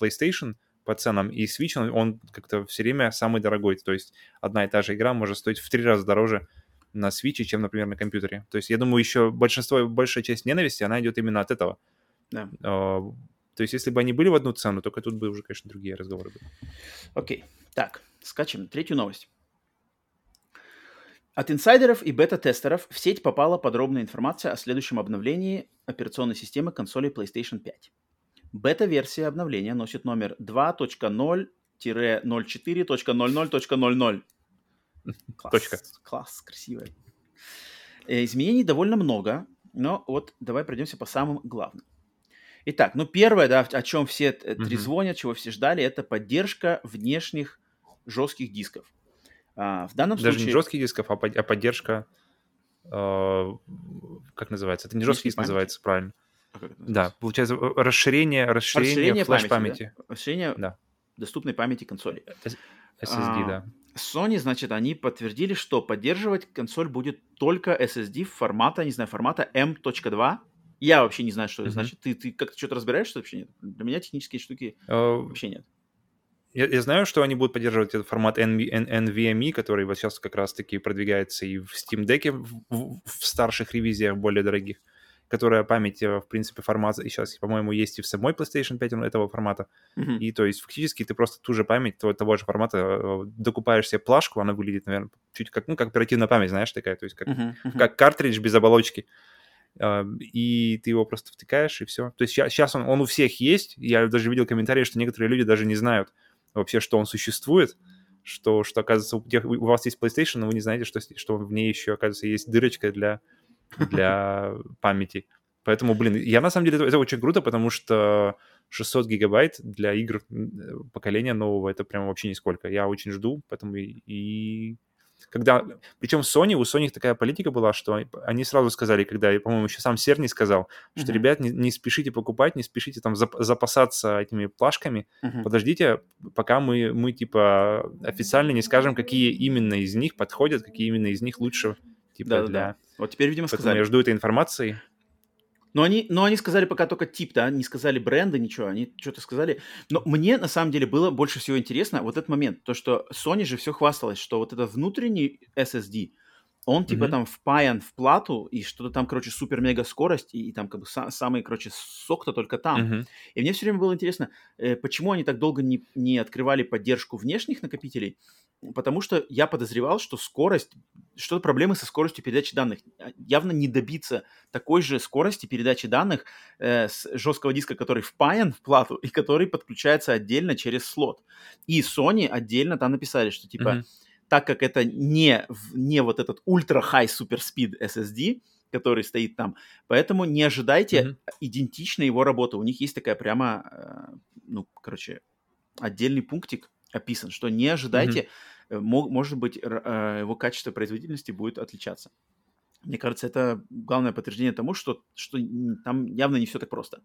PlayStation по ценам, и Switch, он, он как-то все время самый дорогой. То есть одна и та же игра может стоить в три раза дороже на Switch, чем, например, на компьютере. То есть я думаю, еще большинство, большая часть ненависти, она идет именно от этого. Да. А, То есть, если бы они были в одну цену, только тут бы уже, конечно, другие разговоры были. Окей. Так, скачем. Третью новость. От инсайдеров и бета-тестеров в сеть попала подробная информация о следующем обновлении операционной системы консолей PlayStation 5. Бета-версия обновления носит номер 2.0-04.00.00. Класс, Точка. Класс, красиво. Э, Изменений довольно много, но вот давай пройдемся по самым главным. Итак, ну первое, да, о чем все трезвонят, чего все ждали, это поддержка внешних жестких дисков. А, в данном Даже случае... не жестких дисков, а, под- а поддержка... а, как называется? Это не жесткий диск памяти. называется, правильно. а Да, получается, э, расширение, расширение, Расширение флеш-памяти. да? Расширение Да. доступной памяти консоли. SSD, А, да. Sony, значит, они подтвердили, что поддерживать консоль будет только SSD формата, не знаю, формата M.2. Я вообще не знаю, что это Мгм. значит. Ты, ты как-то что-то разбираешься вообще? Нет? Для меня технические штуки Э, вообще нет. Я, я знаю, что они будут поддерживать этот формат NV NVMe, который вот сейчас как раз-таки продвигается и в Steam Deck в, в- в старших ревизиях более дорогих, которая память, э, в принципе, формат и сейчас, по-моему, есть и в самой PlayStation 5 этого формата. Мгм. И то есть фактически ты просто ту же память того, того же формата э, докупаешь себе плашку, она выглядит, наверное, чуть как, ну, как оперативная память, знаешь, такая, то есть как, мгм. как картридж без оболочки. А, И ты его просто втыкаешь, и все. То есть сейчас он, он у всех есть. Я даже видел комментарии, что некоторые люди даже не знают вообще, что он существует, что, что оказывается, у, тех- у вас есть PlayStation, но вы не знаете, что, что в ней еще, оказывается, есть дырочка для, <laughs> для памяти. Поэтому, блин, я на самом деле, это, это очень круто, потому что 600 гигабайт для игр м, поколения нового, это прям вообще нисколько. Я очень жду, поэтому и, и когда... Причем Sony, у Sony такая политика была, что они- сразу сказали, когда, по-моему, еще сам Серни сказал, что, Мгм. ребят, не, не спешите покупать, не спешите там зап- запасаться этими плашками, Мгм. подождите, пока мы, мы, типа, официально не скажем, какие именно из них подходят, какие именно из них лучше, типа, Да-да-да. для... Вот теперь, видимо, Поэтому сказали. я жду этой информации. Но они, но они сказали пока только тип, да, не сказали бренда, ничего, они что-то сказали. Но мне, на самом деле, было больше всего интересно вот этот момент, то, что Sony же все хвасталась, что вот этот внутренний SSD, он типа Мгм. там впаян в плату, и что-то там, короче, супер-мега скорость, и, и там как бы са- самый, короче, сок-то только там. Мгм. И мне все время было интересно, э, почему они так долго не, не открывали поддержку внешних накопителей, потому что я подозревал, что скорость, что-то проблемы со скоростью передачи данных. А, Явно не добиться такой же скорости передачи данных э, с жесткого диска, который впаян в плату и который подключается отдельно через слот. И Sony отдельно там написали, что типа Мгм. так как это не, не вот этот ультра high super speed SSD, который стоит там. Поэтому не ожидайте mm-hmm. идентичной его работы. У них есть такая прямо, э, ну, короче, отдельный пунктик описан, что не ожидайте, mm-hmm. Может быть, э, его качество производительности будет отличаться. Мне кажется, это главное подтверждение тому, что, что там явно не все так просто.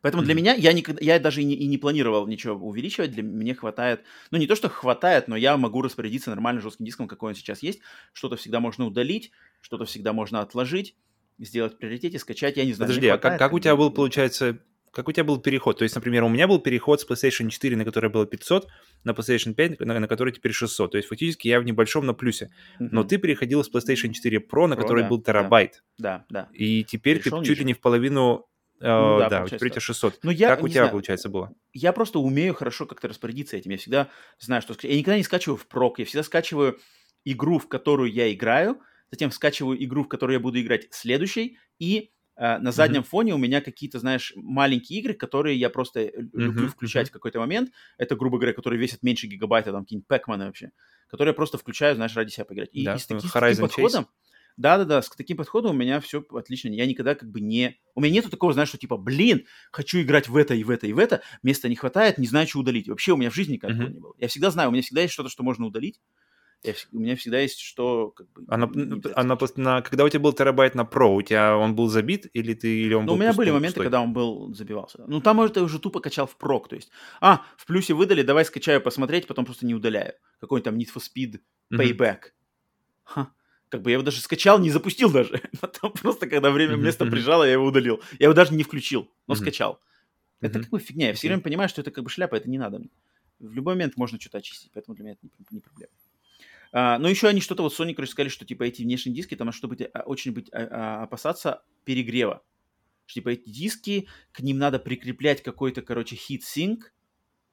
Поэтому mm-hmm. для меня, я, никогда, я даже и не, и не планировал ничего увеличивать, для меня хватает, ну не то, что хватает, но я могу распорядиться нормально жестким диском, какой он сейчас есть. Что-то всегда можно удалить, что-то всегда можно отложить, сделать в приоритете, скачать, я не знаю. Подожди, а как, как у тебя был, получается, как у тебя был переход? То есть, например, у меня был переход с PlayStation 4, на который было 500, на PlayStation 5, на, на который теперь 600. То есть, фактически я в небольшом на плюсе. Mm-hmm. Но ты переходил с PlayStation 4 Pro, на Pro, да, был терабайт. Да, да. И теперь ты ниже. чуть ли не в половину ну, да, да у тебя 600. Но я, как у тебя, знаю, получается, было? Я просто умею хорошо как-то распорядиться этим. Я всегда знаю, что... Я никогда не скачиваю в прок. Я всегда скачиваю игру, в которую я играю, затем скачиваю игру, в которую я буду играть следующей, и на заднем mm-hmm. фоне у меня какие-то, знаешь, маленькие игры, которые я просто mm-hmm. люблю включать mm-hmm. в какой-то момент. Это, грубо говоря, которые весят меньше гигабайта, там какие-нибудь пэкманы вообще, которые я просто включаю, знаешь, ради себя поиграть. И, да, и с, таки, с таким подходом... Да-да-да, с таким подходом у меня все отлично. Я никогда как бы не... У меня нету такого, знаешь, что типа, блин, хочу играть в это и в это и в это, места не хватает, не знаю, что удалить. Вообще у меня в жизни никогда mm-hmm. не было. Я всегда знаю, у меня всегда есть что-то, что можно удалить. Я, у меня всегда есть что... Как бы, а на, а на, когда у тебя был терабайт на Pro, у тебя он был забит или ты или он ну, был у меня пустой, были моменты, пустой? когда он был забивался. Ну, там, может, я уже тупо качал в прок, то есть, а, в плюсе выдали, давай скачаю посмотреть, потом просто не удаляю. Какой-нибудь там Need for Speed Payback. Mm-hmm. Ха как бы я его даже скачал, не запустил даже. <laughs> Потом просто, когда время место прижало, я его удалил. Я его даже не включил, но скачал. Это как бы фигня. Я все время понимаю, что это как бы шляпа, это не надо мне. В любой момент можно что-то очистить, поэтому для меня это не, не проблема. А, но еще они что-то, вот Sony, короче, сказали, что типа эти внешние диски, там что быть, а, очень быть, а, а, опасаться перегрева. Что типа эти диски, к ним надо прикреплять какой-то, короче, heat-sink,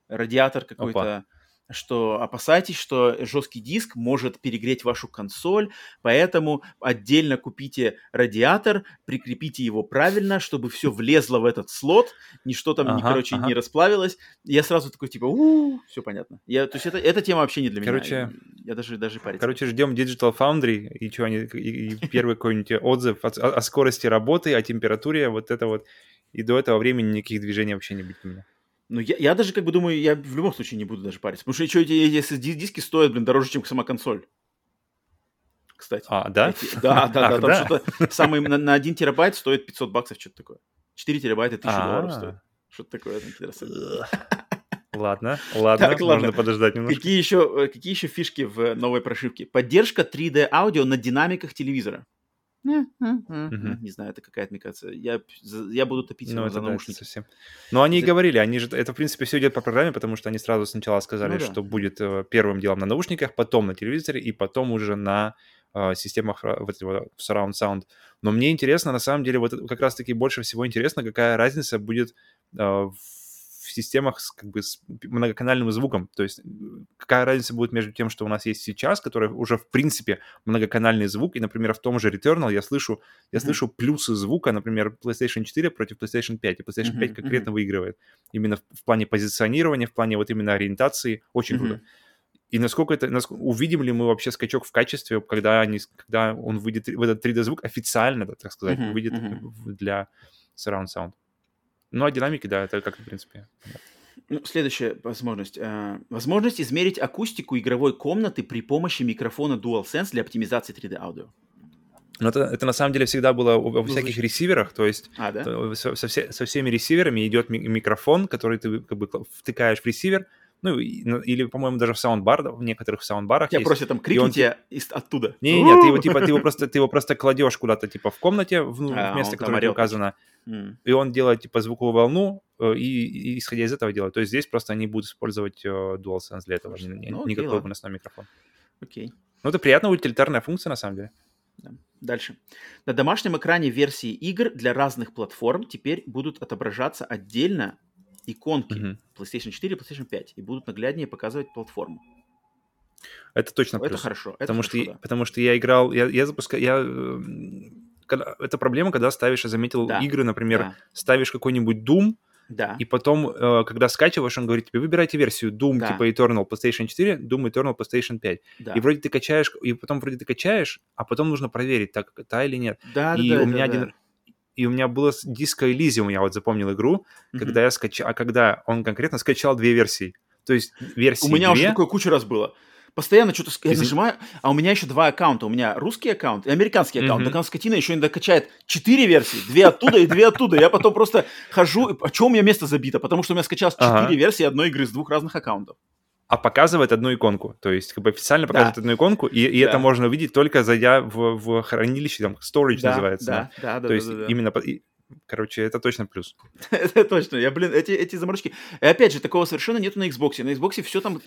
радиатор какой-то, что опасайтесь, что жесткий диск может перегреть вашу консоль, поэтому отдельно купите радиатор, прикрепите его правильно, чтобы все влезло в этот слот, ничто там, ага, не, короче, ага. не расплавилось. Я сразу такой, типа, у все понятно. Я, то есть это, эта тема вообще не для короче, меня. Я даже, даже париться. Короче, ждем Digital Foundry, и что они, и, и первый какой-нибудь отзыв о, о скорости работы, о температуре, вот это вот. И до этого времени никаких движений вообще не будет у меня. Ну, я, я даже как бы думаю, я в любом случае не буду даже париться. Потому что что эти, эти SSD-диски стоят, блин, дороже, чем сама консоль. Кстати. А, да? Эти, да, да, да. Там да? что-то самый на, на 1 терабайт стоит 500 баксов, что-то такое. 4 терабайта 1000 А-а-а. долларов стоит. Что-то такое. <laughs> Ладно, ладно, так, ладно. можно подождать немножко. Какие еще, э, какие еще фишки в новой прошивке? Поддержка 3D аудио на динамиках телевизора. Не знаю, это какая-то, мне кажется, я, я буду топить ну, за наушники. совсем. Но они и говорили, они же, это, в принципе, все идет по программе, потому что они сразу сначала сказали, ну, да. что будет э, первым делом на наушниках, потом на телевизоре и потом уже на э, системах вот этого surround sound. Но мне интересно, на самом деле, вот как раз-таки больше всего интересно, какая разница будет э, в в системах с, как бы, с многоканальным звуком. То есть какая разница будет между тем, что у нас есть сейчас, который уже в принципе многоканальный звук, и, например, в том же Returnal я слышу, я mm-hmm. слышу плюсы звука, например, PlayStation 4 против PlayStation 5, и PlayStation mm-hmm. 5 конкретно mm-hmm. выигрывает. Именно в, в плане позиционирования, в плане вот именно ориентации. Очень mm-hmm. круто. И насколько это, насколько, увидим ли мы вообще скачок в качестве, когда, они, когда он выйдет в этот 3D-звук официально, так сказать, mm-hmm. выйдет mm-hmm. для Surround Sound. Ну, а динамики, да, это как в принципе. Ну, следующая возможность. Э, возможность измерить акустику игровой комнаты при помощи микрофона DualSense для оптимизации 3D-аудио. Но это, это на самом деле всегда было во всяких ресиверах, то есть а, да? со, со, все, со всеми ресиверами идет микрофон, который ты как бы втыкаешь в ресивер, ну, ну, или, по-моему, даже в саундбар, в некоторых саундбарах Тебя есть. просят там крикните он... оттуда. Не-не, ты его, типа, ты его <laughs> просто, ты его просто кладешь куда-то, типа, в комнате, в, ну, а, в место, которое указано, mm. и он делает, типа, звуковую волну, э, и, и исходя из этого делает. То есть здесь просто они будут использовать uh, DualSense для этого, ну, никакой ладно. выносной микрофон. Окей. Ну, это приятная утилитарная функция, на самом деле. Да. Дальше. На домашнем экране версии игр для разных платформ теперь будут отображаться отдельно иконки uh-huh. PlayStation 4 и PlayStation 5 и будут нагляднее показывать платформу. Это точно плюс. Это хорошо. Это потому, хорошо, что, да. потому что я играл, я, я запускаю, я, когда, это проблема, когда ставишь, я заметил, да. игры, например, да. ставишь какой-нибудь Doom, Да. И потом, э, когда скачиваешь, он говорит тебе, выбирайте версию Doom Да. типа Eternal PlayStation 4, Doom Eternal PlayStation 5. Да. И вроде ты качаешь, и потом вроде ты качаешь, а потом нужно проверить, так та или нет. Да, да, и да, у да, меня да. один... И у меня было с Disco Elysium, я вот запомнил игру, Мгм. когда я скачал, а когда он конкретно скачал две версии. То есть версии У меня уже две, такое куча раз было. Постоянно что-то я нажимаю, а у меня еще два аккаунта. У меня русский аккаунт и американский аккаунт. Так он скотина еще иногда качает четыре версии. Две оттуда и две оттуда. Я потом просто хожу. А что у меня место забито? Потому что у меня скачалось четыре версии одной игры с двух разных аккаунтов. а показывает одну иконку. То есть как бы официально показывает одну иконку, и, и это Да. можно увидеть только зайдя в, в хранилище, там, storage да, называется. Да, да, да. То да, есть да, да. именно... и- Короче, это точно плюс. <laughs> Это точно. Я, блин, эти, эти заморочки. И опять же, такого совершенно нету на Xbox. На Xbox все там,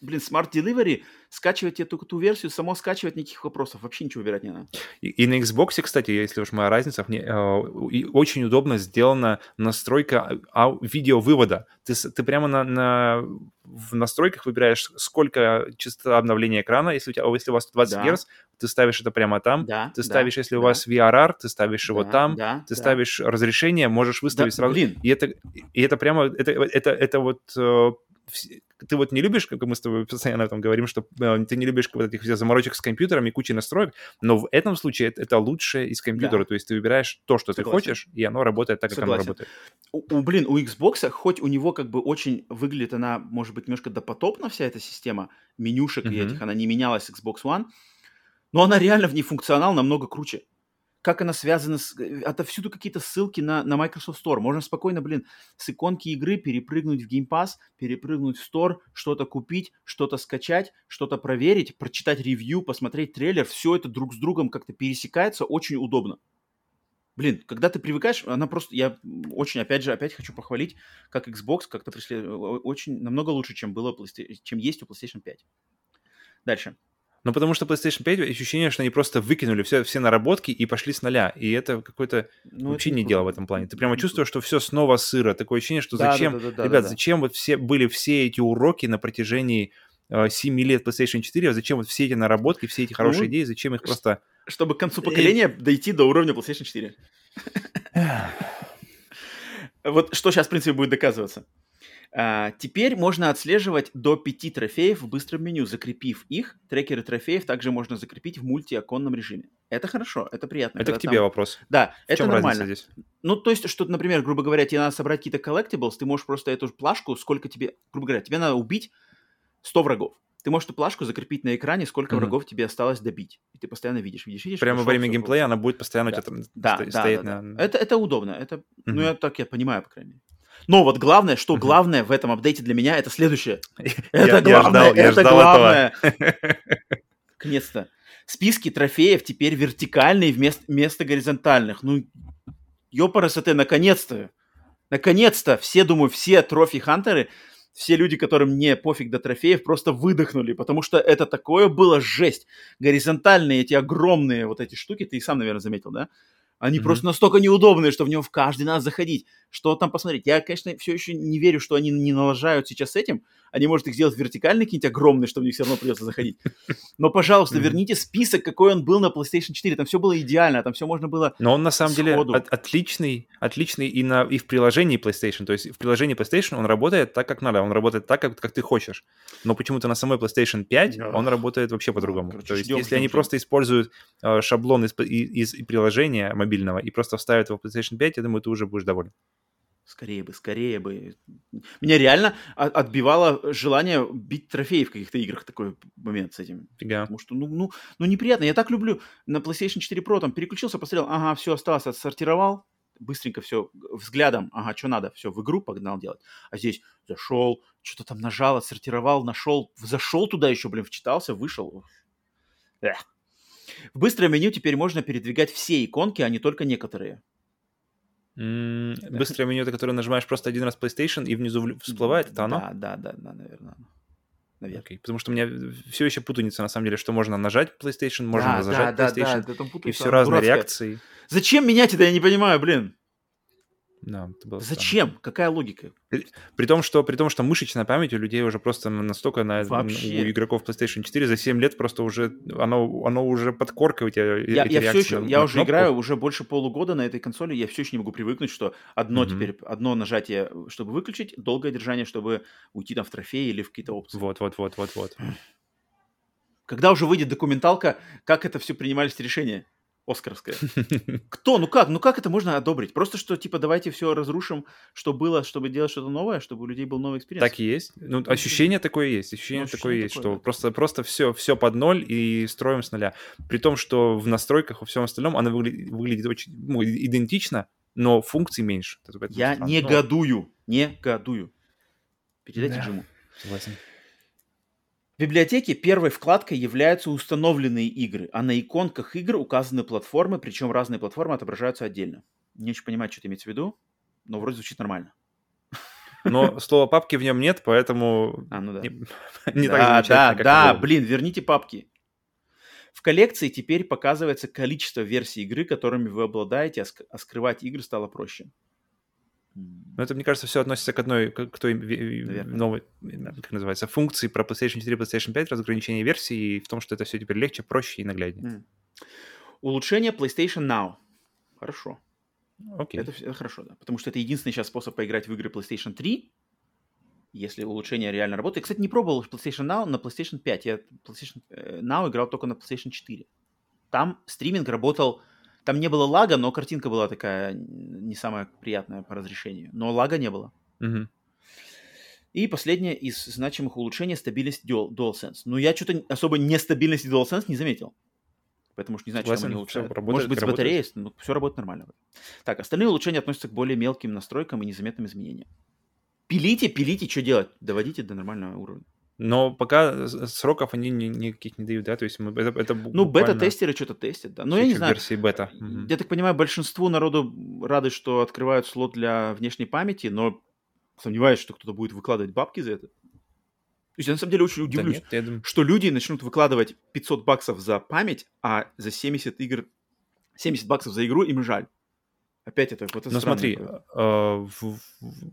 блин, Smart Delivery, скачивать эту, ту версию, само скачивать, никаких вопросов. Вообще ничего выбирать не надо. И, и на Xbox, кстати, если уж мы о разницах, мне, э, очень удобно сделана настройка видеовывода. Ты, ты прямо на, на- в настройках выбираешь, сколько частота обновления экрана. Если у, тебя, если у вас 20 Да. Гц, ты ставишь это прямо там. Да, Ты да, ставишь, если у да, вас VRR, ты ставишь его да, там. да, Ты да. ставишь разрешение, можешь выставить Да, сразу. блин. И это, и это прямо, это, это, это вот... ты вот не любишь, как мы с тобой постоянно об этом говорим, что э, ты не любишь вот этих всех заморочек с компьютером и кучей настроек, но в этом случае это, это лучшее из компьютера. Да. То есть ты выбираешь то, что Согласен. ты хочешь, и оно работает так, как Согласен. оно работает. У, у, блин, у Xbox, хоть у него как бы очень выглядит она, может быть, немножко допотопно вся эта система менюшек и Мгм. этих, она не менялась с Xbox One, но она реально в ней функционал намного круче. Как она связана с... э, Отовсюду какие-то ссылки на, на Microsoft Store. Можно спокойно, блин, с иконки игры перепрыгнуть в Game Pass, перепрыгнуть в Store, что-то купить, что-то скачать, что-то проверить, прочитать ревью, посмотреть трейлер. Все это друг с другом как-то пересекается, очень удобно. Блин, когда ты привыкаешь, она просто, я очень, опять же, опять хочу похвалить, как Xbox как-то пришли, о- очень, намного лучше, чем было, чем есть у PlayStation 5. Дальше. Ну, потому что PlayStation 5 ощущение, что они просто выкинули все, все наработки и пошли с нуля. И это какое-то Ну, вообще это не дело в этом плане. Ты прямо чувствуешь, что все снова сыро. Такое ощущение, что Да, зачем, да, да, да, ребят, да, да. зачем вот все были все эти уроки на протяжении э, 7 лет PlayStation 4, а зачем вот все эти наработки, все эти хорошие Ну, идеи, зачем их просто... Чтобы к концу Э, поколения дойти до уровня PlayStation 4. Вот что сейчас, в принципе, будет доказываться. А, теперь можно отслеживать до 5 трофеев в быстром меню, закрепив их. Трекеры трофеев также можно закрепить в мультиоконном режиме. Это хорошо, это приятно. Это к тебе там- вопрос. Да, В это чем нормально. здесь? Ну, то есть, что, например, грубо говоря, тебе надо собрать какие-то collectibles, ты можешь просто эту плашку, сколько тебе, грубо говоря, тебе надо убить 100 врагов. Ты можешь эту плашку закрепить на экране, сколько Мгм. врагов тебе осталось добить. И ты постоянно видишь, видишь, видишь. Прямо во время геймплея она будет постоянно Да. у тебя там Да, сто- да, стоять да, на... да. Это, это удобно. Это, ну, Мгм. я так я понимаю, по крайней мере. Но вот главное, что главное в этом апдейте для меня, это следующее. <laughs> Это главное, это главное. <laughs> Наконец-то. Списки трофеев теперь вертикальные вместо, вместо горизонтальных. Ну, ёпарасоте, наконец-то. Наконец-то. Все, думаю, все трофи-хантеры, все люди, которым не пофиг до трофеев, просто выдохнули, потому что это такое было жесть. Горизонтальные эти огромные вот эти штуки, ты и сам, наверное, заметил, да? Они Мгм. просто настолько неудобные, что в него в каждый надо заходить. Что там посмотреть? Я, конечно, все еще не верю, что они не налажают сейчас с этим. Они, может, их сделать вертикальные какие-нибудь огромные, что в них все равно придется заходить. Но, пожалуйста, Мгм. верните список, какой он был на PlayStation 4. Там все было идеально, там все можно было... Но он на самом деле Сходу. от- отличный, отличный и, на, и в приложении PlayStation. То есть в приложении PlayStation он работает так, как надо, он работает так, как, как ты хочешь. Но почему-то на самой PlayStation 5 Да. он работает вообще по-другому. То есть если ждем, они ждем. просто используют э, шаблон из, из- из приложения мобильного и просто вставят его в PlayStation 5, я думаю, ты уже будешь доволен. Скорее бы, скорее бы. Меня реально отбивало желание бить трофеи в каких-то играх такой момент с этим. Фига. Потому что, ну, ну, ну, неприятно. Я так люблю на PlayStation 4 Pro, там, переключился, посмотрел, ага, все осталось, отсортировал, быстренько все, взглядом, ага, что надо, все, в игру погнал делать. А здесь зашел, что-то там нажал, отсортировал, нашел, зашел туда еще, блин, вчитался, вышел. Эх. В быстрое меню теперь можно передвигать все иконки, а не только некоторые. <laughs> Быстрое меню, это которое нажимаешь просто один раз PlayStation и внизу всплывает, это оно? Да, да, да, да, наверное. Наверное. Окей, Потому что у меня все еще путаница, на самом деле, что можно нажать PlayStation, можно да, зажать да, да, PlayStation, да, ты там и все разные реакции. Зачем менять это, я не понимаю, блин. Да, это было странно. Зачем? Какая логика? При том, что, при том, что мышечная память у людей уже просто настолько на, Вообще. у игроков PlayStation 4 за 7 лет просто уже оно, оно уже под коркой у тебя Я, эти я все еще, я уже играю уже больше полугода на этой консоли, я все еще не могу привыкнуть, что одно Мгм. теперь, одно нажатие, чтобы выключить, долгое держание, чтобы уйти там в трофей или в какие-то опции. Вот, вот, вот, вот, вот. Когда уже выйдет документалка, как это все принимались решения? Оскаровское. <laughs> Кто? Ну как? Ну как это можно одобрить? Просто что, типа, давайте все разрушим, что было, чтобы делать что-то новое, чтобы у людей был новый experience. Так и есть. Ну, ощущение такое есть. Ощущение Ну, такое ощущение есть, такое, что да. просто, просто все, все под ноль и строим с нуля. При том, что в настройках во всем остальном оно выгля- выглядит очень ну, идентично, но функций меньше. Я странно. негодую. Негодую. Передайте Да. Джиму. Согласен. В библиотеке первой вкладкой являются установленные игры, а на иконках игр указаны платформы, причем разные платформы отображаются отдельно. Не очень понимаю, что это имеется в виду, но вроде звучит нормально. Но <laughs> слова папки в нем нет, поэтому А, ну да. не, <laughs> не так да, замечательно, да, как да, было бы. блин, верните папки. В коллекции теперь показывается количество версий игры, которыми вы обладаете, а, а скрывать игры стало проще. Но это, мне кажется, все относится к одной, к той ве- Наверное. новой, как называется, функции про PlayStation 4 PlayStation 5, разграничение версий, и в том, что это все теперь легче, проще и нагляднее. м. Улучшение PlayStation Now. Хорошо. Окей. Это, вс- это хорошо, да. Потому что это единственный сейчас способ поиграть в игры PlayStation 3, если улучшение реально работает. Я, кстати, не пробовал PlayStation Now на PlayStation 5. Я PlayStation э, Now играл только на PlayStation 4. Там стриминг работал... Там не было лага, но картинка была такая не самая приятная по разрешению. Но лага не было. Мгм. И последнее из значимых улучшений – стабильность Dual, DualSense. Ну, я что-то особо нестабильности DualSense не заметил. Поэтому что не знаю, что Согласен, они улучшают. работает, Может быть, с батареей, работает. но все работает нормально. Так, остальные улучшения относятся к более мелким настройкам и незаметным изменениям. Пилите, пилите, что делать? Доводите до нормального уровня. Но пока с- сроков они ни- никаких не дают, да? То есть мы, это, это Ну, бета-тестеры что-то тестят, да. Ну, я не знаю. версии бета. Мгм. Я так понимаю, большинству народу рады, что открывают слот для внешней памяти, но сомневаюсь, что кто-то будет выкладывать бабки за это. То есть я на самом деле очень Да удивлюсь. нет, я думаю, что люди начнут выкладывать 500 баксов за память, а за 70 игр, 70 баксов за игру им жаль. Опять это вот это странное смотри, э, в- в-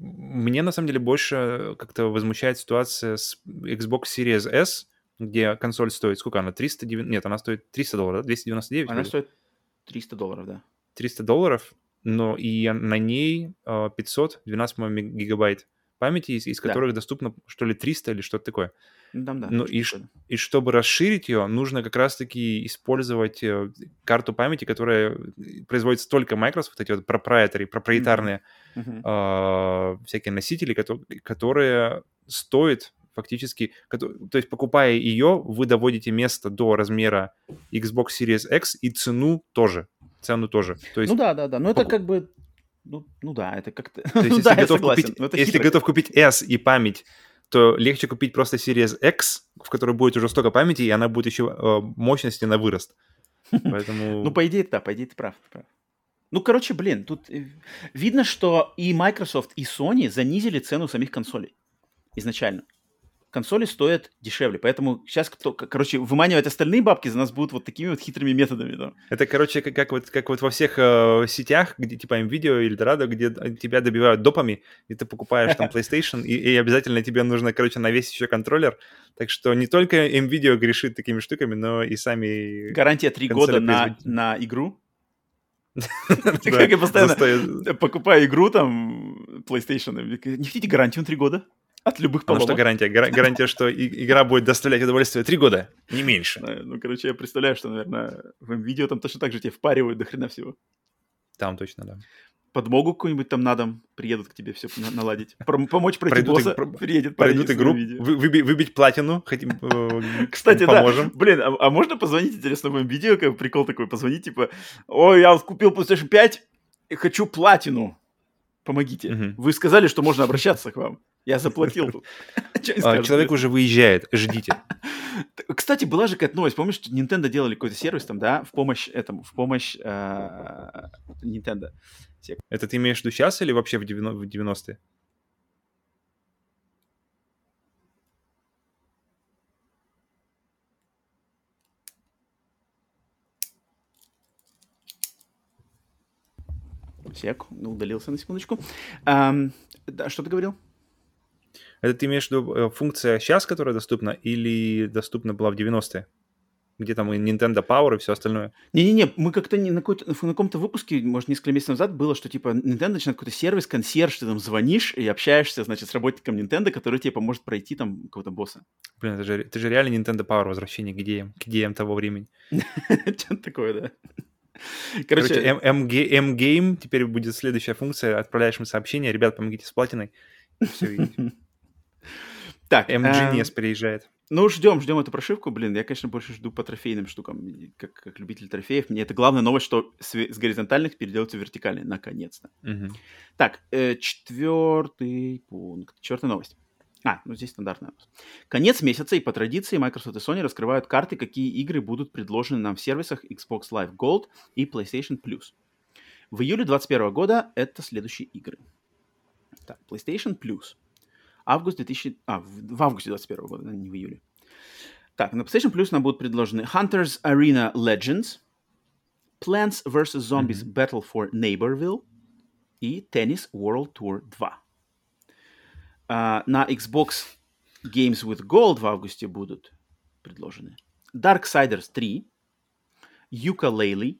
мне на самом деле больше как-то возмущает ситуация с Xbox Series S, где консоль стоит, сколько она, 390, нет, она стоит 300 долларов, да? 299 Она вроде? стоит 300 долларов, да. 300 долларов, но и на ней э, 512 по-моему, гигабайт памяти, из, из Да. которых доступно, что ли, 300 или что-то такое. Ну, там, да. Ну, и такое. И чтобы расширить ее, нужно как раз-таки использовать э, карту памяти, которая производится только Microsoft, эти вот проприетари, проприетарные Мгм. э, всякие носители, кото- которые стоят фактически, то есть покупая ее, вы доводите место до размера Xbox Series X и цену тоже, цену тоже. То есть, Ну да, да, да. Ну это как бы... Ну, ну да, это как-то... то есть <laughs> ну если, да, готов купить, но если готов купить S и память, то легче купить просто Series X, в которой будет уже столько памяти, и она будет еще э, мощности на вырост. <laughs> Поэтому... Ну, по идее, да, по идее, ты прав. Ну, короче, блин, тут э, видно, что и Microsoft, и Sony занизили цену самих консолей изначально. Консоли стоят дешевле, поэтому сейчас, кто, короче, выманивать остальные бабки за нас будут вот такими вот хитрыми методами. да. Это, короче, как, как вот, как вот во всех э, сетях, где типа NVIDIA или Dorado, где тебя добивают допами, и ты покупаешь там <laughs> PlayStation, и, и обязательно тебе нужно, короче, навесить еще контроллер. Так что не только NVIDIA грешит такими штуками, но и сами... Гарантия 3 консоли года на, на игру. <laughs> Как я постоянно покупаю игру там PlayStation, не хотите гарантию на 3 года? От любых А на что поломок. гарантия? Гара- Гарантия, что и- игра будет доставлять удовольствие три года, не <laughs> меньше. Ну, короче, я представляю, что, наверное, в видео там точно так же тебе впаривают до хрена всего. Там точно, да. подмогу какую-нибудь там на дом, приедут к тебе все наладить. Помочь пройти Пройдут босса, про- приедет Пройдут игру, выби- выбить платину, хотим, э, <laughs> Кстати, поможем. да. Блин, а, а можно позвонить, интересно, в видео, как прикол такой, позвонить, типа, ой, я купил PlayStation 5 и хочу платину. Помогите. Мгм. Вы сказали, что можно обращаться к вам. Я заплатил тут. <laughs> А? Человек уже выезжает, ждите. <laughs> Кстати, была же какая-то новость. Помнишь, что Nintendo делали какой-то сервис там, да, в помощь этому, в помощь э, Nintendo. Это ты имеешь в виду сейчас или вообще в 90 в 90-е? Сек, удалился на секундочку. Um, да, что ты говорил? Это ты имеешь в виду э, функция сейчас, которая доступна, или доступна была в 90-е? где там и Nintendo Power и все остальное. Не-не-не, мы как-то не, на, на каком-то выпуске, может, несколько месяцев назад было, что типа Nintendo начинает какой-то сервис, консьерж, ты там звонишь и общаешься, значит, с работником Nintendo, который тебе поможет пройти там какого-то босса. Блин, это же, это же реально Nintendo Power возвращение к идеям, к идеям того времени. <laughs> Что-то такое, да. <laughs> Короче, M-Game, теперь будет следующая функция, отправляешь им сообщение, ребят, помогите с платиной. Все. <laughs> Так, MGNS эм, приезжает. Ну, ждем, ждем эту прошивку. Блин, я, конечно, больше жду по трофейным штукам, как, как любитель трофеев. Мне это главная новость, что с, с горизонтальных переделается в вертикальные, наконец-то. Угу. Так, э, четвертый пункт, четвертая новость. А, ну здесь стандартная. Конец месяца, и по традиции Microsoft и Sony раскрывают карты, какие игры будут предложены нам в сервисах Xbox Live Gold и PlayStation Plus. В июле 2021 года это следующие игры. Так, PlayStation Plus – Август 2000... А, в, в августе 2021 года, не в июле. Так, на PlayStation Plus нам будут предложены Hunters Arena Legends, Plants vs. Zombies mm-hmm. Battle for Neighborville и Tennis World Tour 2. Uh, на Xbox Games with Gold в августе будут предложены Darksiders 3, Yooka-Laylee,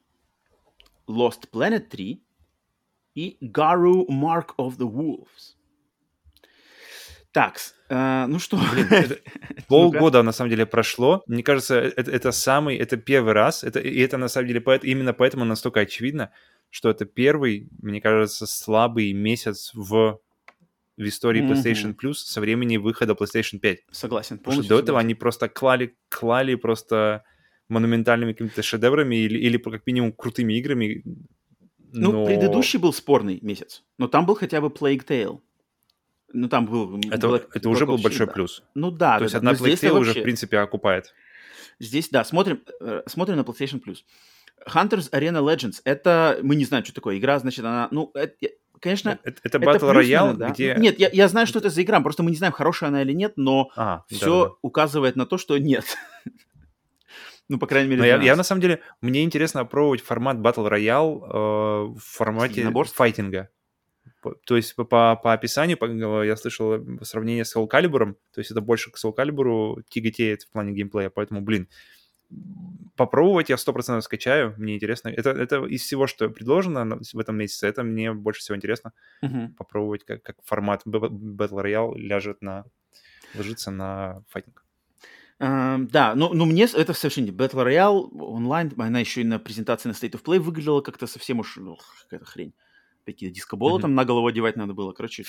Lost Planet 3 и Garu Mark of the Wolves. Так, э, ну что? Блин, <laughs> это, полгода на самом деле прошло. Мне кажется, это, это самый, это первый раз, это, и это на самом деле поэт, именно поэтому настолько очевидно, что это первый, мне кажется, слабый месяц в, в истории PlayStation mm-hmm. Plus со времени выхода PlayStation 5. Согласен. Потому что до этого они просто клали, клали просто монументальными какими-то шедеврами или, или как минимум крутыми играми. Ну, но... Ну, предыдущий был спорный месяц, но там был хотя бы Plague Tale. Ну, там был... Это, Black, это уже был большой да. плюс. Ну да. То да, есть да, одна PlayStation вообще... уже, в принципе, окупает. Здесь, да, смотрим, э, смотрим на PlayStation Plus. Hunters Arena Legends. Это... Мы не знаем, что такое игра, значит, она... Ну, это, конечно... Это, это Battle Royale, да? где... Нет, я, я знаю, что это за игра, просто мы не знаем, хорошая она или нет, но а, все да, да. указывает на то, что нет. <laughs> Ну, по крайней мере, Но я, я, на самом деле, мне интересно опробовать формат Battle Royale э, в формате файтинга. То есть по, по описанию по, я слышал сравнение с Soul Calibur, то есть это больше к Soul Calibur тяготеет в плане геймплея, поэтому, блин, попробовать я 100% скачаю, мне интересно. Это, это из всего, что предложено в этом месяце, это мне больше всего интересно uh-huh. попробовать, как, как формат Battle Royale ляжет на, ложится на файтинг. Uh, да, но, но мне это совершенно Battle Royale онлайн, она еще и на презентации на State of Play выглядела как-то совсем уж ну, какая-то хрень какие-то дискоболы mm-hmm. там на голову одевать надо было. Короче,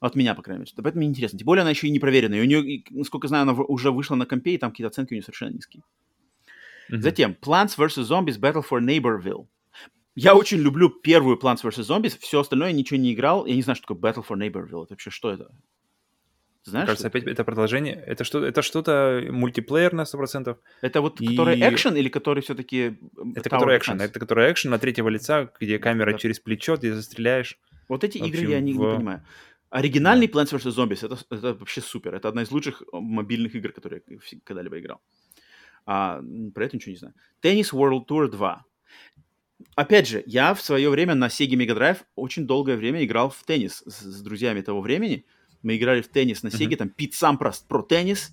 От меня, по крайней мере. Поэтому мне интересно. Тем более она еще и не проверенная. У нее, насколько знаю, она уже вышла на компе, и там какие-то оценки у нее совершенно низкие. Mm-hmm. Затем Plants vs. Zombies Battle for Neighborville. Я очень люблю первую Plants vs. Zombies, все остальное я ничего не играл. Я не знаю, что такое Battle for Neighborville. Это вообще что это? Знаешь, кажется, опять это продолжение. Это, что, это что-то мультиплеер на 100%. Это вот и... который экшен или который все-таки Это который экшен. Это который экшен на третьего лица, где камера да. через плечо, ты застреляешь. Вот эти общем, игры я не, в... не понимаю. Оригинальный да. Plants vs. Zombies это, это вообще супер. Это одна из лучших мобильных игр, которые я когда-либо играл. А, про это ничего не знаю. Tennis World Tour 2. Опять же, я в свое время на Sega Mega Drive очень долгое время играл в теннис с, с друзьями того времени. Мы играли в теннис на Сеге, там Пит Сампраст про теннис,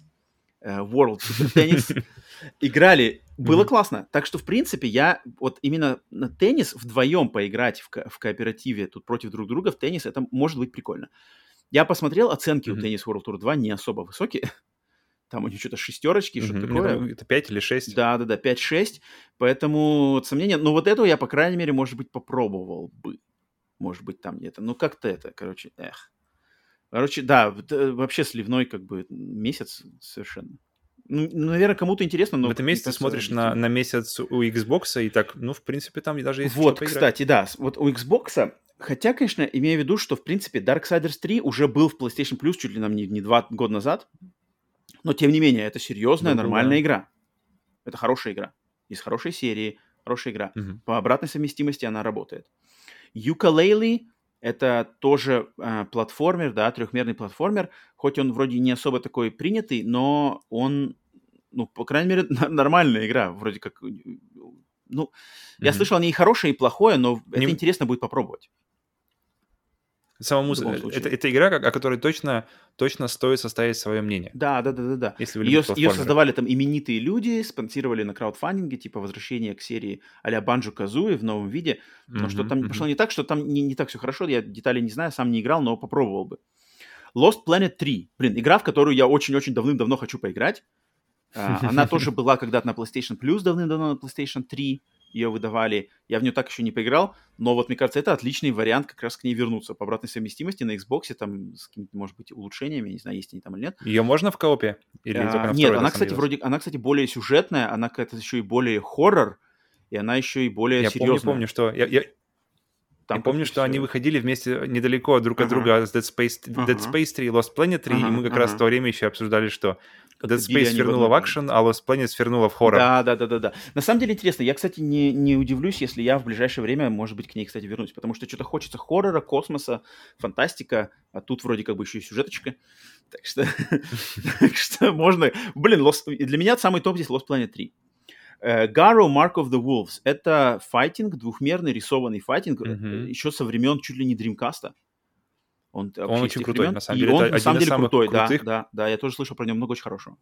э, World Super Tennis. <laughs> Играли, было классно. Так что, в принципе, я вот именно на теннис вдвоем поиграть в, ко- в кооперативе тут против друг друга в теннис, это может быть прикольно. Я посмотрел, оценки у Tennis World Tour 2 не особо высокие. Там у них что-то шестерочки, mm-hmm. что-то такое. Это 5 или 6. Да-да-да, 5-6. Поэтому вот, сомнения. Но вот этого я, по крайней мере, может быть, попробовал бы. Может быть, там где-то. Ну, как-то это, короче, эх. Короче, да, э, вообще сливной как бы месяц совершенно. Ну, наверное, кому-то интересно, но... В этом месяце смотришь на, на месяц у Xbox, и так, ну, в принципе, там даже есть Вот, кстати, да, вот у Xbox, хотя, конечно, имею в виду, что, в принципе, Darksiders 3 уже был в PlayStation Plus чуть ли нам не, не два года назад, но, тем не менее, это серьезная, да, нормальная да. игра. Это хорошая игра. Из хорошей серии, хорошая игра. Угу. По обратной совместимости она работает. Yooka-Laylee это тоже э, платформер, да, трехмерный платформер, хоть он вроде не особо такой принятый, но он, ну, по крайней мере, <laughs> нормальная игра, вроде как ну, mm-hmm. я слышал, они и хорошее, и плохое, но Не... это интересно будет попробовать. Самому это, это игра, о которой точно, точно стоит составить свое мнение. Да, да, да, да, да. Если вы ее, ее создавали там именитые люди, спонсировали на краудфандинге, типа возвращение к серии а-ля Банджо Казуи в новом виде. Но mm-hmm, что там mm-hmm. пошло не так, что там не, не так все хорошо. Я детали не знаю, сам не играл, но попробовал бы. Lost Planet 3. Блин, игра, в которую я очень-очень давным-давно хочу поиграть. А, она тоже была когда-то на PlayStation Plus давным-давно на PlayStation 3 ее выдавали. Я в нее так еще не поиграл, но вот мне кажется, это отличный вариант как раз к ней вернуться. По обратной совместимости на Xbox, там с какими-то, может быть, улучшениями, не знаю, есть они там или нет. Ее можно в коопе? Или а, нет, она, кстати, вроде, она, кстати, более сюжетная, она какая-то еще и более хоррор, и она еще и более я серьезная. Я помню, помню, что... Я, я, там я помню, что все. они выходили вместе недалеко друг от uh-huh. друга с Dead Space, uh-huh. Dead Space 3 и Lost Planet 3, uh-huh. и мы как uh-huh. раз в то время еще обсуждали, что Dead Space вернула в акшен, а Lost Planet вернула в хоррор. Да, да, да, да, да. На самом деле интересно. Я, кстати, не, не удивлюсь, если я в ближайшее время, может быть, к ней, кстати, вернусь, потому что что-то хочется хоррора, космоса, фантастика, а тут вроде как бы еще и сюжеточка. Так что, <laughs> так что можно... Блин, Lost... для меня самый топ здесь Lost Planet 3. Гаро Mark of the Wolves. Это файтинг, двухмерный рисованный файтинг, mm-hmm. еще со времен чуть ли не Дримкаста. Он, он очень крутой, времен. на самом деле. И он на самом деле крутой, крутых. да, да, да. Я тоже слышал про него много очень хорошего.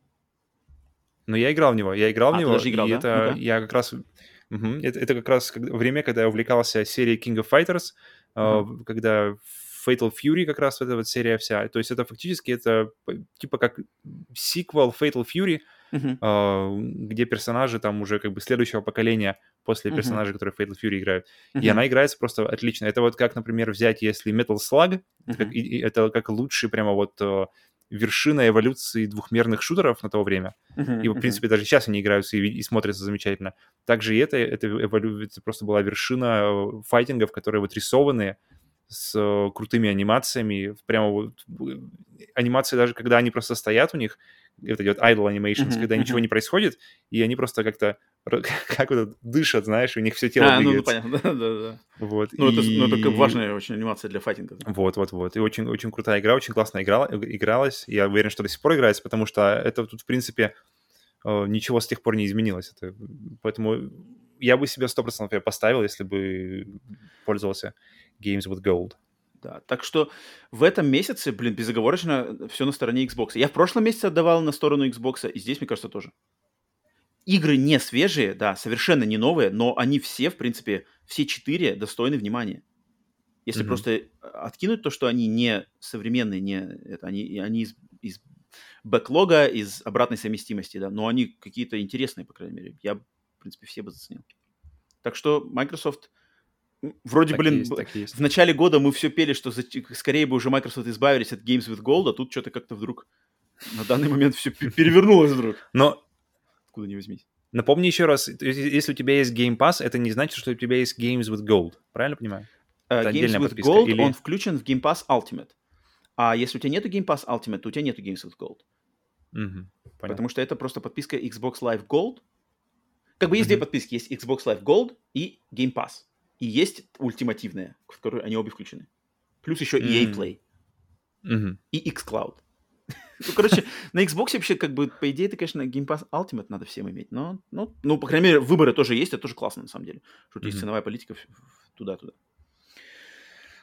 Но я играл в него, я играл а, в него, играл, и да? это ну я как раз... Угу, это, это как раз время, когда я увлекался серией King of Fighters, uh-huh. когда Fatal Fury как раз эта вот серия вся. То есть это фактически это типа как сиквел Fatal Fury, uh-huh. где персонажи там уже как бы следующего поколения после персонажей, uh-huh. которые Fatal Fury играют. Uh-huh. И она играется просто отлично. Это вот как, например, взять, если Metal Slug, uh-huh. это, как, это как лучший прямо вот э, вершина эволюции двухмерных шутеров на то время. Uh-huh, и, в принципе, uh-huh. даже сейчас они играются и, и смотрятся замечательно. Также и это, это, эволю... это просто была вершина э, файтингов, которые вот рисованные, с э, крутыми анимациями, прямо вот анимации даже когда они просто стоят у них, это идет idle animations, uh-huh, когда ничего не происходит, и они просто как-то <laughs> как вот дышат, знаешь, у них все тело а, двигается. ну, понятно, <laughs> да-да-да. Вот, ну, и... это, ну, это важная очень анимация для файтинга. Вот-вот-вот, и очень, очень крутая игра, очень классно играла, игралась, я уверен, что до сих пор играется, потому что это тут, в принципе, э, ничего с тех пор не изменилось, это, поэтому я бы себе 100% поставил, если бы пользовался Games with Gold. Да, так что в этом месяце, блин, безоговорочно все на стороне Xbox. Я в прошлом месяце отдавал на сторону Xbox, и здесь, мне кажется, тоже. Игры не свежие, да, совершенно не новые, но они все, в принципе, все четыре достойны внимания. Если mm-hmm. просто откинуть то, что они не современные, не это, они, они из, из бэклога, из обратной совместимости, да, но они какие-то интересные, по крайней мере. Я, в принципе, все бы заценил. Так что Microsoft Вроде, так блин, есть, так есть. в начале года мы все пели, что за... скорее бы уже Microsoft избавились от Games with Gold, а тут что-то как-то вдруг на данный момент все перевернулось вдруг. Но... Откуда не возьмись. Напомни еще раз, если у тебя есть Game Pass, это не значит, что у тебя есть Games with Gold. Правильно понимаю? Uh, Games with подписка, Gold, или... он включен в Game Pass Ultimate. А если у тебя нету Game Pass Ultimate, то у тебя нету Games with Gold. Угу, Потому что это просто подписка Xbox Live Gold. Как бы есть угу. две подписки. Есть Xbox Live Gold и Game Pass. И есть ультимативная, в которой они обе включены. Плюс еще EA Play. Mm-hmm. И xCloud. <laughs> ну, короче, на Xbox вообще, как бы, по идее, это, конечно, Game Pass Ultimate надо всем иметь. Но, ну, ну, по крайней мере, выборы тоже есть, это тоже классно, на самом деле. Что mm-hmm. есть ценовая политика туда-туда.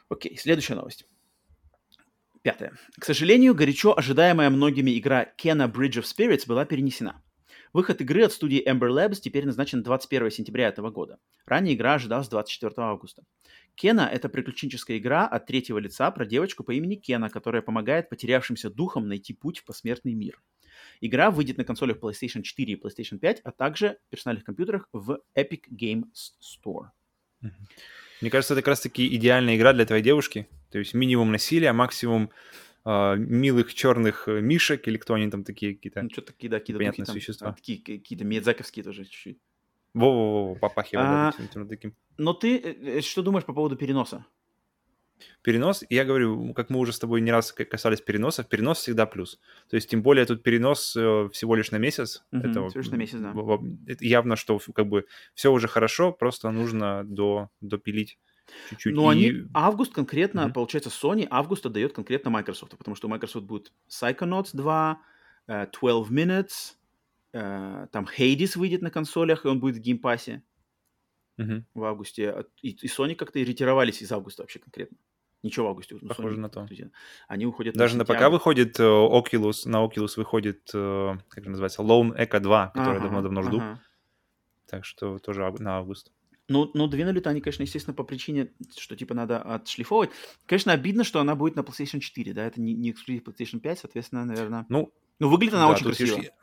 Окей, следующая новость. Пятая. К сожалению, горячо ожидаемая многими игра Kena Bridge of Spirits была перенесена. Выход игры от студии Ember Labs теперь назначен 21 сентября этого года. Ранее игра ожидалась 24 августа. Кена — это приключенческая игра от третьего лица про девочку по имени Кена, которая помогает потерявшимся духам найти путь в посмертный мир. Игра выйдет на консолях PlayStation 4 и PlayStation 5, а также персональных компьютерах в Epic Games Store. Мне кажется, это как раз-таки идеальная игра для твоей девушки. То есть минимум насилия, максимум э, милых черных э, мишек, или кто они там такие какие-то. Ну, что такие, да, какие-то понятные существа. Там, такие какие-то медзаковские тоже чуть-чуть. Во-во-во, попахивает а, таким. Но ты э, э, что думаешь по поводу переноса? Перенос, я говорю, как мы уже с тобой не раз касались переносов, перенос всегда плюс. То есть, тем более, тут перенос всего лишь на месяц. Угу, это, всего лишь на месяц, да. Явно, что как бы все уже хорошо, просто нужно до, допилить чуть-чуть. Ну, и... они август конкретно, mm-hmm. получается, Sony августа дает конкретно Microsoft, потому что у Microsoft будет Psychonauts 2, uh, 12 Minutes, uh, там Hades выйдет на консолях, и он будет в Game Pass'е. Мгм. в августе, и, и Sony как-то ретировались из августа вообще конкретно. Ничего в августе. ну, Похоже Sony на то. Они уходят Даже на ПК сентябрь. выходит э, Oculus, на Oculus выходит, э, как же называется, Lone Echo 2, который я Ага, давно-давно жду. Так что тоже на август. Ну, ну, двинули-то они, конечно, естественно, по причине, что, типа, надо отшлифовывать. Конечно, обидно, что она будет на PlayStation 4, да, это не, не эксклюзив PlayStation 5, соответственно, наверное... Ну, Ну, выглядит она да, очень видишь, красиво.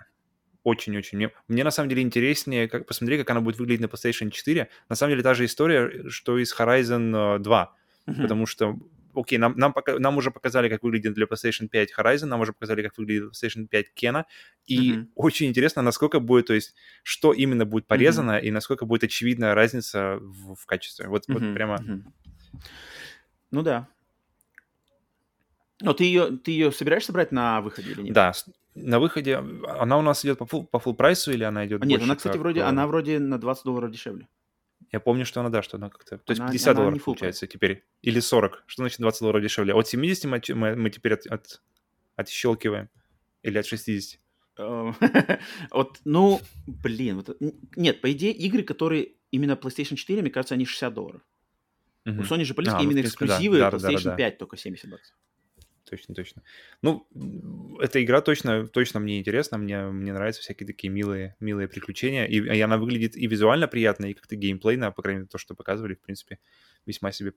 Очень-очень. Мне, мне на самом деле интереснее, как посмотреть, как она будет выглядеть на PlayStation 4. На самом деле та же история, что и с Horizon э, 2. Мгм. Потому что, окей, нам, нам, пока- нам уже показали, как выглядит для PlayStation 5 Horizon, нам уже показали, как выглядит PlayStation 5 Кена. И Мгм. очень интересно, насколько будет, то есть, что именно будет порезано и насколько будет очевидна разница в, в качестве. Вот, вот Мгм, прямо... мгм. Ну да. Но ты ее, ты ее собираешься брать на выходе или нет? Да, на выходе она у нас идет по full, по full прайсу или она идет А, Нет, она, кстати, как, вроде, она вроде на 20 долларов дешевле. Я помню, что она, да, что она как-то... То есть Она- 50 она долларов получается теперь. Или 40. Что значит 20 долларов дешевле? От 70 мы, мы, мы теперь от, от- отщелкиваем. Или от 60. Э, <laughs> Вот, ну, блин, вот, нет, по идее, игры, которые именно PlayStation 4, мне кажется, они 60 долларов. У. Sony же политика А, ну, именно принципе, да. эксклюзивы, Да, да, да, PlayStation да. 5 только 70 баксов. Точно, точно. Ну, эта игра точно, точно мне интересна. Мне, мне нравятся всякие такие милые, милые приключения. И, и она выглядит и визуально приятно, и как-то геймплейно, по крайней мере, то, что показывали, в принципе, весьма себе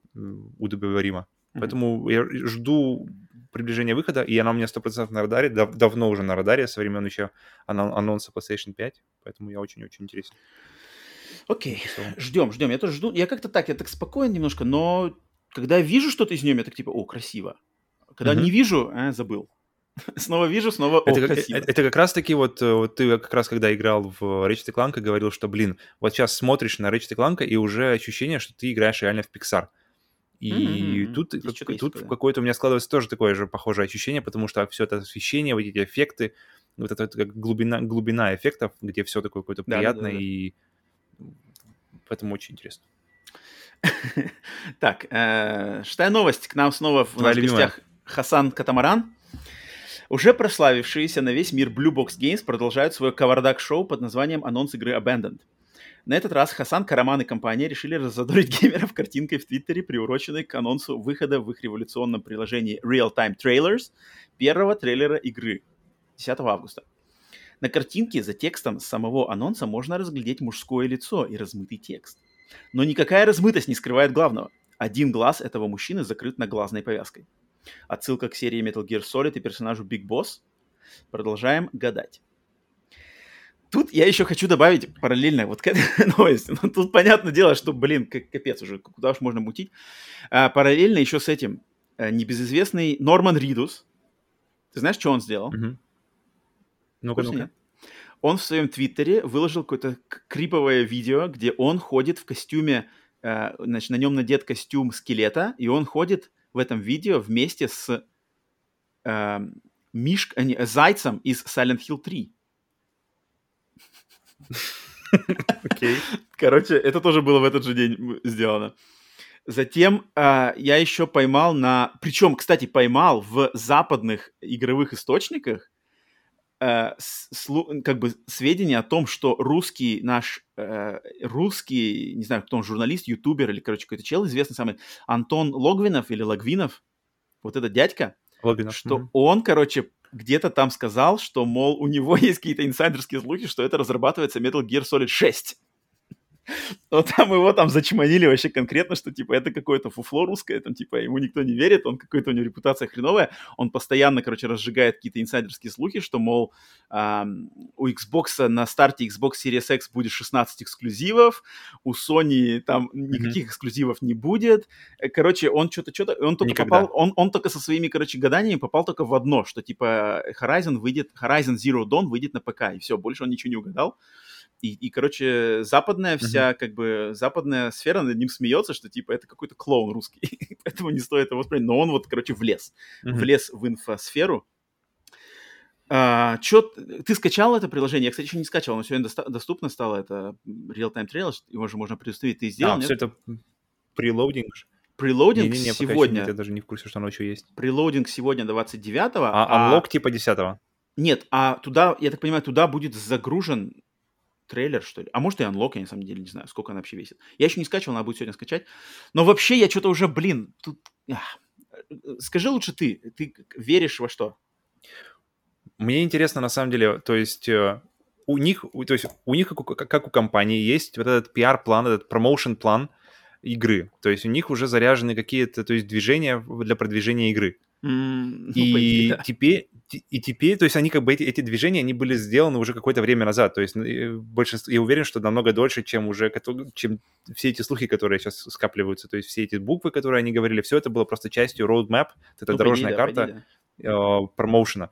удобоваримо. Мгм. Поэтому я жду приближения выхода, и она у меня 100% на радаре, дав- давно уже на радаре, со времен еще ана- анонса PlayStation 5, поэтому я очень-очень интересен. Окей, целом. ждем, ждем. Я тоже жду. Я как-то так, я так спокоен немножко, но когда я вижу что-то из нее, я так типа, о, красиво. Когда Мгм. не вижу, а, забыл. <laughs> Снова вижу, снова, о, Это, как- красиво. э- это как раз-таки вот, э, вот ты как раз когда играл в Ratchet Clank говорил, что, блин, вот сейчас смотришь на Ratchet Clank и уже ощущение, что ты играешь реально в Pixar. И Мгм, тут, здесь как- тут такое. какое-то у меня складывается тоже такое же похожее ощущение, потому что все это освещение, вот эти эффекты, вот это вот как глубина, глубина эффектов, где все такое какое-то Да, да, приятное, да, да. и поэтому очень интересно. <laughs> Так, э, шестая новость. К нам снова в наших гостях Хасан Катамаран. Уже прославившиеся на весь мир Blue Box Games продолжают свое кавардак-шоу под названием «Анонс игры Abandoned». На этот раз Хасан Караман и компания решили раззадорить <laughs> геймеров картинкой в Твиттере, приуроченной к анонсу выхода в их революционном приложении Real Time Trailers первого трейлера игры 10 августа. На картинке за текстом самого анонса можно разглядеть мужское лицо и размытый текст. Но никакая размытость не скрывает главного. Один глаз этого мужчины закрыт наглазной повязкой. Отсылка к серии Metal Gear Solid и персонажу Big Boss. Продолжаем гадать. Тут я еще хочу добавить параллельно вот к этой <laughs> новости. Ну, тут понятное дело, что, блин, капец уже, куда уж можно мутить. А, параллельно еще с этим э, небезызвестный Норман Ридус. Ты знаешь, что он сделал? В Ну-ка, ну-ка. Он в своем твиттере выложил какое-то криповое видео, где он ходит в костюме, э, значит, на нем надет костюм скелета, и он ходит в этом видео вместе с э, Мишк, а, не, зайцем из Silent Hill 3. Окей. <laughs> Короче, это тоже было в этот же день сделано. Затем а, я еще поймал на... Причем, кстати, поймал в западных игровых источниках э, слу- как бы сведения о том, что русский наш, э, русский, не знаю, кто он, журналист, ютубер или, короче, какой-то чел известный самый, Антон Логвинов или Логвинов, вот этот дядька, Логинов. что Мгм. он, короче, где-то там сказал, что, мол, у него <laughs> есть какие-то инсайдерские слухи, что это разрабатывается Metal Gear Solid 6. Вот там его там зачманили вообще конкретно, что типа это какое-то фуфло русское, там типа ему никто не верит, он какой-то у него репутация хреновая, он постоянно, короче, разжигает какие-то инсайдерские слухи, что, мол, ам, у Xbox на старте Xbox Series X будет 16 эксклюзивов, у Sony там никаких эксклюзивов не будет. Э, Короче, он что-то, что-то, он только Никогда. попал, он, он только со своими, короче, гаданиями попал только в одно, что типа Horizon выйдет, Horizon Zero Dawn выйдет на ПК, и все, больше он ничего не угадал. И, и, короче, западная вся, как бы, западная сфера над ним смеется, что, типа, это какой-то клоун русский, <laughs> поэтому не стоит его воспринять. Но он вот, короче, влез, Мгм. влез в инфосферу. А, чё, ты скачал это приложение? Я, кстати, еще не скачивал, но сегодня доста- доступно стало это Real Time Trail, его же можно предустановить. Ты сделал, А, нет? все это прелоудинг? Прелоудинг еще сегодня, нет, я даже не в курсе, что оно еще есть. прелоудинг сегодня 29-го, А анлок типа 10 Нет, а туда, я так понимаю, туда будет загружен трейлер, что ли. А может и Unlock, я на самом деле не знаю, сколько она вообще весит. Я еще не скачивал, надо будет сегодня скачать. Но вообще я что-то уже, блин, тут... Ах. Скажи лучше ты, ты веришь во что? Мне интересно, на самом деле, то есть э, у них, то есть у них, как у, как у компании, есть вот этот PR-план, этот промоушен-план игры. То есть у них уже заряжены какие-то, то есть движения для продвижения игры. Mm, и ну, да. теперь, и теперь, то есть они как бы эти, эти движения, они были сделаны уже какое-то время назад. То есть большинство, я уверен, что намного дольше, чем уже, чем все эти слухи, которые сейчас скапливаются. То есть все эти буквы, которые они говорили, все это было просто частью roadmap, это ну, дорожная идее, карта да, э, промоушена.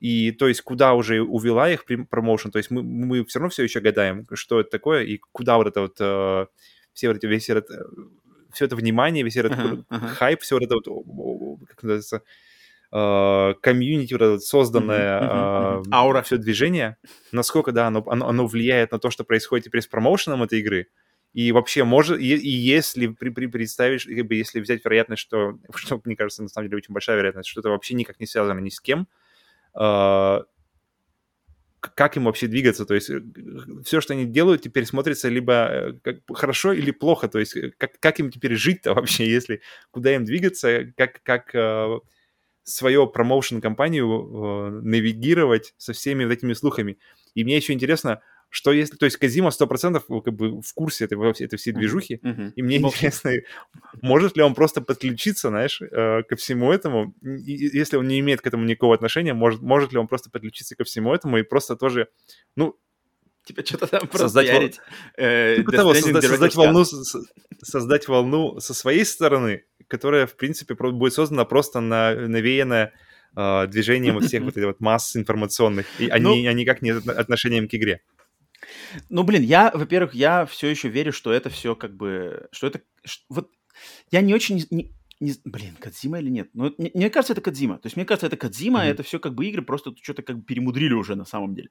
И то есть куда уже увела их промоушен, то есть мы, мы все равно все еще гадаем, что это такое и куда вот это вот, э, все вот эти, весь этот все это внимание, весь этот uh-huh, uh-huh. хайп, все вот это вот, как называется, э, комьюнити, вот это созданное uh-huh. аура, все движение, насколько, да, оно, оно, оно влияет на то, что происходит теперь с промоушеном этой игры, и вообще может, и, и если при, при, представишь, как бы если взять вероятность, что, <laughs> что, мне кажется, на самом деле очень большая вероятность, что это вообще никак не связано ни с кем, э, как им вообще двигаться, то есть э, все, что они делают, теперь смотрится либо э, как хорошо или плохо, то есть э, как, как им теперь жить-то вообще, <laughs> если куда им двигаться, как, как э, свою промоушен-компанию э, навигировать со всеми вот этими слухами. И мне еще интересно, что если, то есть Казима 100% как бы в курсе этой, этой всей движухи, uh-huh. и мне Может. интересно, может ли он просто подключиться, знаешь, э, ко всему этому, и, если он не имеет к этому никакого отношения, может, может ли он просто подключиться ко всему этому и просто тоже, ну, Типа что-то там создать вол... э, типа того, создать, создать волну, создать волну со своей стороны, которая, в принципе, будет создана просто на навеянная э, движением всех <laughs> вот этих вот масс информационных, и они, ну, они никак не отношением к игре. Ну, блин, я, во-первых, я все еще верю, что это все как бы, что это, что, вот, я не очень, не, не, блин, Кадзима или нет? Ну, мне, мне кажется, это Кадзима. То есть, мне кажется, это Кадзима, mm-hmm. это все как бы игры, просто что-то как бы перемудрили уже на самом деле.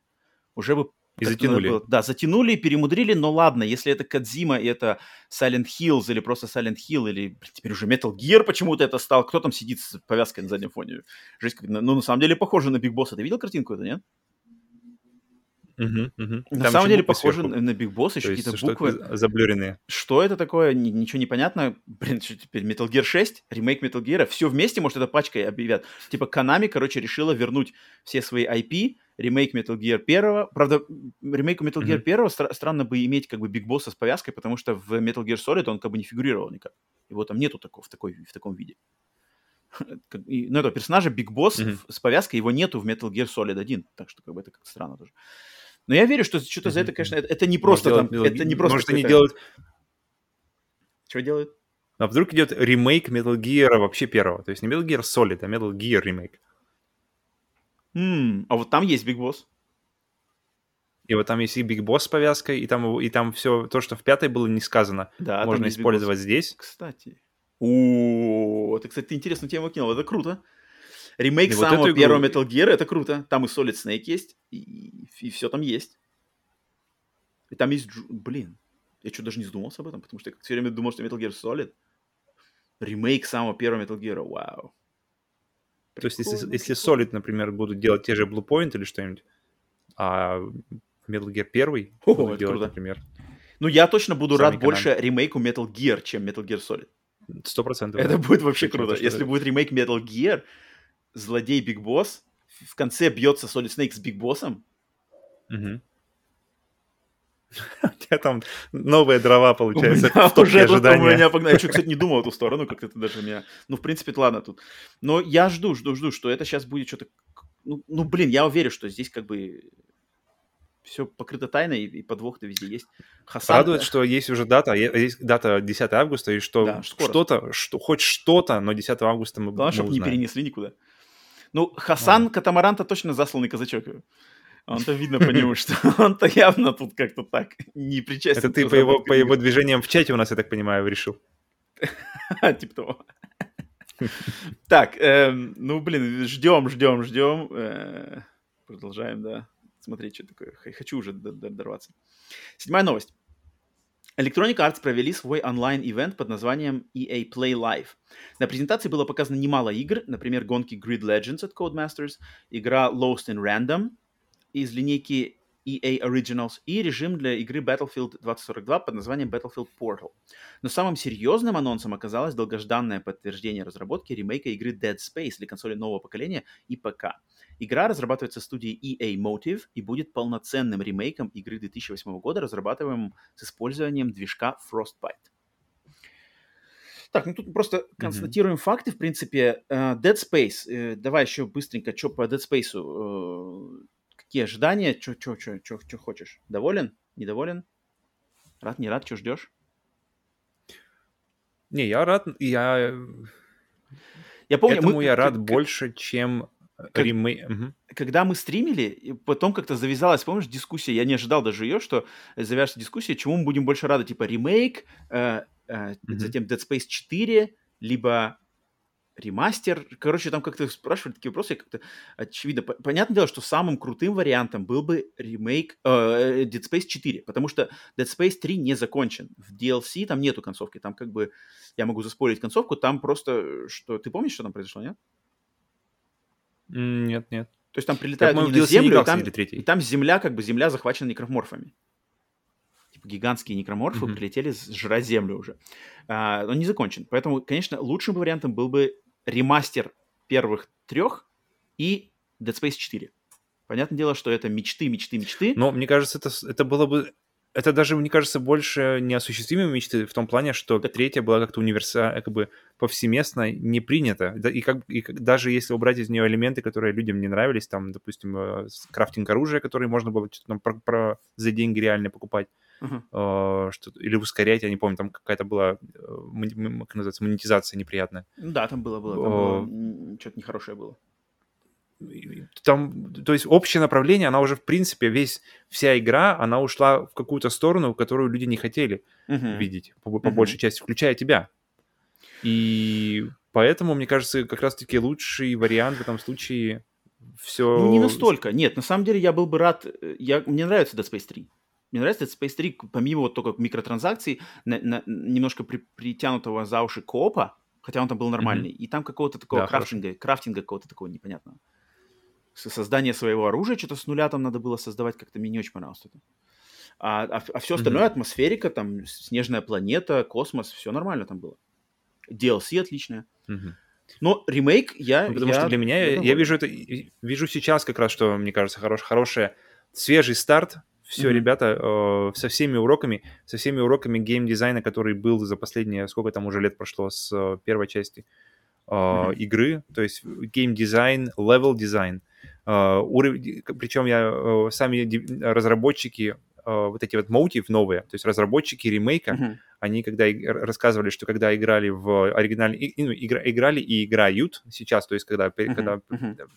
Уже бы... И затянули. Было, да, затянули, перемудрили, но ладно, если это Кадзима и это Silent Hills или просто Silent Hill или блин, теперь уже Metal Gear почему-то это стал. Кто там сидит с повязкой на заднем фоне? Жизнь как... Ну, на самом деле похоже на Биг Босса. Ты видел картинку это, нет? Угу, угу. На Там самом деле похоже сверху. на Big Boss, еще какие-то буквы. Заблюренные. Что это такое? Ничего не понятно. Блин, что теперь Metal Gear 6, ремейк Metal Gear, все вместе, может, это пачкой объявят. Типа Konami, короче, решила вернуть все свои IP, ремейк Metal Gear 1. Правда, ремейку Metal Gear 1 стра- странно бы иметь как бы Big Boss с повязкой, потому что в Metal Gear Solid он как бы не фигурировал никак. Его там нету такого, в, такой, в таком виде. <laughs> ну, этого персонажа Boss mm-hmm. с повязкой, его нету в Metal Gear Solid 1. Так что как бы это как-то странно тоже. Но я верю, что что-то за это, конечно, это, это не просто может, там, делать, это не просто. Может, они делают. Что делают? А вдруг идет ремейк Metal Gear вообще первого? То есть не Metal Gear Solid, а Metal Gear ремейк. Mm, а вот там есть Big Boss. И вот там есть и Big Boss с повязкой, и там, и там все то, что в пятой было не сказано, да, можно использовать здесь. Кстати. О, это, кстати, ты интересную тему кинул, это круто. Ремейк и самого вот первого игру... Metal Gear, это круто. Там и Solid Snake есть, и, и все там есть. И там есть... Блин, я что, даже не задумался об этом, потому что я все время думал, что Metal Gear Solid. Ремейк самого первого Metal Gear, вау. То есть, если, если Solid, например, будут делать те же Blue Point или что-нибудь, а Metal Gear 1 О, будут делать, круто. например... Ну, я точно буду рад канал. больше ремейку Metal Gear, чем Metal Gear Solid. Сто процентов. Это да. будет вообще круто. Если будет ремейк Metal Gear, злодей Биг Босс, в конце бьется Solid Snake с Биг Боссом. Угу. <laughs> У тебя там новые дрова, получается, у меня <laughs> уже ожидания. У меня погнали. Я что, <laughs> кстати, не думал в эту сторону, как это даже меня... Ну, в принципе, ладно тут. Но я жду, жду, жду, что это сейчас будет что-то... Ну, ну, блин, я уверен, что здесь как бы все покрыто тайной, и подвох-то везде есть. Хасан, Радует, да? что есть уже дата, есть дата 10 августа, и что да, что-то, что, хоть что-то, но 10 августа мы Главное, чтобы не перенесли никуда. Ну, Хасан а. Катамаранта точно засланный казачок. Он-то видно по нему, <laughs> что он-то явно тут как-то так не причастен. Это ты по его, по его движениям в чате у нас, я так понимаю, решил. <laughs> Типа того. Так, эм, ну, блин, ждем, ждем, ждем. Э, продолжаем, да, смотреть, что такое. Хочу уже дорваться. Седьмая новость. Electronic Arts провели свой онлайн-ивент под названием EA Play Live. На презентации было показано немало игр, например, гонки Grid Legends от Codemasters, игра Lost in Random из линейки EA Originals и режим для игры Battlefield 2042 под названием Battlefield Portal. Но самым серьезным анонсом оказалось долгожданное подтверждение разработки ремейка игры Dead Space для консоли нового поколения и ПК. Игра разрабатывается студией EA Motive и будет полноценным ремейком игры 2008 года, разрабатываемым с использованием движка Frostbite. Так, ну тут просто констатируем mm-hmm. факты, в принципе. Uh, Dead Space, uh, давай еще быстренько, что по Dead Space, uh, какие ожидания, что что что что хочешь? Доволен? Недоволен? Рад, не рад, что ждешь? Не, я рад, я... Я помню, Этому мы, я рад как, больше, чем как, ремейк. Угу. Когда мы стримили, потом как-то завязалась, помнишь, дискуссия, я не ожидал даже ее, что завяжется дискуссия, чему мы будем больше рады, типа ремейк, э, mm-hmm. затем Dead Space 4, либо ремастер. Короче, там как-то спрашивали такие вопросы, как-то очевидно. Понятное дело, что самым крутым вариантом был бы ремейк э, Dead Space 4, потому что Dead Space 3 не закончен. В DLC там нету концовки, там как бы, я могу заспорить концовку, там просто, что, ты помнишь, что там произошло, нет? Нет, нет. То есть там прилетают они на Землю, и там, и там Земля, как бы Земля захвачена некроморфами гигантские некроморфы mm-hmm. прилетели жрать землю уже. А, он не закончен. Поэтому, конечно, лучшим вариантом был бы ремастер первых трех и Dead Space 4. Понятное дело, что это мечты, мечты, мечты. Но мне кажется, это, это было бы... Это даже, мне кажется, больше неосуществимые мечты в том плане, что так... третья была как-то универсально, как бы повсеместно не принята. И, как, и даже если убрать из нее элементы, которые людям не нравились, там, допустим, э, крафтинг оружия, которые можно было там про, про, за деньги реально покупать, uh-huh. что, или ускорять, я не помню, там какая-то была, э, как называется, монетизация неприятная. Да, там было, было, там было что-то нехорошее было. Там, то есть общее направление, она уже, в принципе, весь, вся игра, она ушла в какую-то сторону, которую люди не хотели uh-huh. видеть, по, по uh-huh. большей части, включая тебя. И поэтому, мне кажется, как раз-таки лучший вариант в этом случае все... Ну, не настолько. Нет, на самом деле я был бы рад... Э, я... Мне нравится Dead Space 3. Мне нравится Dead Space 3, помимо вот только микротранзакций, на, на, немножко при, притянутого за уши коопа, хотя он там был нормальный, mm-hmm. и там какого-то такого да, крафтинга, хорошо. крафтинга какого-то такого непонятного. Создание своего оружия, что-то с нуля там надо было создавать, как-то мне не очень понравилось это. А, а, а все остальное, mm-hmm. атмосферика, там, снежная планета, космос, все нормально там было. DLC отличное. Mm-hmm. Но ремейк я... Ну, потому я, что для меня, я, я вижу это, вижу сейчас как раз, что, мне кажется, хорош, хорошее, свежий старт все, mm-hmm. ребята, э, со всеми уроками, со всеми уроками геймдизайна, который был за последние, сколько там уже лет прошло с э, первой части э, mm-hmm. игры, то есть геймдизайн, level design, э, уровень, причем я, э, сами разработчики вот эти вот мотив новые, то есть разработчики ремейка, uh-huh. они когда рассказывали, что когда играли в оригинальный, ну, игра, играли и играют сейчас, то есть когда, uh-huh. когда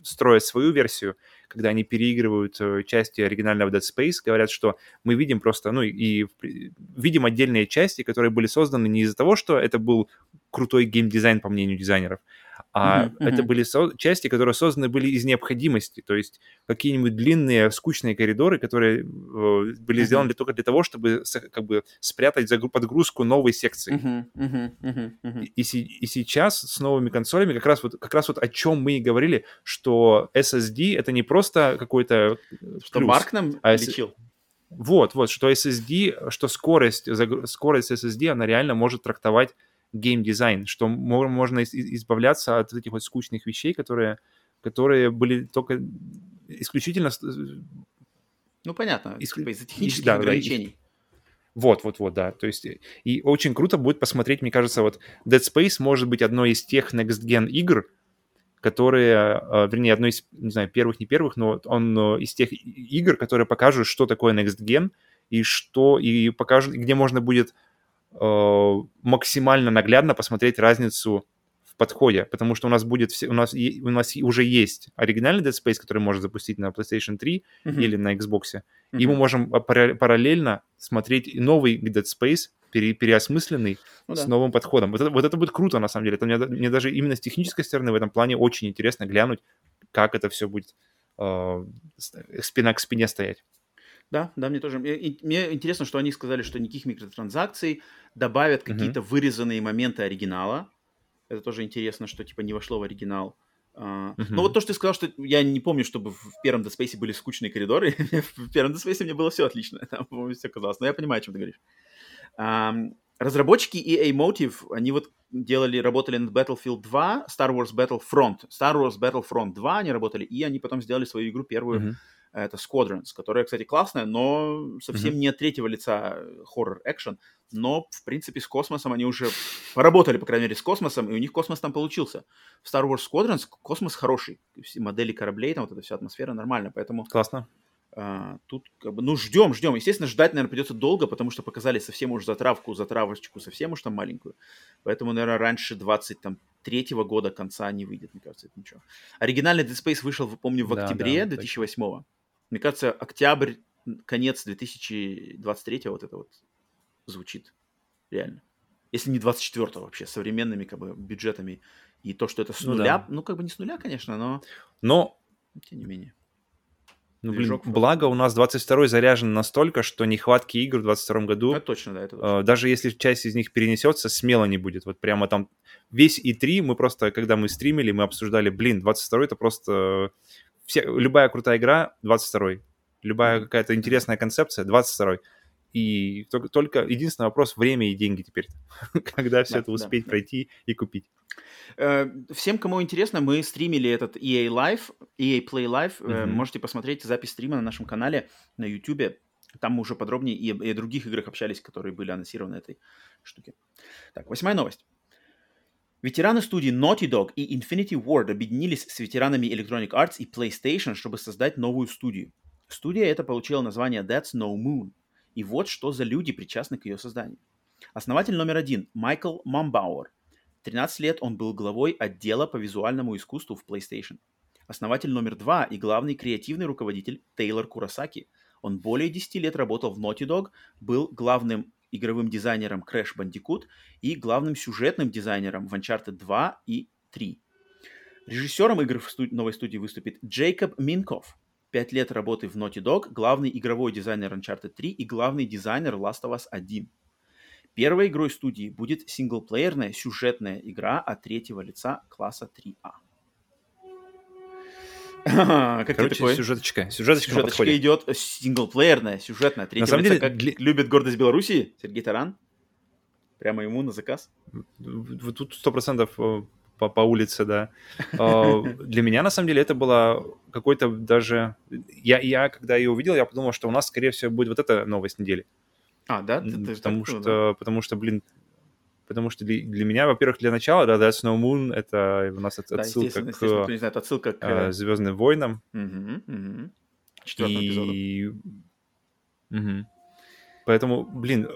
строят свою версию, когда они переигрывают э, части оригинального Dead Space, говорят, что мы видим просто, ну и видим отдельные части, которые были созданы не из-за того, что это был крутой геймдизайн, по мнению дизайнеров, а mm-hmm. это были со- части, которые созданы были из необходимости, то есть какие-нибудь длинные, скучные коридоры, которые э, были mm-hmm. сделаны только для того, чтобы как бы спрятать загру- подгрузку новой секции. Mm-hmm. Mm-hmm. Mm-hmm. И, и, и сейчас с новыми консолями как раз вот как раз вот о чем мы и говорили, что SSD это не просто какой-то что плюс, Марк нам а лечил. Вот, вот, что SSD, что скорость, скорость SSD, она реально может трактовать геймдизайн, что можно избавляться от этих вот скучных вещей, которые, которые были только исключительно... Ну, понятно, Иск... из-за технических да, ограничений. Да, вот, вот, вот, да. То есть и очень круто будет посмотреть, мне кажется, вот Dead Space может быть одной из тех Next Gen игр, которые, э, вернее, одной из, не знаю, первых, не первых, но он э, из тех игр, которые покажут, что такое Next Gen и что, и покажут, где можно будет Э, максимально наглядно посмотреть разницу в подходе, потому что у нас будет у нас у нас уже есть оригинальный Dead Space, который можно запустить на PlayStation 3 mm-hmm. или на Xbox, mm-hmm. и мы можем параллельно смотреть новый Dead Space пере, переосмысленный ну, с да. новым подходом. Вот это, вот это будет круто на самом деле. Это мне, мне даже именно с технической стороны в этом плане очень интересно глянуть, как это все будет э, спина к спине стоять. Да, да, мне тоже. И, мне интересно, что они сказали, что никаких микротранзакций, добавят какие-то вырезанные моменты оригинала. Это тоже интересно, что типа не вошло в оригинал. Uh, uh-huh. Ну вот то, что ты сказал, что я не помню, чтобы в первом Dead Space были скучные коридоры. <laughs> в первом Dead Space мне было все отлично. Там, по-моему, все казалось. Но я понимаю, о чем ты говоришь. Um, разработчики EA Motive, они вот делали, работали над Battlefield 2, Star Wars Battlefront. Star Wars Battlefront 2 они работали, и они потом сделали свою игру первую, uh-huh. Это Squadrons, которая, кстати, классная, но совсем uh-huh. не от третьего лица хоррор-экшен. Но, в принципе, с космосом они уже поработали, по крайней мере, с космосом, и у них космос там получился. В Star Wars Squadrons космос хороший. Все модели кораблей, там вот эта вся атмосфера нормальная, поэтому... Классно. А, тут, как бы, ну, ждем, ждем. Естественно, ждать, наверное, придется долго, потому что показали совсем уж затравку, затравочку, совсем уж там маленькую. Поэтому, наверное, раньше 23-го года конца не выйдет, мне кажется, это ничего. Оригинальный Dead Space вышел, помню, в да, октябре да, 2008-го. Мне кажется, октябрь, конец 2023 вот это вот звучит реально. Если не 24-го вообще, современными как бы бюджетами. И то, что это с ну, нуля, да. ну как бы не с нуля, конечно, но... Но... Тем не менее. Ну, блин, благо у нас 22-й заряжен настолько, что нехватки игр в 22 году... Это точно, да, это точно. Даже если часть из них перенесется, смело не будет. Вот прямо там весь И3 мы просто, когда мы стримили, мы обсуждали, блин, 22 это просто... Все, любая крутая игра 22 Любая какая-то интересная концепция 22 и только, только единственный вопрос время и деньги теперь, <laughs> когда все да, это успеть да, пройти и купить. Э, всем, кому интересно, мы стримили этот EA Live, EA Play Live. Mm-hmm. Можете посмотреть запись стрима на нашем канале на YouTube. Там мы уже подробнее и, и о других играх общались, которые были анонсированы этой штуке. Так, восьмая новость. Ветераны студии Naughty Dog и Infinity Ward объединились с ветеранами Electronic Arts и PlayStation, чтобы создать новую студию. Студия эта получила название That's No Moon – и вот что за люди причастны к ее созданию. Основатель номер один – Майкл Мамбауэр. 13 лет он был главой отдела по визуальному искусству в PlayStation. Основатель номер два и главный креативный руководитель Тейлор Курасаки. Он более 10 лет работал в Naughty Dog, был главным игровым дизайнером Crash Bandicoot и главным сюжетным дизайнером в Uncharted 2 и 3. Режиссером игр в студ- новой студии выступит Джейкоб Минков. 5 лет работы в Naughty Dog, главный игровой дизайнер Uncharted 3 и главный дизайнер Last of Us 1. Первой игрой студии будет синглплеерная сюжетная игра от третьего лица класса 3А. Как Короче, такой? сюжеточка. Сюжеточка, сюжеточка идет синглплеерная, сюжетная. Третьего на самом лица, деле, как для... любит гордость Беларуси Сергей Таран. Прямо ему на заказ. Тут сто процентов э, по, по улице, да. А, для меня, на самом деле, это было какой-то даже... Я, я, когда ее увидел, я подумал, что у нас, скорее всего, будет вот эта новость недели. А, да? Ты, ты потому, что, да? потому что, блин, потому что для, для меня, во-первых, для начала, да, That's No Moon, это у нас отсылка да, естественно, к, естественно, не знает, отсылка к... Э, Звездным войнам. Угу, угу. Четвертому и... эпизоду. Угу. Поэтому, блин,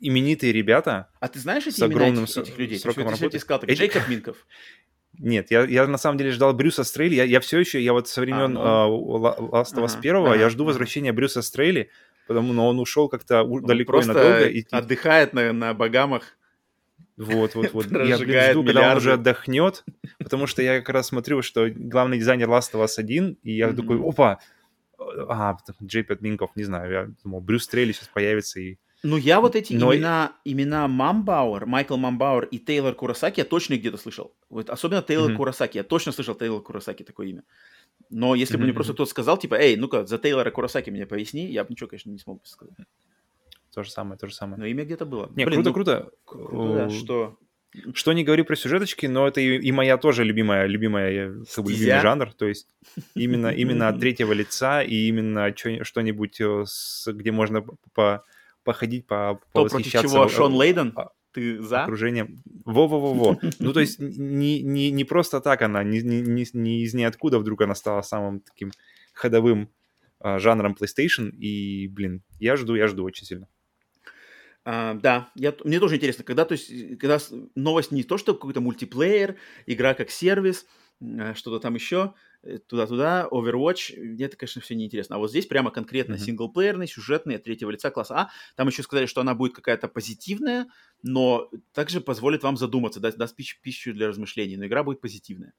именитые ребята. А ты знаешь эти имена огромным этих, этих людей? Сроком ты, работы? сказал, так, Эти... Джейкоб Минков. <laughs> Нет, я, я на самом деле ждал Брюса Стрейли. Я, я все еще, я вот со времен а, ну... uh, Last of Us ага, 1, ага, я жду возвращения Брюса Стрейли, потому что он ушел как-то он далеко и надолго. И... отдыхает на, на Багамах. Вот, вот, вот. <laughs> Я, блин, жду, когда он уже отдохнет, потому что я как раз смотрю, что главный дизайнер Last of Us 1, и я такой, опа, а, Джейпет Минков, не знаю, я думал, Брюс Стрейли сейчас появится и ну, я вот эти Но... имена, имена Мамбауэр, Майкл Мамбауэр и Тейлор Курасаки я точно где-то слышал. Вот особенно Тейлор mm-hmm. Курасаки. Я точно слышал Тейлор Курасаки такое имя. Но если mm-hmm. бы мне просто кто-то сказал, типа, эй, ну-ка, за Тейлора Курасаки мне поясни, я бы ничего, конечно, не смог бы сказать. То же самое, то же самое. Но имя где-то было. Не, Блин, круто, ну, круто. круто да, что... Что не говори про сюжеточки, но это и, и моя тоже любимая, любимая, как бы, любимый жанр. То есть именно, именно от <laughs> третьего лица и именно что-нибудь, э, где можно по походить, по Кто против чего? Шон Лейден? А, Ты за? Окружением. Во-во-во-во. Ну, то есть <laughs> не, не, не просто так она, не, не, не из ниоткуда вдруг она стала самым таким ходовым а, жанром PlayStation. И, блин, я жду, я жду очень сильно. Uh, да, я, мне тоже интересно, когда, то есть, когда новость не то, что какой-то мультиплеер, игра как сервис, э, что-то там еще, туда-туда, Overwatch, мне это, конечно, все неинтересно. А вот здесь прямо конкретно mm-hmm. синглплеерный, сюжетный, третьего лица класса А. Там еще сказали, что она будет какая-то позитивная, но также позволит вам задуматься, даст, даст пищу, пищу для размышлений, но игра будет позитивная.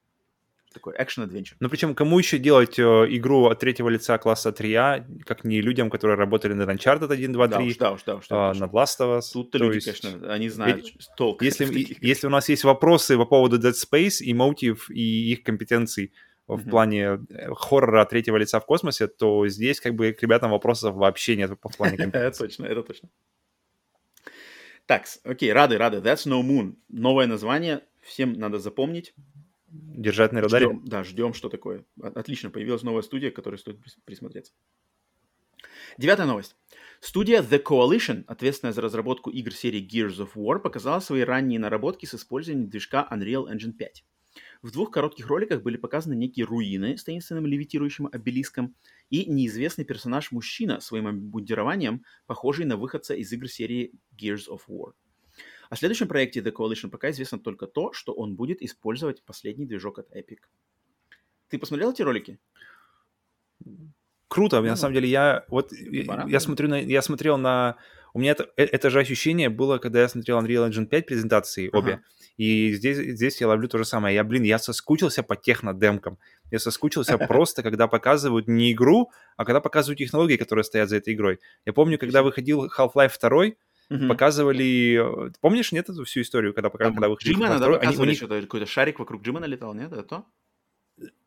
такой экшен-адвенчер. Ну, причем кому еще делать э, игру от третьего лица класса 3А, как не людям, которые работали над Uncharted 1, 2, 3, Да уж, да уж, да уж. а, уж. над Last of Us. Тут-то То люди, есть, конечно, они знают толк. Если, <laughs> и- если у нас есть вопросы по поводу Dead Space и Motive и их компетенций в Мгм. плане э, хоррора от третьего лица в космосе, то здесь как бы к ребятам вопросов вообще нет в плане <laughs> точно, это точно. Так, окей, рады, рады. That's No Moon. Новое название. Всем надо запомнить. Держать на радаре. Ждем, да, ждем, что такое. Отлично, появилась новая студия, к которой стоит прис- присмотреться. Девятая новость. Студия The Coalition, ответственная за разработку игр серии Gears of War, показала свои ранние наработки с использованием движка Unreal Engine 5. В двух коротких роликах были показаны некие руины с таинственным левитирующим обелиском и неизвестный персонаж-мужчина своим обмундированием, похожий на выходца из игр серии Gears of War. О следующем проекте The Coalition пока известно только то, что он будет использовать последний движок от Epic. Ты посмотрел эти ролики? Круто, Ну, на самом деле я вот я- пора. я смотрю на я смотрел на у меня это, э- это же ощущение было, когда я смотрел Unreal Engine 5 презентации обе, Ага. и здесь здесь я ловлю то же самое. Я блин, я соскучился по технодемкам, я соскучился <laughs> просто, когда показывают не игру, а когда показывают технологии, которые стоят за этой игрой. Я помню, когда выходил Half-Life 2, Мгм. показывали, э, помнишь, нет эту всю историю, когда когда выходил Джимана, Half-Life да, 2, они- у показывали них что-то, какой-то шарик вокруг Джимана летал, нет? Это то?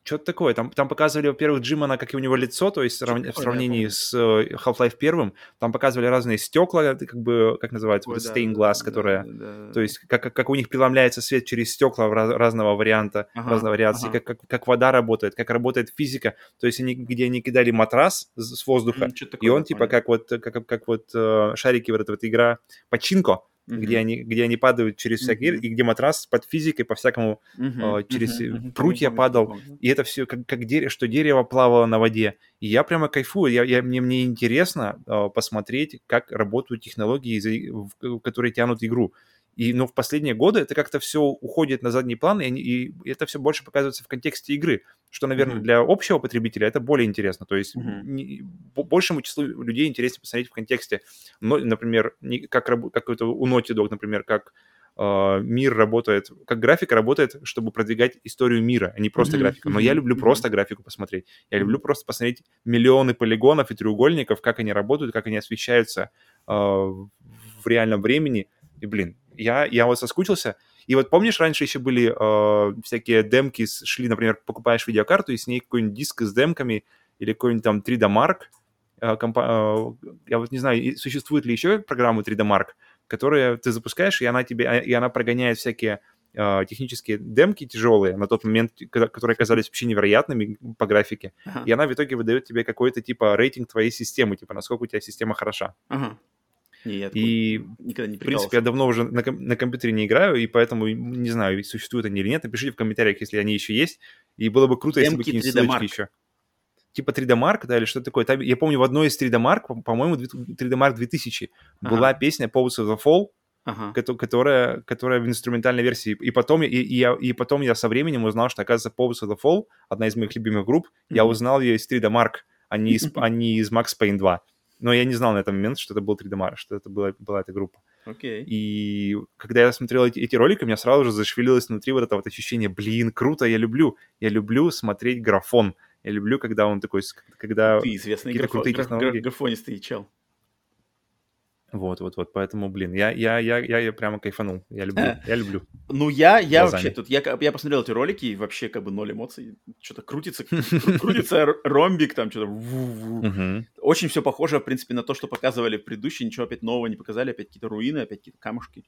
Что-то такое. Там, там показывали, во-первых, Джимана, как и у него лицо, то есть срав- такое, в сравнении с э, Half-Life 1. Там показывали разные стекла, это как бы, как называется, вот Ой, это да, glass, да, которая... да, да. То есть как, как- у них преломляется свет через стекла раз- разного варианта, Ага, разной вариации, ага. как, как, как вода работает, как работает физика. То есть они, где они кидали матрас с воздуха, чё-то и такое, он да, типа как вот, как, как вот э, шарики, вот эта вот игра Починко, где, Мгм. они, где они падают через всякие... Мгм. и где матрас под физикой по-всякому Мгм, э, через мгм, мгм. прутья помню, падал, помню. и это все как, как дерево, что дерево плавало на воде. И я прямо кайфую. Я, я- мне, мне интересно э, посмотреть, как работают технологии, в- которые тянут игру. И, но в последние годы это как-то все уходит на задний план, и, они- и это все больше показывается в контексте игры, что, наверное, Мгм. для общего потребителя это более интересно. То есть Мгм. не- бо- большему числу людей интереснее посмотреть в контексте, но, например, не- как, как это у Naughty Dog, например, как э, мир работает, как графика работает, чтобы продвигать историю мира, а не просто Мгм, графику. Но я люблю мгм. просто графику посмотреть. Я люблю просто посмотреть миллионы полигонов и треугольников, как они работают, как они освещаются э, в реальном времени. И, блин, я, я вот соскучился. И вот помнишь, раньше еще были э, всякие демки, шли, например, покупаешь видеокарту, и с ней какой-нибудь диск с демками или какой-нибудь там 3D Mark. Э, компа- э, я вот не знаю, существует ли еще программы 3D Mark, которые ты запускаешь, и она тебе, а, и она прогоняет всякие э, технические демки тяжелые на тот момент, которые казались вообще невероятными по графике. Ага, И она в итоге выдает тебе какой-то типа рейтинг твоей системы, типа насколько у тебя система хороша. ага. Не, я И никогда не в принципе, я давно уже на, ком- на компьютере не играю, и поэтому не знаю, существуют они или нет. Напишите в комментариях, если они еще есть. И было бы круто, если бы какие-нибудь 3D ссылочки еще. Типа 3D Mark, да, или что такое. Там, я помню, в одной из 3D Mark, по- по-моему, 3D Mark 2000, Ага. была песня Powers of the Fall, Ага. кото- которая, которая в инструментальной версии. И потом, и, и я, и потом я со временем узнал, что, оказывается, Powers of the Fall, одна из моих любимых групп, я Мгм. узнал ее из 3D Mark, а не из, <laughs> а не из Max Payne 2. Но я не знал на этот момент, что это был 3D Mark, что это была, была эта группа. Окей. И когда я смотрел эти, эти ролики, у меня сразу же зашевелилось внутри вот это вот ощущение, блин, круто, я люблю, я люблю смотреть графон, я люблю, когда он такой, когда... Ты известный какие-то графо- крутые технологии. граф- графонистый чел. Вот, вот, вот, поэтому, блин, я, я, я, я, я прямо кайфанул, я люблю, <laughs> я люблю. Ну, я, я Глазами. вообще тут, я, я посмотрел эти ролики, и вообще как бы ноль эмоций. Что-то крутится, <laughs> кру- крутится ромбик, там что-то. Очень все похоже, в принципе, на то, что показывали в предыдущей, ничего опять нового не показали, опять какие-то руины, опять какие-то камушки.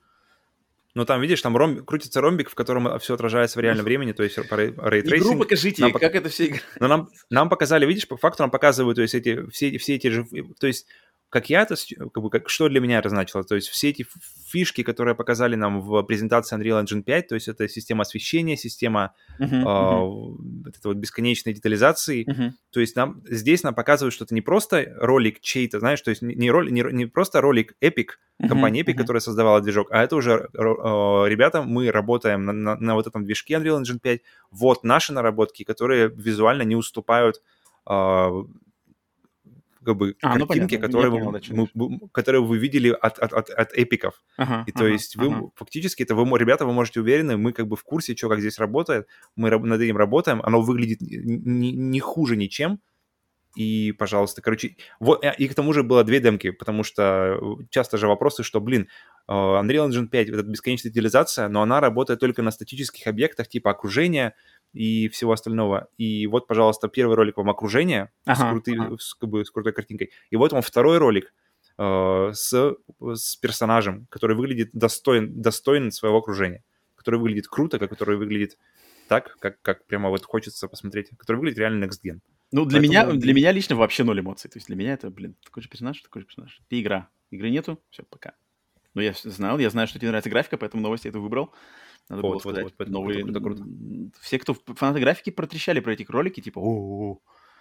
Ну, там, видишь, там ромбик, крутится ромбик, в котором все отражается в реальном времени, то есть по рей- Игру покажите, Нам пок- как это все играет. Но нам, нам показали, видишь, по факту нам показывают, то есть эти, все, все эти же, то есть как я это, как бы, как, что для меня это значило, то есть все эти фишки, которые показали нам в презентации Unreal Engine 5, то есть это система освещения, система Мгм, а, мгм, вот этой вот бесконечной детализации, мгм. то есть нам здесь нам показывают, что это не просто ролик чей-то, знаешь, то есть не, ролик, не, не просто ролик Epic, компании Epic, Мгм, которая создавала движок, а это уже, э, ребята, мы работаем на, на- на вот этом движке Unreal Engine 5, вот наши наработки, которые визуально не уступают э, как бы А, ну, картинки, понятно. которые, Я вы, понял, мы- которые вы видели от, от, от, от эпиков. Ага, И то ага, есть вы ага. фактически, это вы, ребята, вы можете уверены, мы как бы в курсе, что как здесь работает, мы над этим работаем, оно выглядит не, не хуже ничем. И, пожалуйста, короче, вот, э, и к тому же было две демки, потому что э, часто же вопросы, что, блин, э, Unreal Engine 5, вот эта бесконечная детализация, но она работает только на статических объектах, типа окружения и всего остального. И вот, пожалуйста, первый ролик вам окружение с, Ага, крутый- ага. с, как бы, с крутой картинкой. И вот вам второй ролик э, с, с персонажем, который выглядит достоин, достоин своего окружения, который выглядит круто, который выглядит так, как, как прямо вот хочется посмотреть, который выглядит реально next gen. Ну, для Поэтому, меня, для меня лично вообще ноль эмоций. То есть для меня это, блин, такой же персонаж, такой же персонаж. Это игра. Игры нету, все, пока. Но я знал, я знаю, что тебе нравится графика, поэтому новости это выбрал. Надо Вот, было сказать. вот, Новые, круто, круто, м, Все, кто фанаты графики, протрещали про эти ролики, типа, о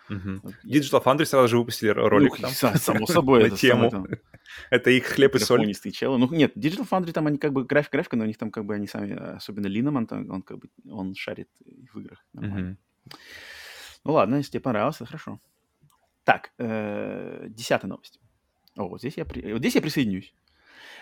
Мгм. Digital Foundry сразу же выпустили ролик там. <laughs> само <laughs> собой, на это тему. там <laughs> Это их хлеб и соль. челы. Ну, нет, Digital Foundry, там они как бы графика, графика, но у них там как бы они сами, особенно Линнеман, там, он как бы, он шарит в играх. нормально. Ну ладно, если тебе понравилось, то хорошо. Так, э, десятая новость. О, вот здесь я, при- вот здесь я присоединюсь.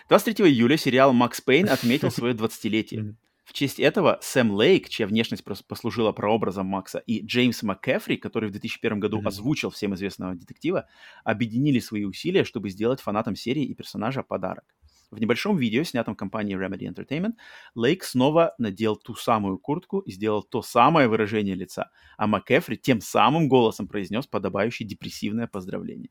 23 июля сериал «Макс Пейн» отметил свое 20-летие. Мгм. В честь этого Сэм Лейк, чья внешность послужила прообразом Макса, и Джеймс МакКефри, который в 2001 году озвучил всем известного детектива, объединили свои усилия, чтобы сделать фанатам серии и персонажа подарок. В небольшом видео, снятом компанией Remedy Entertainment, Лейк снова надел ту самую куртку и сделал то самое выражение лица, а МакКефри тем самым голосом произнес подобающее депрессивное поздравление.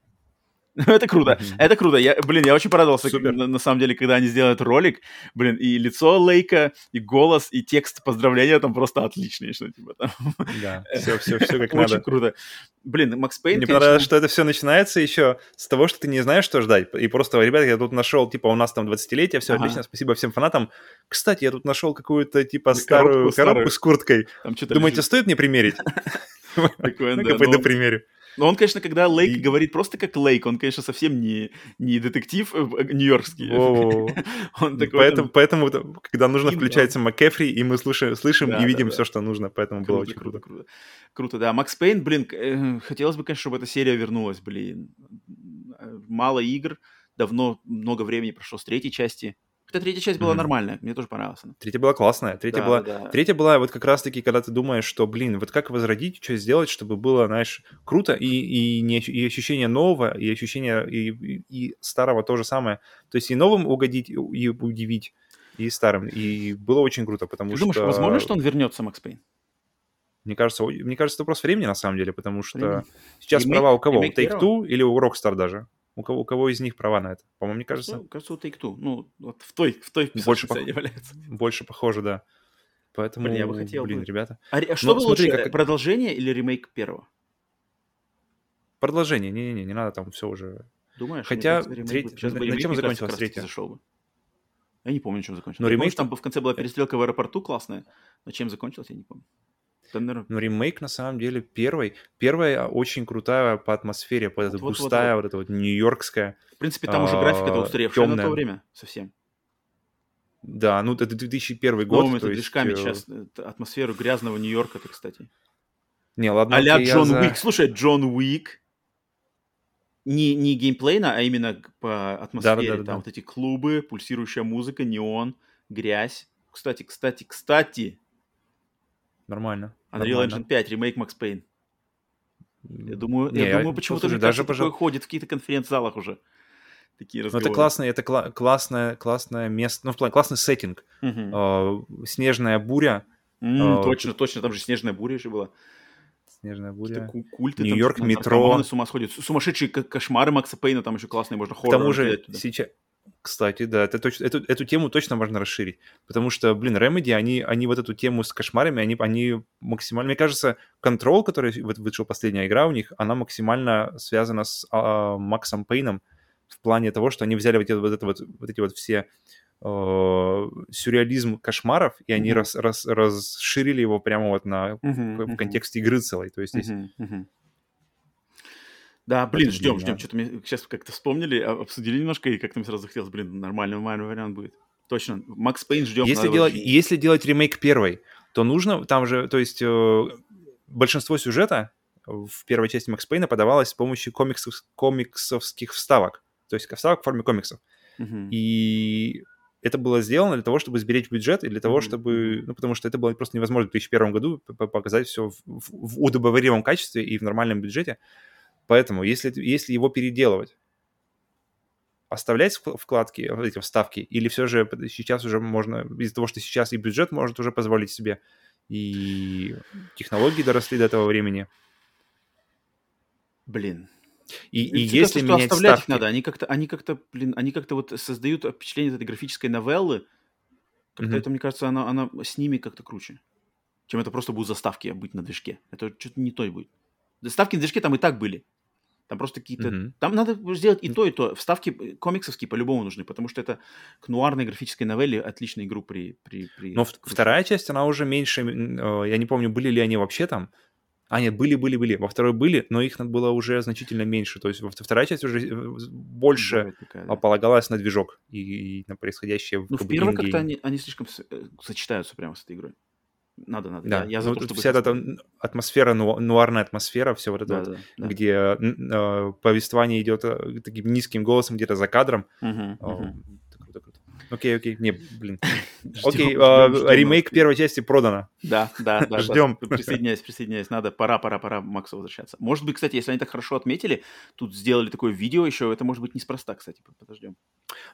<laughs> Это круто, это круто. Я, блин, я очень порадовался, Супер. на, на самом деле, когда они сделают ролик. Блин, и лицо Лейка, и голос, и текст поздравления там просто отличные, что типа там. Да, все, все, все как Очень надо. круто. Блин, Макс Пейн, Мне конечно, понравилось, что это все начинается еще с того, что ты не знаешь, что ждать. И просто, ребята, я тут нашел, типа, у нас там 20-летие, все Ага. отлично, спасибо всем фанатам. Кстати, я тут нашел какую-то, типа, Да, старую коробку коробку, старую. с курткой. Думаете, лежит. стоит мне примерить? <laughs> Такое, Ну-ка, да, пойду но- примерю. Но он, конечно, когда Лейк И- говорит просто как Лейк, он, конечно, совсем не, не детектив э, э, нью-йоркский. <laughs> Он такой Поэтому, там, поэтому, это, когда нужно, Им, включается МакКефри, и мы слышим, слышим Да, и да, видим да. все, что нужно, поэтому было очень круто. круто. Круто, да. Макс Пейн, блин, э, хотелось бы, конечно, чтобы эта серия вернулась, блин. Э, Мало игр, давно, много времени прошло с третьей части. Третья часть была Мгм. нормальная, мне тоже понравилась она. Третья была классная. Третья Да, была да. Третья была вот как раз-таки, когда ты думаешь, что, блин, вот как возродить, что сделать, чтобы было, знаешь, круто, и, и, не, и ощущение нового, и ощущение и, и- и старого то же самое. То есть и новым угодить, и удивить, и старым. И было очень круто, потому Ты что... думаешь, возможно, что он вернется, Макс Пейн? Мне кажется, мне кажется, это вопрос времени, на самом деле, потому что Времени. сейчас Ремейк- права у кого? У? Take-Two или у Rockstar даже? У кого, у кого из них права на это? По-моему, мне кажется, Ну, кажется, у Take-Two. Ну, вот в той, в той Больше пох- они валяются. больше похоже, да. Поэтому, Блин, я бы хотел блин, бы. ребята. А, а что Ну, было смотри, лучше, как- продолжение или ремейк первого? Продолжение, не-не-не, не надо там все уже Думаешь? Хотя треть- бы- сейчас на- бы на чем закончилась третья? зашел бы. Я не помню, чем закончилось. Но помню, ремейк там там- в конце была перестрелка в аэропорту классная, но чем закончилась, я не помню. Да, наверно, Ну, ремейк, на самом деле, первый. Первая очень крутая по атмосфере, по эта Вот-вот-вот-вот. густая, вот эта вот нью-йоркская. В принципе, там уже графика-то а, устаревшая на тёмная. то время совсем. Да, ну, это 2001 год. Новыми то есть, движками э, сейчас э, атмосферу грязного Нью-Йорка-то, кстати. Не, ладно, А-ля Джон за- Уик. Слушай, Джон Уик. Не, не геймплейно, а именно по атмосфере. Да-да-да-да. Там вот эти клубы, пульсирующая музыка, неон, грязь. Кстати, кстати, кстати, Нормально. Unreal нормально. Engine 5, ремейк Макс Пейн. Я думаю, Не, я я- думаю почему-то даже кажется, такое пожа- ходит в каких-то конференц-залах уже. Такие Ну, разговоры. это классное, это кла- классное, классное место, ну, в плане, классный сеттинг. Э, снежная буря, М, а, точно, точно, там же снежная буря еще была. снежная буря. ку- культы, там Нью-Йорк, что-то метро. наркоманы с ума сходят. Сумасшедшие ко- кошмары Макса Пейна, там еще классные, можно К хоррор тому же сейчас... Кстати, да, это точно, эту, эту тему точно можно расширить. Потому что, блин, Remedy, они, они вот эту тему с кошмарами, они, они максимально... Мне кажется, Control, который вот вышел последняя игра у них, она максимально связана с а, Максом Пейном в плане того, что они взяли вот, эти- вот, это вот, вот эти вот все э, сюрреализм кошмаров, и они Мгм. рас- рас- расширили его прямо вот на, Мгм, в, в контексте игры целой. То есть здесь... Мгм, мгм. Да, блин, ждем, ждем. Что-то мне сейчас как-то вспомнили, а- обсудили немножко, и как-то мне сразу захотелось, блин, нормальный, нормальный вариант будет. Точно. Макс Пейн ждем. Если делать, очень. если делать ремейк первой, то нужно, там же, то есть э, большинство сюжета в первой части Макс Пейна подавалась с помощью комиксов, комиксовских вставок. То есть вставок в форме комиксов. Мгм. И это было сделано для того, чтобы сберечь бюджет и для того, Мгм. чтобы... Ну, потому что это было просто невозможно в 2001 году показать все в, в- в удобоваримом качестве и в нормальном бюджете. Поэтому, если, если его переделывать, оставлять вк- вкладки, эти вставки, или все же сейчас уже можно, из-за того, что сейчас и бюджет может уже позволить себе, и технологии доросли до этого времени, Блин. и, и если кажется, менять оставлять их ставки... надо. Они как-то, они как-то, блин, они как-то вот создают впечатление этой графической новеллы. Как-то Мгм. это, мне кажется, она, она с ними как-то круче. Чем это просто будут заставки быть на движке. Это что-то не то и будет. Заставки на движке там и так были. Там просто какие-то... Мгм. Там надо сделать и то, и то. Вставки э, комиксовские по-любому нужны, потому что это к нуарной графической новелле отличную игру при... при, при Но в- вторая часть, она уже меньше, э, я не помню, были ли они вообще там. А, нет, были, были, были. Во второй были, но их надо было уже значительно меньше. То есть во вт- вторая часть уже э, больше такая, а, да. полагалась на движок и, и на происходящее в Ну, в первой как-то они, они слишком сочетаются прямо с этой игрой. Надо, надо. Да, Я, я за ну, то, чтобы вся эта атмосфера, ну, нуарная атмосфера, все вот это Да, вот, да, где н- э, повествование идет таким низким голосом где-то за кадром. Мгм, О, мгм. это круто, круто. Окей, окей, не, блин. <laughs> Ждем, Окей, ждем, ждем ремейк первой части продано. Да, да, да. Ждем. Присоединяюсь, присоединяюсь. Надо, пора, пора, пора Максу возвращаться. Может быть, кстати, если они так хорошо отметили, тут сделали такое видео еще, это может быть неспроста, кстати, подождем.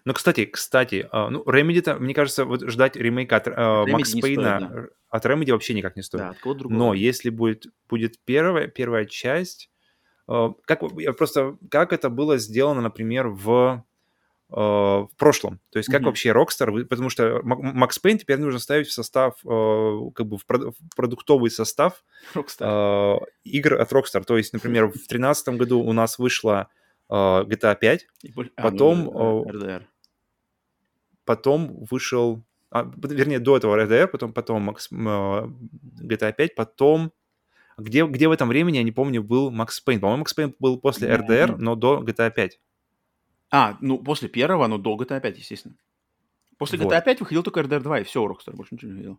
Ну, кстати, кстати, а, ну, Remedy-то, мне кажется, вот ждать ремейка от э, Макс Пейна стоит, да. э, от Remedy вообще никак не стоит. Да, от кого другого. Но если будет, будет первая, первая часть, э, как, просто, как это было сделано, например, в, в прошлом? То есть как Мгм. вообще Rockstar, потому что Макс Пейн теперь нужно ставить в состав, э, как бы в, прод- в продуктовый состав Rockstar. э, игр от Rockstar. То есть, например, в 2013 году у нас вышла э, GTA 5, И боль- а, потом, ну, э, RDR. потом вышел, а, вернее, до этого RDR, потом, потом э, GTA 5, потом... Где, где в этом времени, я не помню, был Макс Пейн? По-моему, Макс Пейн был после. RDR, но до GTA 5. А, ну, после первого, но до GTA 5, естественно. После Вот. GTA 5 выходил только RDR 2, и все, Rockstar больше ничего не выходило.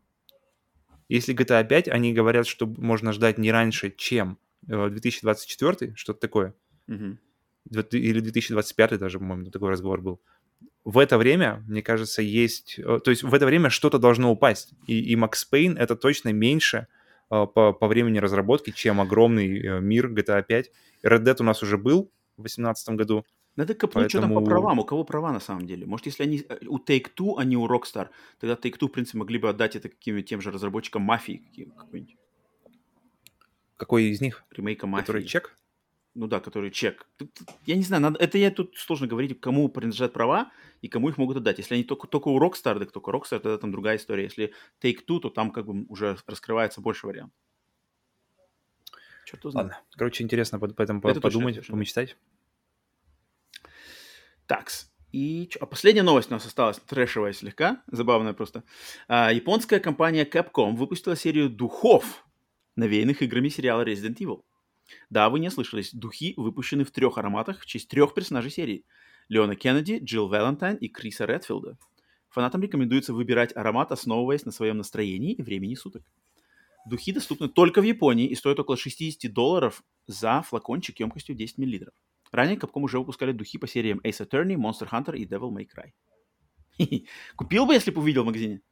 Если GTA 5, они говорят, что можно ждать не раньше, чем э, 2024, что-то такое. Две- Или 2025 даже, по-моему, такой разговор был. В это время, мне кажется, есть... э, То есть в это время что-то должно упасть. И, и Max Payne это точно меньше э, по, по времени разработки, чем огромный э, мир GTA 5. Red Dead у нас уже был в 2018 году. Надо копнуть, что там по Поэтому- правам, у кого права на самом деле. Может, если они э, у Take-Two, а не у Rockstar, тогда Take-Two, в принципе, могли бы отдать это каким-нибудь тем же разработчикам Мафии, какой-нибудь Какой из них? ремейка Мафии. Который чек? Ну да, который чек. Я не знаю, надо, это я тут сложно говорить, кому принадлежат права и кому их могут отдать. Если они только, только у Rockstar, так только Rockstar, тогда там другая история. Если Take-Two, то там как бы уже раскрывается больше вариантов. Черт. Ладно. Короче, интересно по, по этому Это подумать, точно. помечтать. Такс. И а последняя новость у нас осталась, трэшевая слегка, забавная просто. А, японская компания Capcom выпустила серию духов, навеянных играми сериала Resident Evil. Да, вы не ослышались, духи выпущены в трех ароматах в честь трех персонажей серии. Леона Кеннеди, Джилл Валентайн и Криса Редфилда. Фанатам рекомендуется выбирать аромат, основываясь на своем настроении и времени суток. Духи доступны только в Японии и стоят около 60 долларов за флакончик емкостью 10 мл. Ранее Capcom уже выпускали духи по сериям Ace Attorney, Monster Hunter и Devil May Cry. <laughs> Купил бы, если бы увидел в магазине.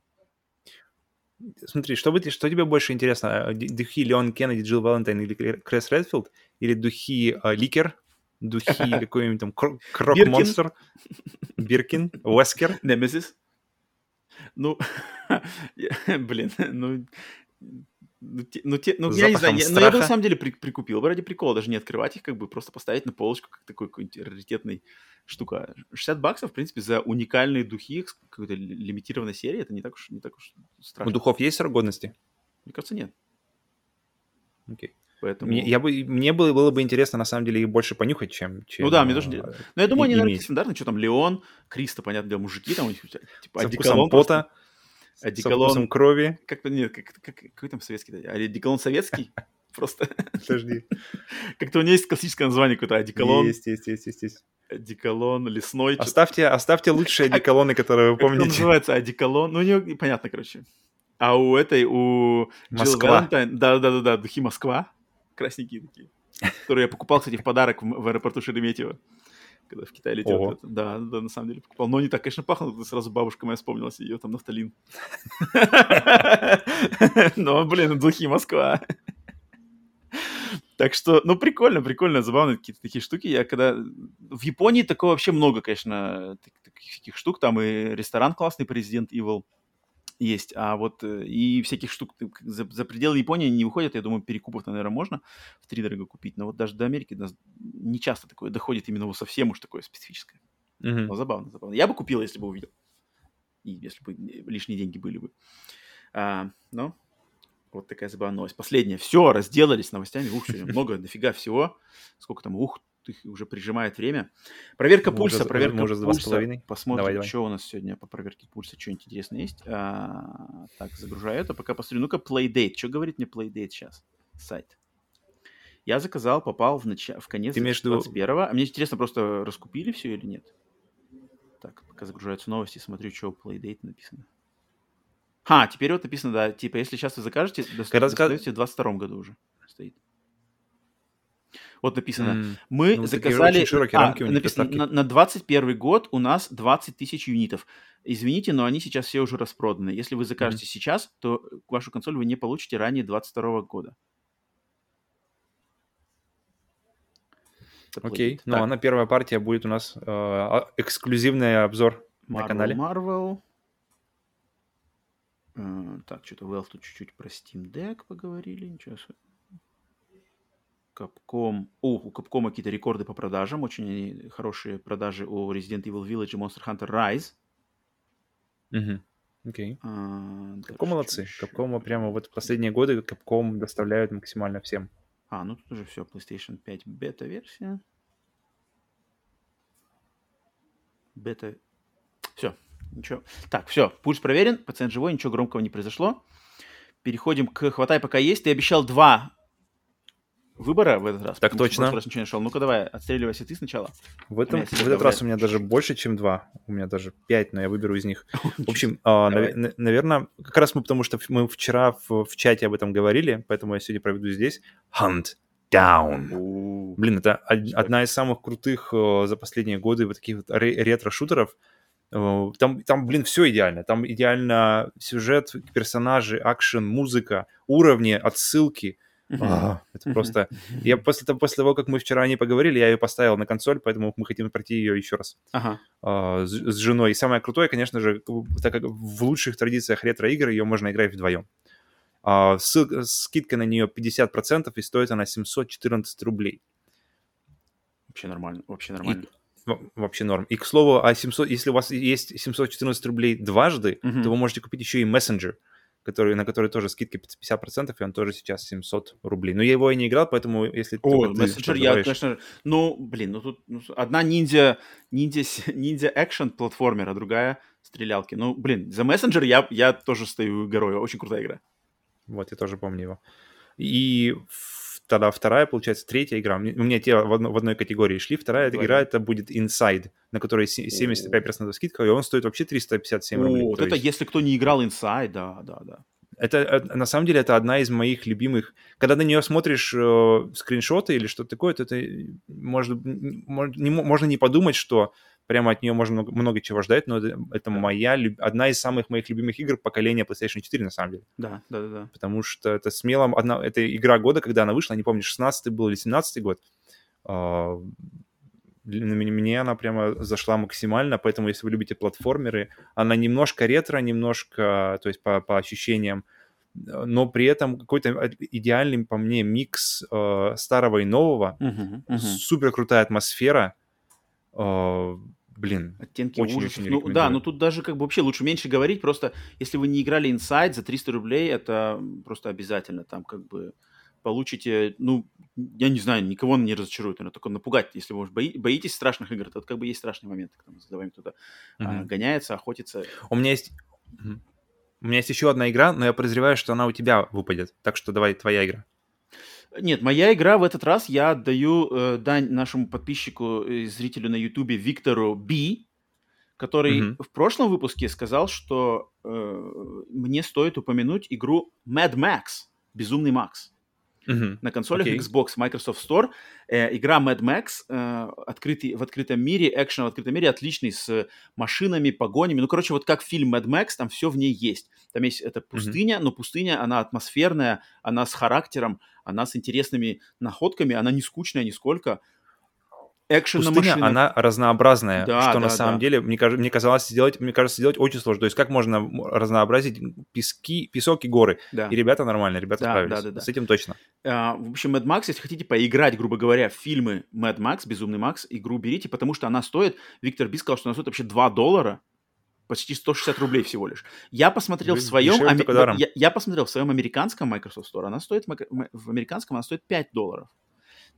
Смотри, что, бы, что тебе больше интересно? э, Духи Леон Кеннеди, Джилл Валентайн или Крес Редфилд? Или духи э, Ликер? Духи <laughs> какой-нибудь там Кро- Крок Биркин. Монстр? Биркин? Уэскер? <laughs> Немезис. Ну, блин, ну... Ну, те- ну, те- ну, я не знаю, я, ну, я бы на самом деле при- прикупил бы ради прикола, даже не открывать их, как бы просто поставить на полочку, как такой какой-нибудь раритетный штука. 60 баксов, в принципе, за уникальные духи какой-то ли- лимитированной серии, это не так уж, не так уж У страшно. духов есть срок годности? Мне кажется, нет. Окей. Поэтому... Мне, я бы, мне было, было бы интересно, на самом деле, их больше понюхать, чем... чем Ну да, мне тоже не- Ну, я думаю, они, и- наверное, иметь. какие стандартные, что там, Леон, Криста, понятно, для мужики, там у них, типа, одеколон вкусом со Одеколон, вкусом крови. как-то, нет, как, как, какой там советский, да? одеколон советский? <laughs> Просто, Подожди. как-то у него есть классическое название какое-то, одеколон, Есть, есть, есть, есть, есть. одеколон, лесной. Оставьте, оставьте лучшие одеколоны, которые вы Как помните. называется, одеколон, ну, у него, понятно, короче. А у этой, у Москва. Да-да-да, духи Москва, красненькие такие. Которые я покупал, кстати, в подарок в, в аэропорту Шереметьево. Когда в Китай летел. Ого. Да, да, на самом деле покупал. Но они так, конечно, пахнут. Сразу бабушка моя вспомнилась. Ее там нафталин. <laughs> Но, блин, духи Москва. Так что, ну, прикольно, прикольно, забавно какие-то такие штуки. Я когда... В Японии такого вообще много, конечно, так- таких штук. Там и ресторан классный, президент Evil есть. А вот э, и всяких штук за, за пределы Японии не выходят. Я думаю, перекупов, наверное, можно в три дорого купить. Но вот даже до Америки нас не часто такое доходит именно вот совсем уж такое специфическое. Мгм. Но забавно, забавно. Я бы купил, если бы увидел. И если бы лишние деньги были бы. А, но вот такая забавная новость. Последняя. Все, разделались новостями. Ух, сегодня <laughs> много, дофига всего. Сколько там, ух, их уже прижимает время. Проверка Мы пульса, проверка уже два с пульса. половиной. Посмотрим, Давай, давай. что у нас сегодня по проверке пульса, что-нибудь интересное есть. А, так, загружаю это, пока посмотрю. Ну-ка, Playdate. Что говорит мне Playdate сейчас? Сайт. Я заказал, попал в, нача- в конец Ты имеешь в виду- 21 А мне интересно, просто раскупили все или нет? Так, пока загружаются новости, смотрю, что у Playdate написано. Ха, теперь вот написано, да, типа, если сейчас вы закажете, до- Когда доставите в 22 году уже. Вот написано, М, мы ну, заказали... очень а, рамки у них написано, на, на 21 год у нас 20 тысяч юнитов. Извините, но они сейчас все уже распроданы. Если вы закажете сейчас, то вашу консоль вы не получите ранее 22 года. Окей, Playdate. ну Так, она первая партия будет у нас э, а- эксклюзивный обзор на Marvel, канале. Marvel. Э, Так, что-то Valve тут чуть-чуть про Steam Deck поговорили. Ничего себе. Capcom. О, у Capcom какие-то рекорды по продажам. Очень хорошие продажи у Resident Evil Village и Monster Hunter Rise. Мгм. Окей. А, дальше Капком чё молодцы. Капком прямо вот в последние годы Капком доставляют максимально всем. А, ну тут уже все. PlayStation 5 бета-версия. Бета... Все. Ничего. Так, все. Пульс проверен. Пациент живой. Ничего громкого не произошло. Переходим к «Хватай, пока есть». Ты обещал два выбора в этот раз. Так в точно. прошлый раз ничего не нашел. Ну-ка давай, отстреливайся ты сначала. В, этом, в этот раз у меня даже больше, чем два. У меня даже пять, но я выберу из них. <laughs> В общем, а, наверное, как раз мы, потому что мы вчера в, в чате об этом говорили, поэтому я сегодня проведу здесь. Hunt Down. Блин, это одна из самых крутых э, за последние годы вот таких вот ре- ретро-шутеров. Э, Там, там, блин, все идеально. Там идеально сюжет, персонажи, акшен, музыка, уровни, отсылки. <laughs> это просто... Я после того, после того, как мы вчера о ней поговорили, я ее поставил на консоль, поэтому мы хотим пройти ее еще раз Ага. а, с, с женой. И самое крутое, конечно же, так как в лучших традициях ретро-игр ее можно играть вдвоем. А, ссылка- скидка на нее 50%, и стоит она 714 рублей. Вообще нормально. Вообще нормально. Во- Вообще норм. И, к слову, а 700, если у вас есть 714 рублей дважды, Мгм. то вы можете купить еще и Messenger, который, на который тоже скидка 50%, и он тоже сейчас 700 рублей. Но я его и не играл, поэтому если О, мессенджер, что-то я, говоришь- конечно... Ну, блин, ну тут ну, одна ниндзя, ниндзя, <laughs> ниндзя экшен платформер, а другая стрелялки. Ну, блин, за мессенджер я, я тоже стою горой. Очень крутая игра. Вот, я тоже помню его. И тогда вторая, получается, третья игра. У меня те в, одно- в одной категории шли. Вторая Давай, игра это будет Inside, на которой се- 75% скидка, и он стоит вообще 357 О, рублей. вот То это есть если кто не играл Inside, да, да, да. это, э, на самом деле, это одна из моих любимых. Когда на нее смотришь э, скриншоты или что-то такое, то это э, может, м- мож- не, мо- можно не подумать, что прямо от нее можно много, много чего ждать, но это, это моя, одна из самых моих любимых игр поколения PlayStation 4, на самом деле. Да, да, да, да. потому что это смело одна, это игра года, когда она вышла, не помню, 16 был или 17 год. А, меня- Мне она прямо зашла максимально, поэтому если вы любите платформеры, она немножко ретро, немножко, то есть по, по ощущениям, но при этом какой-то идеальный по мне микс э, старого и нового, Мгм, мгм. супер крутая атмосфера, Э, блин, Оттенки Очень-очень ужасов. Ну, рекомендую. да, но тут даже как бы вообще лучше меньше говорить. Просто если вы не играли Inside за 300 рублей, это просто обязательно. Там как бы получите, ну, я не знаю, никого он не разочарует, наверное, только напугать. Если вы уж бои- боитесь страшных игр, то вот как бы есть страшные моменты, когда за вами кто-то а, Мгм. гоняется, охотится. У меня есть... У меня есть еще одна игра, но я подозреваю, что она у тебя выпадет. Так что давай, твоя игра. Нет, моя игра в этот раз я отдаю э, дань нашему подписчику и зрителю на Ютубе Виктору Би, который Мгм. в прошлом выпуске сказал, что э, мне стоит упомянуть игру Mad Max, Безумный Макс. Uh-huh. На консолях okay. Xbox, Microsoft Store. Э, игра Mad Max э, открытый, в открытом мире, экшен в открытом мире, отличный, с машинами, погонями. Ну, короче, вот как фильм Mad Max, там все в ней есть. Там есть эта пустыня, uh-huh. но пустыня, она атмосферная, она с характером, она с интересными находками, она не скучная нисколько экшен Пустыня, на она разнообразная, да, что да, на самом да. деле, мне, мне казалось сделать, мне кажется, сделать очень сложно. То есть как можно разнообразить пески, песок и горы? Да. И ребята нормально, ребята да, справились. Да, да, да. С этим точно. А, в общем, Mad Max, если хотите поиграть, грубо говоря, в фильмы Mad Max, Безумный Макс, игру берите, потому что она стоит, Виктор Би сказал, что она стоит вообще 2 доллара, почти 160 рублей всего лишь. Я посмотрел Вы, в своем... Ами... Я, я посмотрел в своем американском Microsoft Store, она стоит, в американском она стоит 5 долларов.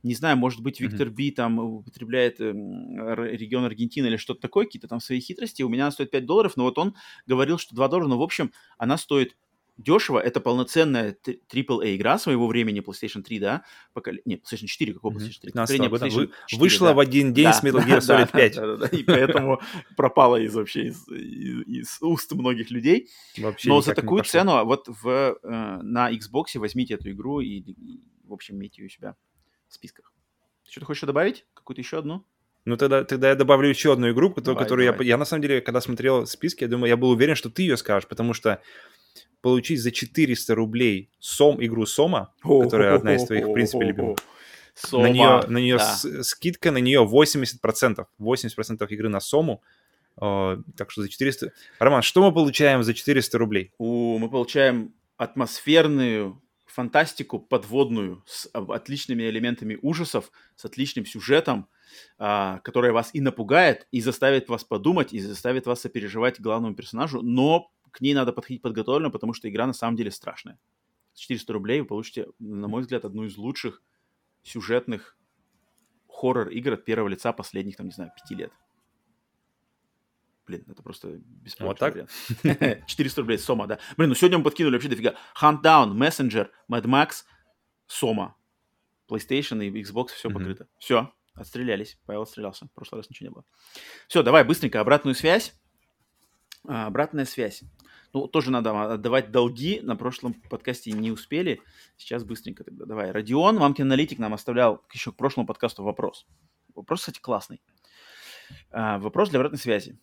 Не знаю, может быть, Виктор. Би там употребляет э, регион Аргентины или что-то такое, какие-то там свои хитрости. У меня она стоит 5 долларов, но вот он говорил, что 2 доллара, но в общем она стоит дешево, это полноценная AAA игра своего времени PlayStation 3, да, поколе... нет, PlayStation 4, какого PlayStation 3? Поколение PlayStation 4, Вышла да. в один день да. с Metal Gear <laughs> Solid 5. Да, да, да, и поэтому пропала из вообще из, из, из уст многих людей. Вообще Но за такую цену вот в, э, на Xbox возьмите эту игру и, и, в общем, имейте ее у себя списках. Ты что-то хочешь добавить? Какую-то еще одну? Ну, тогда, тогда я добавлю еще одну игру, которую, давай, которую давай. Я, я, на самом деле, когда смотрел списки, я думаю, я был уверен, что ты ее скажешь, потому что получить за 400 рублей сом, игру Сома, которая одна из твоих, в принципе, любимых, Сома, на нее, на нее да. с, скидка на нее 80%. 80% игры на Сому. Э, так что за 400... Роман, что мы получаем за 400 рублей? У, мы получаем атмосферную фантастику подводную с отличными элементами ужасов, с отличным сюжетом, а, которая вас и напугает, и заставит вас подумать, и заставит вас сопереживать главному персонажу, но к ней надо подходить подготовленно, потому что игра на самом деле страшная. С 400 рублей вы получите, на мой взгляд, одну из лучших сюжетных хоррор-игр от первого лица последних, там, не знаю, пяти лет. Блин, это просто бесплатно. Вот так? 400 <laughs> рублей, Сома, да. Блин, ну сегодня мы подкинули вообще дофига. Hunt Down, Messenger, Mad Max, Сома. PlayStation и Xbox, все mm-hmm. покрыто. Все, отстрелялись. Павел отстрелялся. В прошлый раз ничего не было. Все, давай быстренько обратную связь. А, обратная связь. Ну, тоже надо отдавать долги. На прошлом подкасте не успели. Сейчас быстренько тогда. Давай. Родион, Мамкин аналитик, нам оставлял еще к прошлому подкасту вопрос. Вопрос, кстати, классный. А, вопрос для обратной связи.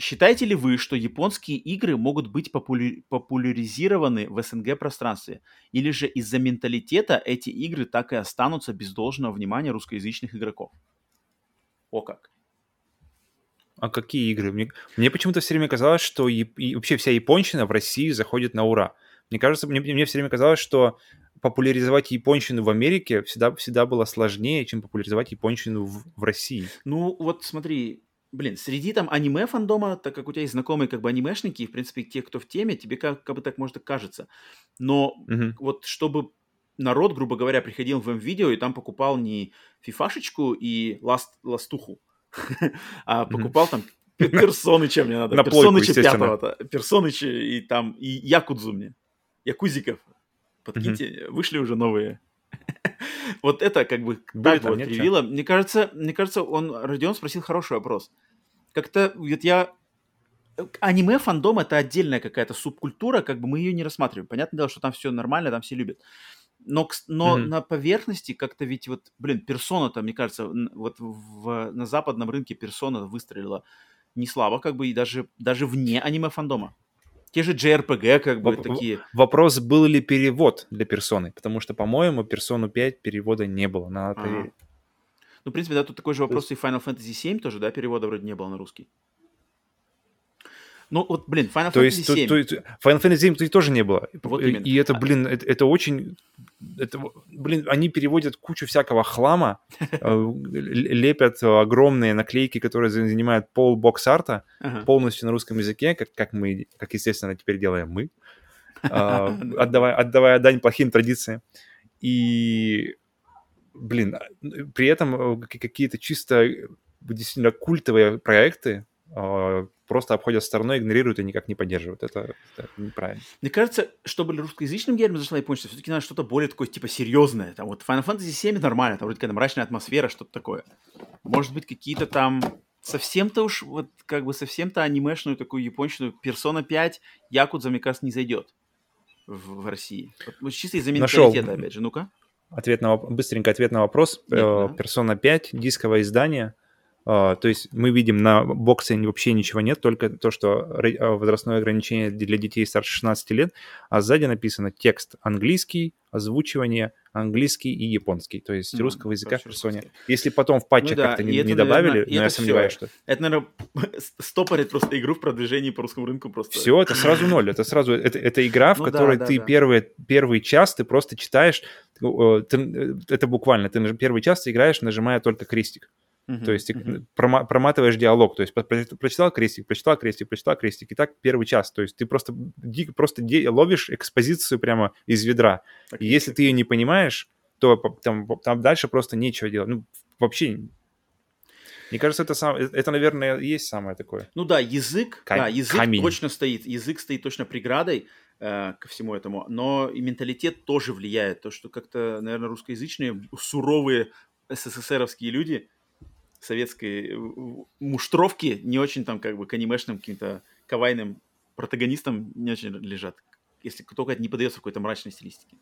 Считаете ли вы, что японские игры могут быть популя- популяризированы в СНГ пространстве? Или же из-за менталитета эти игры так и останутся без должного внимания русскоязычных игроков? О как. А какие игры? Мне, мне почему-то все время казалось, что и, и вообще вся японщина в России заходит на ура. Мне кажется, мне, мне все время казалось, что популяризовать японщину в Америке всегда, всегда было сложнее, чем популяризовать японщину в, в России. Ну, вот смотри, блин, среди там аниме фандома, так как у тебя есть знакомые как бы анимешники, и, в принципе, те, кто в теме, тебе как, как бы так может и кажется. Но угу. вот чтобы народ, грубо говоря, приходил в М-видео и там покупал не фифашечку и ласт, ластуху, <laughs> а покупал там <laughs> персоны, чем мне надо. На Персоныча пятого-то. Персоныча и там, и Якудзу мне. Якузиков. Подкиньте, вышли уже новые <laughs> вот это как бы так вот привило. Мне кажется, мне кажется, он, Родион спросил хороший вопрос. Как-то, вот я... Аниме фандом это отдельная какая-то субкультура, как бы мы ее не рассматриваем. Понятное дело, что там все нормально, там все любят. Но, но mm-hmm. на поверхности как-то ведь вот, блин, персона-то, мне кажется, вот в, на западном рынке персона выстрелила не слабо, как бы, и даже, даже вне аниме фандома. Те же JRPG, как бы, Воп- такие. Вопрос, был ли перевод для персоны, потому что, по-моему, персону 5 перевода не было, надо а проверить. Ну, в принципе, да, тут такой же вопрос и Final Fantasy 7 тоже, да, перевода вроде не было на русский. Ну, вот, блин, Final то Fantasy есть, 7. То, то, Final Fantasy 7 тоже не было. Вот именно. И это, блин, это, это очень... Это, блин, они переводят кучу всякого хлама, э, <laughs> лепят огромные наклейки, которые занимают пол бокс-арта полностью на русском языке, как, как мы, как, естественно, теперь делаем мы, <laughs> а, отдавая, отдавая дань плохим традициям. И, блин, а, при этом э, какие-то чисто действительно культовые проекты, просто обходят стороной, игнорируют и никак не поддерживают. Это, это неправильно. Мне кажется, чтобы русскоязычным геймерам зашла япончество, все-таки надо что-то более такое, типа, серьезное. Там вот Final Fantasy 7 нормально, там вроде какая-то мрачная атмосфера, что-то такое. Может быть, какие-то там совсем-то уж, вот как бы совсем-то анимешную такую японщину Persona 5 Якудза, мне кажется, не зайдет в, в России. Вот, чисто из-за менталитета, опять же. Ну-ка. ответ на, быстренько ответ на вопрос. Нет, Э, да. Persona 5, дисковое издание. А, То есть мы видим на боксе вообще ничего нет, только то, что а, возрастное ограничение для детей старше 16 лет, а сзади написано текст английский, озвучивание английский и японский. То есть Ну, русского языка в персоне. Если потом в патчах да, как-то не, это, не наверное, добавили, и но я это всё. сомневаюсь, что... Это, наверное, <laughs> стопорит просто игру в продвижении по русскому рынку просто. Все, это сразу ноль. Это сразу это, это игра, в Ну да, которой да, ты да. Первый, первый час ты просто читаешь. э, ты, э, это буквально. Ты первый час ты играешь, нажимая только крестик. Мгм, То есть ты мгм. прома- проматываешь диалог. То есть про- прочитал крестик, прочитал крестик, прочитал крестик. И так первый час. То есть ты просто, ди- просто де- ловишь экспозицию прямо из ведра. Так И если так ты ее не понимаешь, то там, там дальше просто нечего делать. Ну, вообще. Мне кажется, это, сам, это, наверное, есть самое такое. Ну да, язык, Кам- да, язык камень. точно стоит, язык стоит точно преградой э, ко всему этому, но и менталитет тоже влияет, то что как-то, наверное, русскоязычные суровые СССРовские люди советской муштровки не очень там как бы к анимешным каким-то кавайным протагонистам не очень лежат, если только это не подается какой-то мрачной стилистике.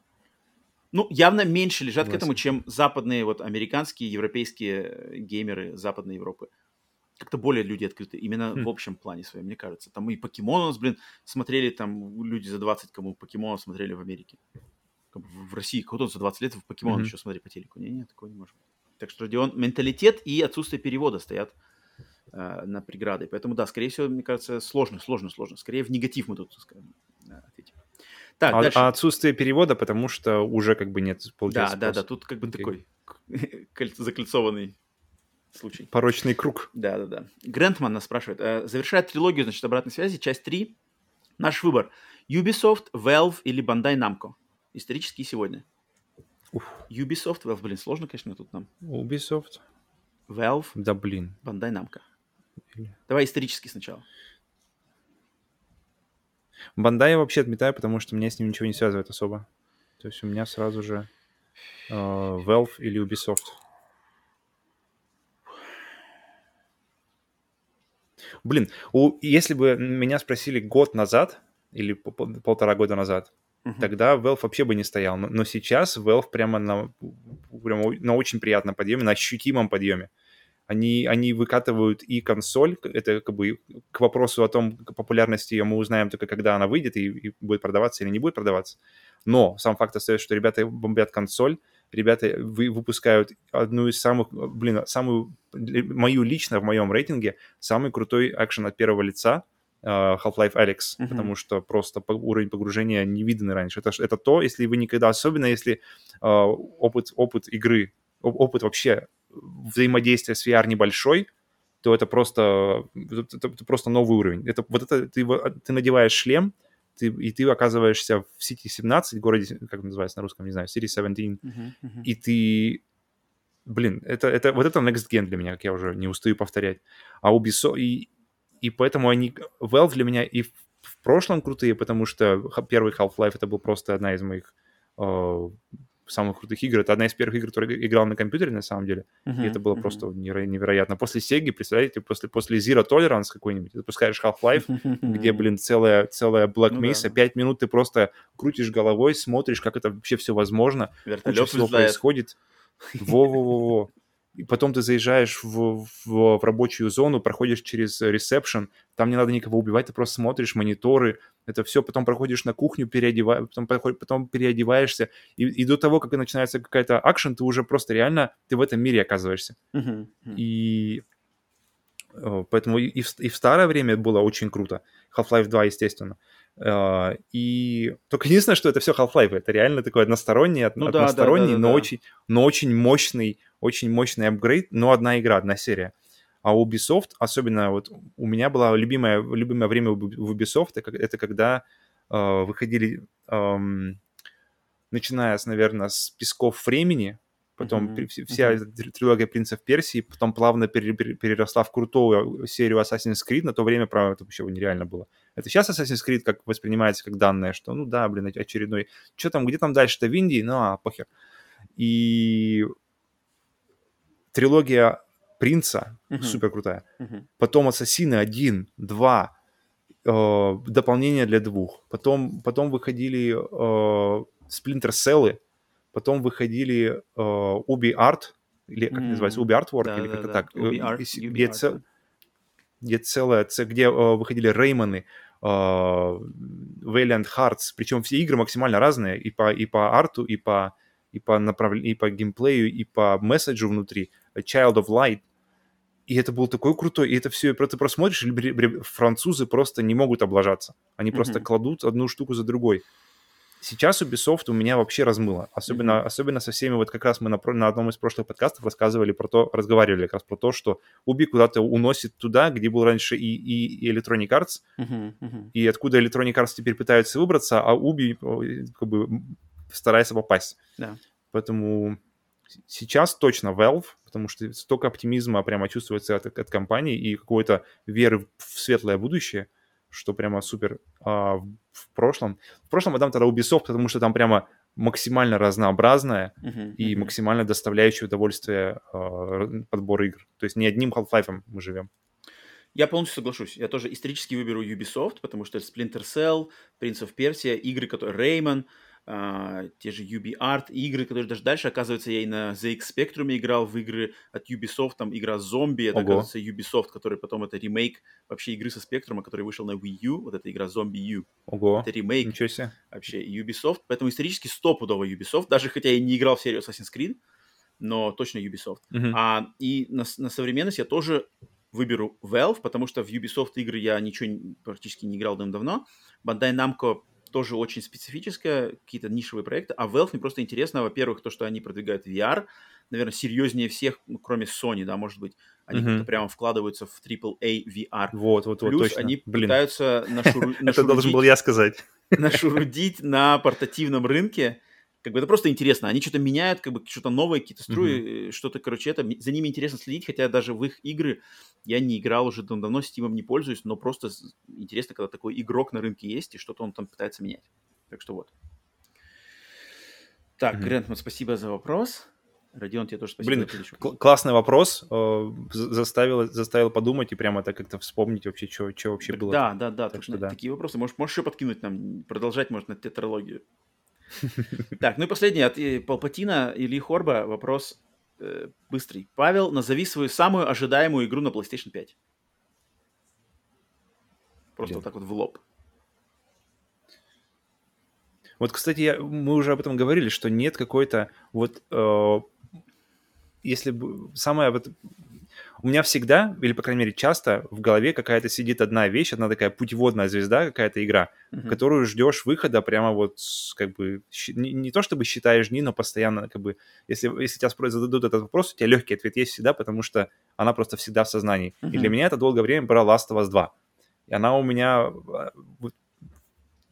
Ну, явно меньше лежат к этому, чем западные, вот, американские, европейские э, геймеры Западной Европы. Как-то более люди открыты, именно Хм. в общем плане своем, мне кажется. Там и покемон у нас, блин, смотрели, там люди за 20, кому покемонов смотрели в Америке. В России кто-то за 20 лет в покемон Мгм. еще смотри по телеку. Не, нет, такого не может быть. Так что, Родион, менталитет и отсутствие перевода стоят э, на преграды. Поэтому, да, скорее всего, мне кажется, сложно, сложно, сложно. Скорее в негатив мы тут скажем, э, ответим. Так, а, дальше. а отсутствие перевода, потому что уже как бы нет, Да, получается, да, да, спроса. тут как бы Окей. такой <laughs> коль- закольцованный случай. Порочный круг. Да, да, да. Грентман нас спрашивает. э, завершает трилогию, значит, обратной связи, часть 3. Наш выбор. Ubisoft, Valve или Bandai Namco? Исторический сегодня. Уф. Ubisoft, Valve, блин, сложно, конечно, тут нам. Ubisoft. Valve, Да блин. Bandai Namco. Или- Давай исторический сначала. Бандай я вообще отметаю, потому что меня с ним ничего не связывает особо. То есть у меня сразу же э, Valve или Ubisoft. Блин, у, если бы меня спросили год назад или по- по- полтора года назад, Мгм. тогда Valve вообще бы не стоял. Но, но сейчас Valve прямо на, прямо на очень приятном подъеме, на ощутимом подъеме. Они, они выкатывают и консоль, это как бы к вопросу о том, популярности ее мы узнаем только когда она выйдет и, и будет продаваться или не будет продаваться. Но сам факт остается, что ребята бомбят консоль, ребята вы, выпускают одну из самых, блин, самую, мою лично в моем рейтинге, самый крутой экшен от первого лица, Half-Life Alyx, Мгм. потому что просто уровень погружения не виданный раньше. Это, это то, если вы никогда, особенно если э, опыт, опыт игры, оп- опыт вообще взаимодействия с VR небольшой, то это просто, это, это просто новый уровень. Это, вот это ты, ты надеваешь шлем, ты, и ты оказываешься в City 17, городе, как называется на русском, не знаю, City 17, Мгм, мгм. и ты... Блин, это, это, вот это next gen для меня, как я уже не устаю повторять. А Ubisoft... И, и поэтому они... Valve для меня и в, в прошлом крутые, потому что первый Half-Life это был просто одна из моих э, самых крутых игр. Это одна из первых игр, которые играл на компьютере, на самом деле. Мгм, И это было мгм. просто неверо- невероятно. После Сеги, представляете, после, после Zero Tolerance какой-нибудь, ты запускаешь Half-Life, <laughs> где, блин, целая, целая Black Ну да. Mesa, пять минут ты просто крутишь головой, смотришь, как это вообще все возможно, куча Вертолет всего взлетает. происходит. <laughs> Во-во-во-во. И потом ты заезжаешь в, в- в рабочую зону, проходишь через ресепшн, там не надо никого убивать, ты просто смотришь мониторы, это все, потом проходишь на кухню, переодева... потом, потом переодеваешься, и, и до того, как начинается какая-то акшен, ты уже просто реально, ты в этом мире оказываешься. Мгм, мгм. И э, поэтому и в, и в старое время было очень круто. Half-Life 2, естественно. Э, И только единственное, что это все Half-Life. Это реально такой односторонний, од- Ну да, да, односторонний, да, да, но. Очень, но очень мощный, очень мощный апгрейд, но одна игра, одна серия. А Ubisoft, особенно вот у меня была любимое, любимое время в Ubisoft, это, когда э, выходили, эм, начиная, с, наверное, с «Песков времени», потом при- вс- вся три- трилогия «Принцев Персии», потом плавно пере- пере- переросла в крутую серию Assassin's Creed, на то время, правда, это вообще нереально было. Это сейчас Assassin's Creed как воспринимается как данное, что, ну да, блин, очередной. Что там, где там дальше-то в Индии? Ну, а, похер. И трилогия Принца Мгм. супер крутая. Мгм. Потом Ассасины 1, 2, э, дополнение для двух. Потом, потом выходили э, Splinter Cell, потом выходили э, Ubi Art, или как mm. называется, Ubi Artwork, да, или да, как-то да. так, Ubi э, Art, и- Ubi где, Art, цел- где целое, ц- где э, выходили Реймоны, э, Valiant Hearts, причем все игры максимально разные и по, и по арту, и по, и по направлению, и по геймплею, и по месседжу внутри. Child of Light. И это был такой крутой, и это все, ты просто смотришь, французы просто не могут облажаться. Они просто Мгм. кладут одну штуку за другой. Сейчас Ubisoft у меня вообще размыло. Особенно, Мгм. особенно со всеми, вот как раз мы на, на одном из прошлых подкастов рассказывали про то, разговаривали как раз про то, что Уби куда-то уносит туда, где был раньше и, и, и Electronic Arts, мгм. и откуда Electronic Arts теперь пытаются выбраться, а э, как бы старается попасть. Да. Поэтому сейчас точно Valve, потому что столько оптимизма прямо чувствуется от, от компании и какой-то веры в светлое будущее, что прямо супер а, в, в прошлом. В прошлом отдам тогда Ubisoft, потому что там прямо максимально разнообразное Мгм, и мгм. максимально доставляющее удовольствие а, подбор игр. То есть не одним Half-Life мы живем. Я полностью соглашусь. Я тоже исторически выберу Ubisoft, потому что Splinter Cell, Prince of Persia, игры, которые Rayman, а, те же UbiArt, игры, которые даже дальше, оказывается, я и на ZX Spectrum играл в игры от Ubisoft, там игра Зомби, это, Ого. оказывается, Ubisoft, который потом это ремейк вообще игры со Спектром, который вышел на Wii U, вот эта игра Zombie U, Ого, это ремейк ничего себе. вообще Ubisoft, поэтому исторически стопудово Ubisoft, даже хотя я не играл в серию Assassin's Creed, но точно Ubisoft. Мгм. А, и на, на современность я тоже выберу Valve, потому что в Ubisoft игры я ничего практически не играл давно. Bandai Namco тоже очень специфическая, какие-то нишевые проекты. А Valve мне просто интересно, во-первых, то, что они продвигают VR, наверное, серьезнее всех, ну, кроме Sony, да, может быть. Они как-то прямо вкладываются в AAA VR. Вот, вот, вот, Плюс точно. они Блин, пытаются <laughs> нашуру- это должен был я сказать. <laughs> нашурудить на портативном рынке. Как бы это просто интересно. Они что-то меняют, как бы что-то новое, какие-то струи, э, что-то, короче, это за ними интересно следить, хотя даже в их игры я не играл уже дав- давно, Steam не пользуюсь, но просто интересно, когда такой игрок на рынке есть и что-то он там пытается менять. Так что вот. Так. Грент, вот спасибо за вопрос. Родион, тебе тоже спасибо Блин, Кл- классный вопрос. э, за- Заставил, заставил подумать и прямо так как-то вспомнить вообще, что вообще Так было. да, да, да, Так так что что да. такие вопросы. Можешь, можешь еще подкинуть нам, продолжать, может, на тетралогию. <laughs> Так, ну и последний от э, Палпатина или Хорба вопрос э, быстрый. Павел, назови свою самую ожидаемую игру на PlayStation 5. Просто Блин. вот так вот в лоб. Вот, кстати, я- мы уже об этом говорили, что нет какой-то вот... э, если бы самое вот... У меня всегда, или, по крайней мере, часто в голове какая-то сидит одна вещь, одна такая путеводная звезда, какая-то игра, Мгм. которую ждешь выхода прямо вот как бы... Не, не то чтобы считаешь дни, но постоянно как бы... Если, если тебя спро- зададут этот вопрос, у тебя легкий ответ есть всегда, потому что она просто всегда в сознании. И для меня это долгое время была Last of Us 2. И она у меня... а,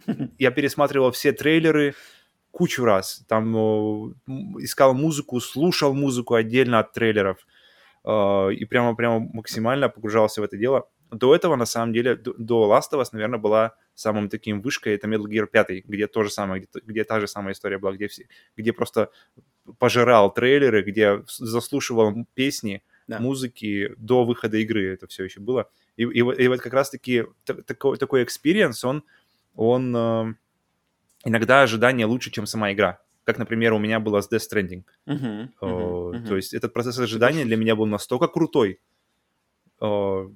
<laughs> я пересматривал все трейлеры кучу раз. Там искал музыку, слушал музыку отдельно от трейлеров. Э, И прямо, прямо максимально погружался в это дело. До этого, на самом деле, до- Last of Us, наверное, была самым таким вышкой, это Metal Gear 5, где то же самое, где, где та же самая история была, где, все, где просто пожирал трейлеры, где заслушивал песни, Да. музыки до выхода игры, это все еще было. И, и, вот- и вот как раз-таки та- такой, такой experience, он, он э, иногда ожидание лучше, чем сама игра. Как, например, у меня было с Death Stranding. Э, мгм, мгм. То есть этот процесс ожидания для меня был настолько крутой, э,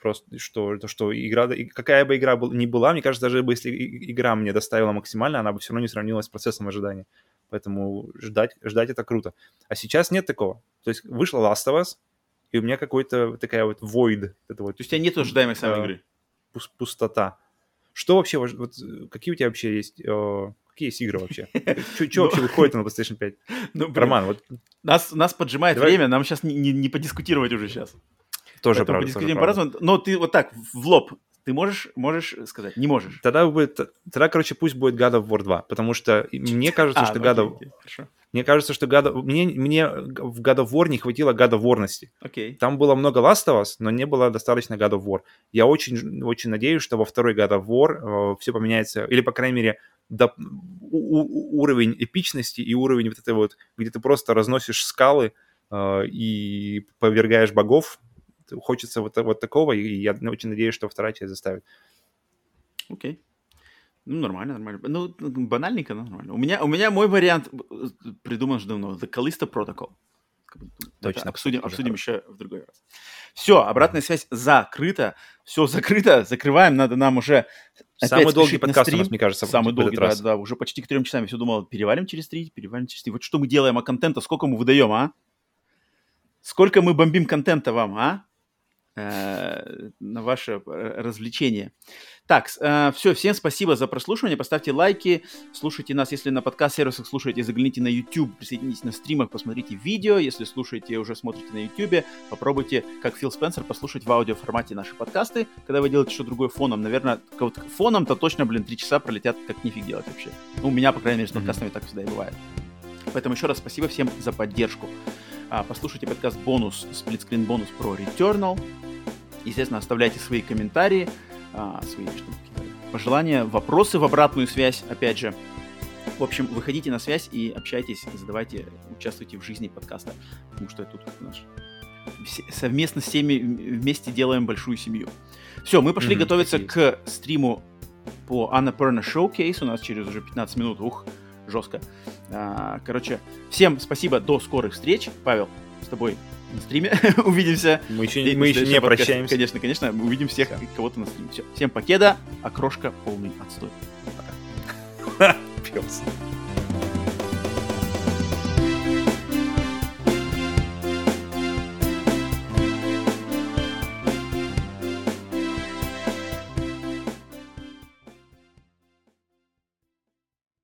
просто что, то, что игра, какая бы игра ни была, мне кажется, даже если игра мне доставила максимально, она бы все равно не сравнилась с процессом ожидания. Поэтому ждать, ждать это круто. А сейчас нет такого. То есть вышла Last of Us, и у меня какой-то такая вот void, это вот То есть у тебя нет ожидаемой самой Да. игры? пус- пустота. Что вообще, вот, э, какие у тебя вообще есть, э, какие есть игры вообще? <laughs> Что Ну, вообще выходит на PlayStation 5? Ну, Роман, вот нас, нас поджимает время, нам сейчас не, не- не подискутировать уже сейчас. тоже правда. по-разному. Но ты вот так, в лоб, ты можешь, можешь сказать? Не можешь. Тогда будет, тогда, короче, пусть будет God of War 2, потому что мне кажется, А, что ну, God of, окей, Хорошо. мне кажется, что God of- мне, мне в God of War не хватило God of War-ности. Окей. Там было много Last of Us, но не было достаточно God of War. Я очень, очень надеюсь, что во второй God of War все поменяется, или, по крайней мере, до- у- у- уровень эпичности и уровень вот этой вот, где ты просто разносишь скалы э, и повергаешь богов. Хочется вот, вот такого, и я очень надеюсь, что вторая часть заставит. Окей. Ну, нормально, нормально. Ну, банальненько, но нормально. У меня, у меня мой вариант придуман уже давно. The Callisto Protocol. Точно. Обсудим, обсудим еще в другой раз. Все, обратная связь закрыта. Все закрыто. Закрываем. Надо нам уже Самый долгий подкаст у нас, мне кажется, Самый долгий, да, да. Уже почти к трем часам. Я все думал, перевалим через три, перевалим через три. Вот что мы делаем, а контента сколько мы выдаем, а? Сколько мы бомбим контента вам, а? Э, на ваше э, развлечение. Так, э, все, всем спасибо за прослушивание, поставьте лайки, слушайте нас, если на подкаст-сервисах слушаете, загляните на YouTube, присоединитесь на стримах, посмотрите видео, если слушаете, уже смотрите на YouTube, попробуйте, как Фил Спенсер, послушать в аудиоформате наши подкасты, когда вы делаете что-то другое фоном, наверное, вот фоном-то точно, блин, три часа пролетят, как нифиг делать вообще. Ну, у меня, по крайней мере, с подкастами mm-hmm. так всегда и бывает. Поэтому еще раз спасибо всем за поддержку. А, послушайте подкаст бонус, сплитскрин бонус про Returnal. Естественно, оставляйте свои комментарии, а, свои пожелания, вопросы в обратную связь, опять же. В общем, выходите на связь и общайтесь, задавайте, участвуйте в жизни подкаста, потому что тут наш совместно с всеми вместе делаем большую семью. Все, мы пошли mm-hmm, готовиться к стриму по Annapurna Showcase. У нас через уже 15 минут. Ух, жестко. А, короче, всем спасибо, до скорых встреч. Павел, с тобой на стриме <laughs> увидимся. Мы еще, мы еще не подкаст. прощаемся. Конечно, конечно, мы увидим всех кого-то на стриме. Все, всем покеда, окрошка полный отстой. Пока. <laughs>